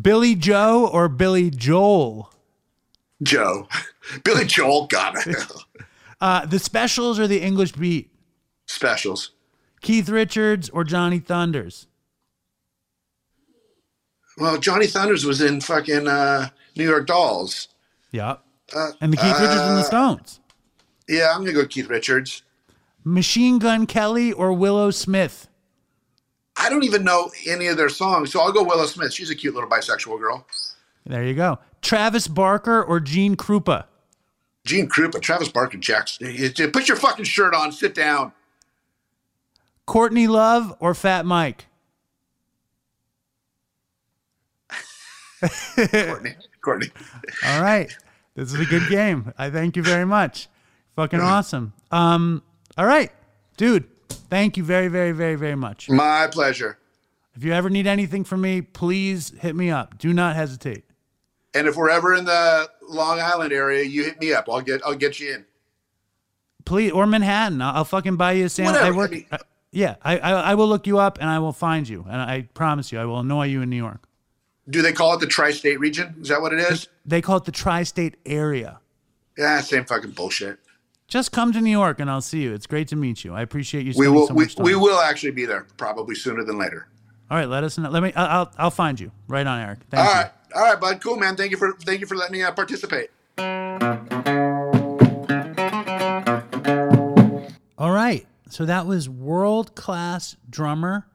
A: Billie Joe or Billy Joel?
B: Joe. [laughs] Billy Joel. God. [laughs]
A: Uh, the Specials or the English Beat?
B: Specials.
A: Keith Richards or Johnny Thunders?
B: Well, Johnny Thunders was in fucking uh, New York Dolls.
A: Yep.
B: Uh,
A: And the Keith Richards and the Stones?
B: yeah, I'm gonna go Keith Richards.
A: Machine Gun Kelly or Willow Smith?
B: I don't even know any of their songs, so I'll go Willow Smith. She's a cute little bisexual girl.
A: There you go. Travis Barker or Gene Krupa?
B: Gene Krupa, Travis Barker, Jackson. Put your fucking shirt on. Sit down.
A: Courtney Love or Fat Mike?
B: Courtney. Courtney. [laughs]
A: All right. This is a good game. I thank you very much. Fucking awesome. Um, all right. Dude, thank you very, very, very, very much.
B: My pleasure.
A: If you ever need anything from me, please hit me up. Do not hesitate.
B: And if we're ever in the Long Island area, you hit me up. I'll get I'll get you in.
A: Please, or Manhattan. I'll, I'll fucking buy you a sandwich.
B: Whatever,
A: I work.
B: I mean-
A: yeah, I, I I will look you up and I will find you. And I promise you, I will annoy you in New York.
B: Do they call it the tri-state region? Is that what it is?
A: They call it the tri-state area.
B: Yeah, same fucking bullshit.
A: Just come to New York and I'll see you. It's great to meet you. I appreciate you
B: We will
A: so
B: we, we will actually be there probably sooner than later.
A: All right, let us know. Let me. I'll I'll find you right on, Eric. Thank
B: All
A: you.
B: right. All right, bud. Cool, man. Thank you for thank you for letting me uh, participate.
A: All right. So that was world class drummer,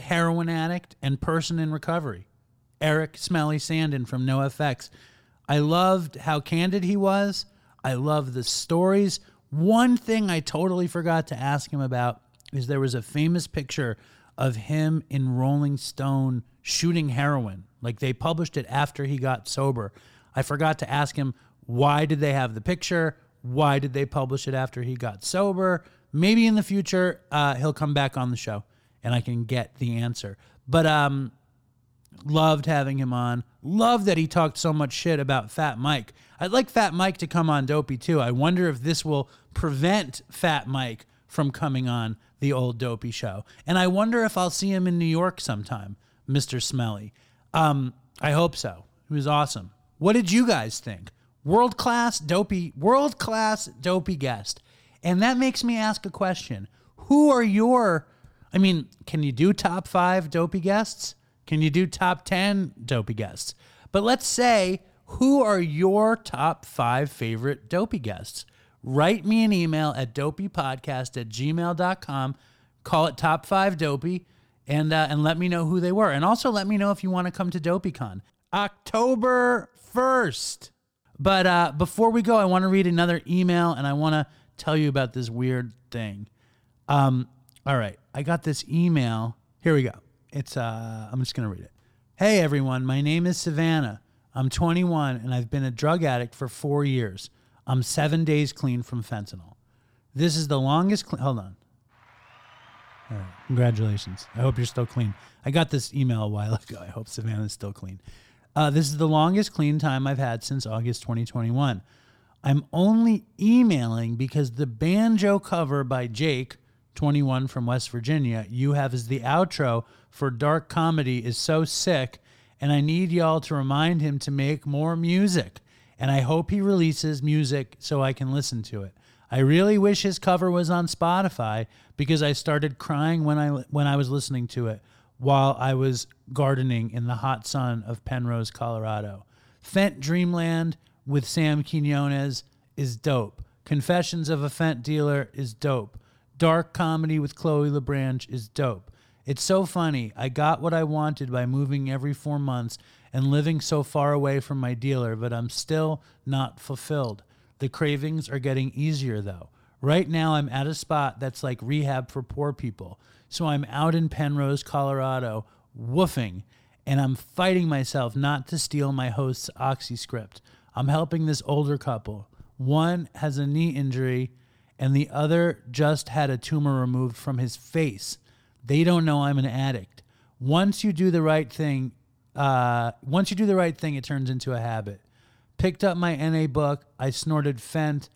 A: heroin addict, and person in recovery, Eric Smelly Sandin from NoFX. I loved how candid he was. I love the stories. One thing I totally forgot to ask him about is there was a famous picture of him in Rolling Stone shooting heroin. Like they published it after he got sober. I forgot to ask him why did they have the picture? Why did they publish it after he got sober? Maybe in the future uh, he'll come back on the show and I can get the answer. But um, loved having him on. Love that he talked so much shit about Fat Mike. I'd like Fat Mike to come on Dopey too. I wonder if this will prevent Fat Mike from coming on the old Dopey show. And I wonder if I'll see him in New York sometime, Mr. Smelly. Um, I hope so. He was awesome. What did you guys think? World class dopey, world class dopey guest. And that makes me ask a question. Who are your I mean, can you do top five dopey guests? Can you do top 10 dopey guests? But let's say, who are your top five favorite dopey guests? Write me an email at dopeypodcast at gmail.com. Call it top five dopey and, uh, and let me know who they were. And also let me know if you want to come to DopeyCon. October 1st. But uh, before we go, I want to read another email and I want to tell you about this weird thing. Um, all right, I got this email. Here we go. It's uh, I'm just gonna read it. Hey everyone, my name is Savannah. I'm 21 and I've been a drug addict for four years. I'm seven days clean from fentanyl. This is the longest. Cle- Hold on. All right. Congratulations. I hope you're still clean. I got this email a while [laughs] ago. I hope Savannah's still clean. Uh, this is the longest clean time I've had since August 2021. I'm only emailing because the banjo cover by Jake, 21 from West Virginia, you have as the outro for dark comedy is so sick, and I need y'all to remind him to make more music. And I hope he releases music so I can listen to it. I really wish his cover was on Spotify because I started crying when I when I was listening to it while I was gardening in the hot sun of Penrose, Colorado. Fent Dreamland with Sam Quinones is dope. Confessions of a Fent Dealer is dope. Dark Comedy with Chloe LeBranch is dope. It's so funny. I got what I wanted by moving every four months and living so far away from my dealer, but I'm still not fulfilled. The cravings are getting easier though. Right now, I'm at a spot that's like rehab for poor people. So I'm out in Penrose, Colorado, woofing, and I'm fighting myself not to steal my host's Oxy script. I'm helping this older couple. One has a knee injury, and the other just had a tumor removed from his face. They don't know I'm an addict. Once you do the right thing, uh, once you do the right thing, it turns into a habit. Picked up my NA book. I snorted Fent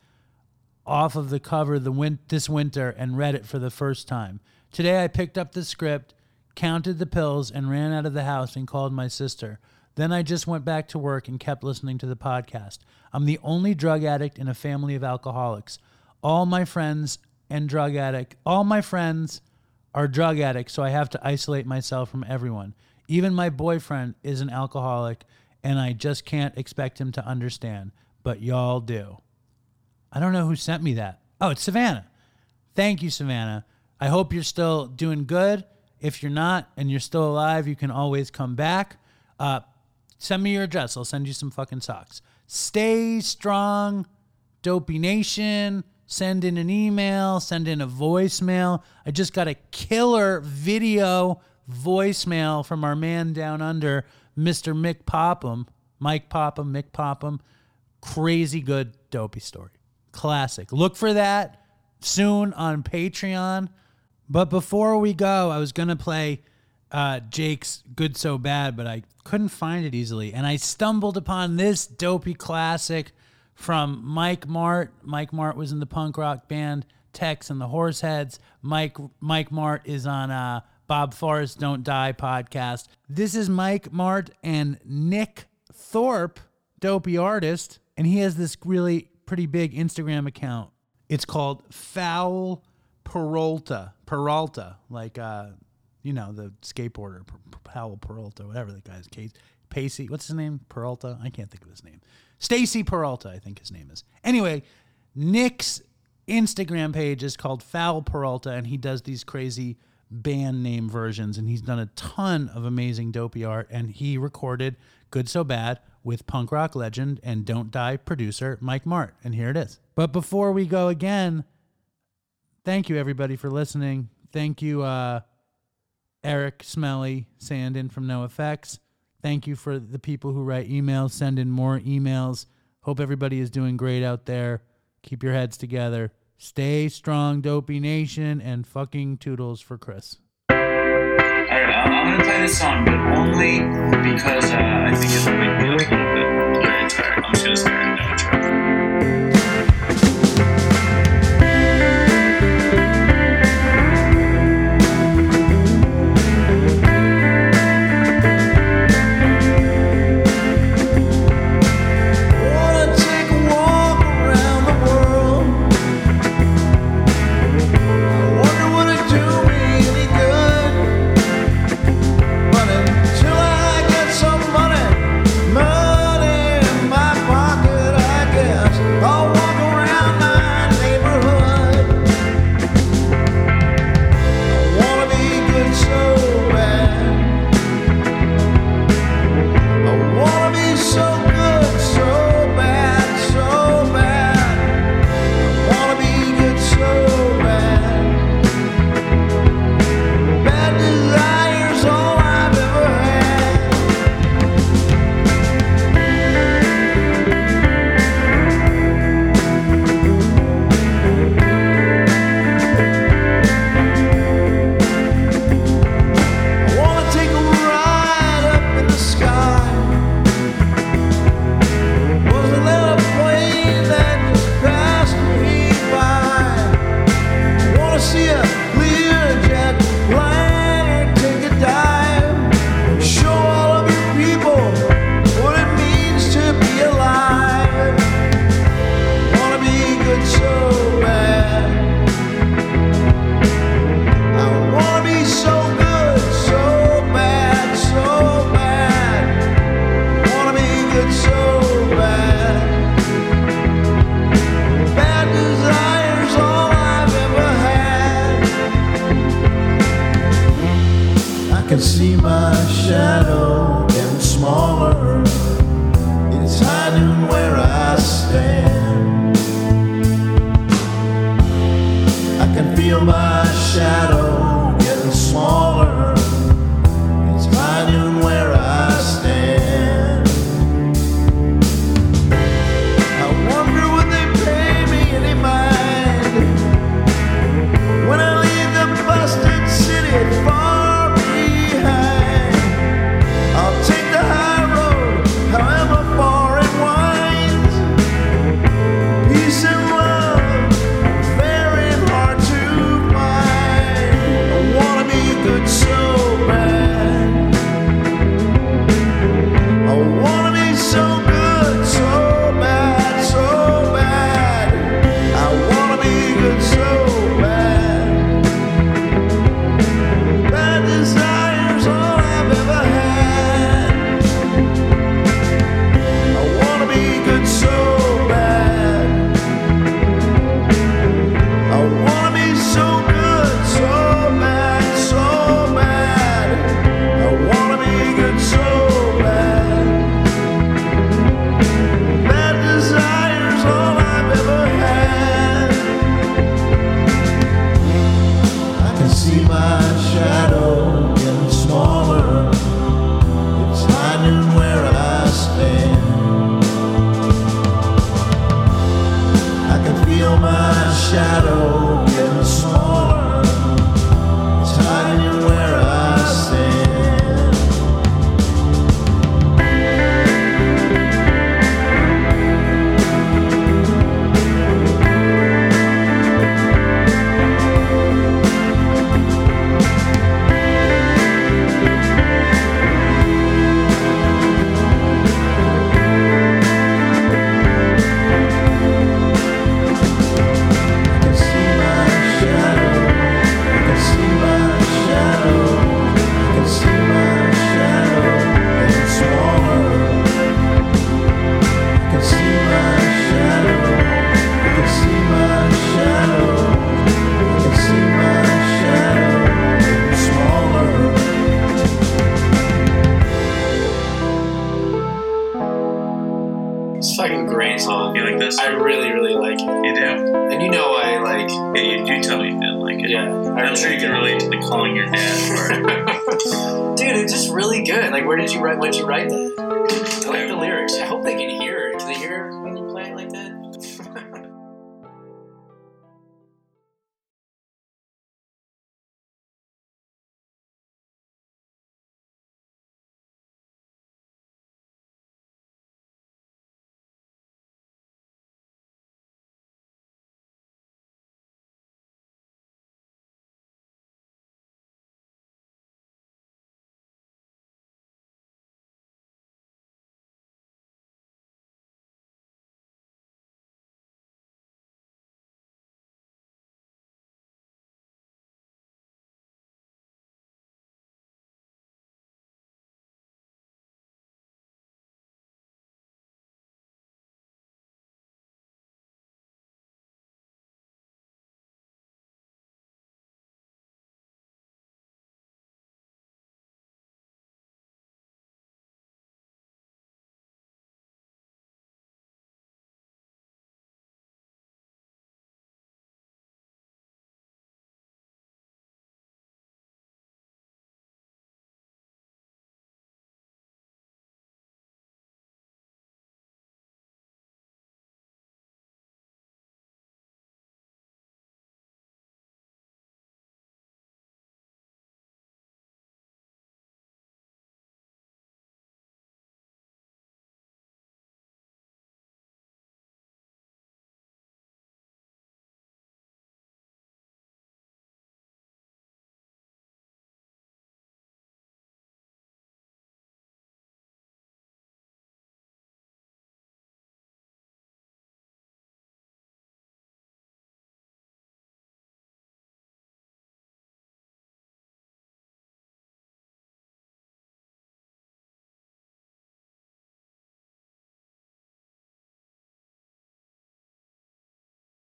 A: off of the cover the win- this winter and read it for the first time. Today I picked up the script, counted the pills, and ran out of the house and called my sister. Then I just went back to work and kept listening to the podcast. I'm the only drug addict in a family of alcoholics. All my friends and drug addict, all my friends are drug addicts, so I have to isolate myself from everyone. Even my boyfriend is an alcoholic, and I just can't expect him to understand. But y'all do. I don't know who sent me that. Oh, it's Savannah. Thank you, Savannah. I hope you're still doing good. If you're not and you're still alive, you can always come back. Uh, send me your address. I'll send you some fucking socks. Stay strong, Dopey Nation. Send in an email, send in a voicemail. I just got a killer video voicemail from our man down under, Mr. Mick Popham. Mike Popham, Mick Popham. Crazy good dopey story. Classic. Look for that soon on Patreon. But before we go, I was going to play uh, Jake's Good So Bad, but I couldn't find it easily. And I stumbled upon this dopey classic from Mike Martt. Mike Martt was in the punk rock band Tex and the Horseheads. Mike Mike Martt is on uh, Bob Forrest Don't Die podcast. This is Mike Martt and Nick Thorpe, dopey artist, and he has this really pretty big Instagram account. It's called Foul Peralta. Peralta, like uh, you know, the skateboarder, Powell Peralta, whatever the guy's case. Pacey, what's his name? Peralta? I can't think of his name. Stacy Peralta, I think his name is. Anyway, Nick's Instagram page is called Foul Peralta, and he does these crazy band name versions, and he's done a ton of amazing dopey art, and he recorded Good So Bad with punk rock legend and Don't Die producer Mike Martt, and here it is. But before we go again, thank you everybody for listening. Thank you, uh, Eric Smelly Sandin from NoFX. Thank you for the people who write emails. Send in more emails. Hope everybody is doing great out there. Keep your heads together. Stay strong, Dopey Nation, and fucking toodles for Chris.
C: All right, I'm, gonna play this song, but only because uh, I think wake me a little bit. I'm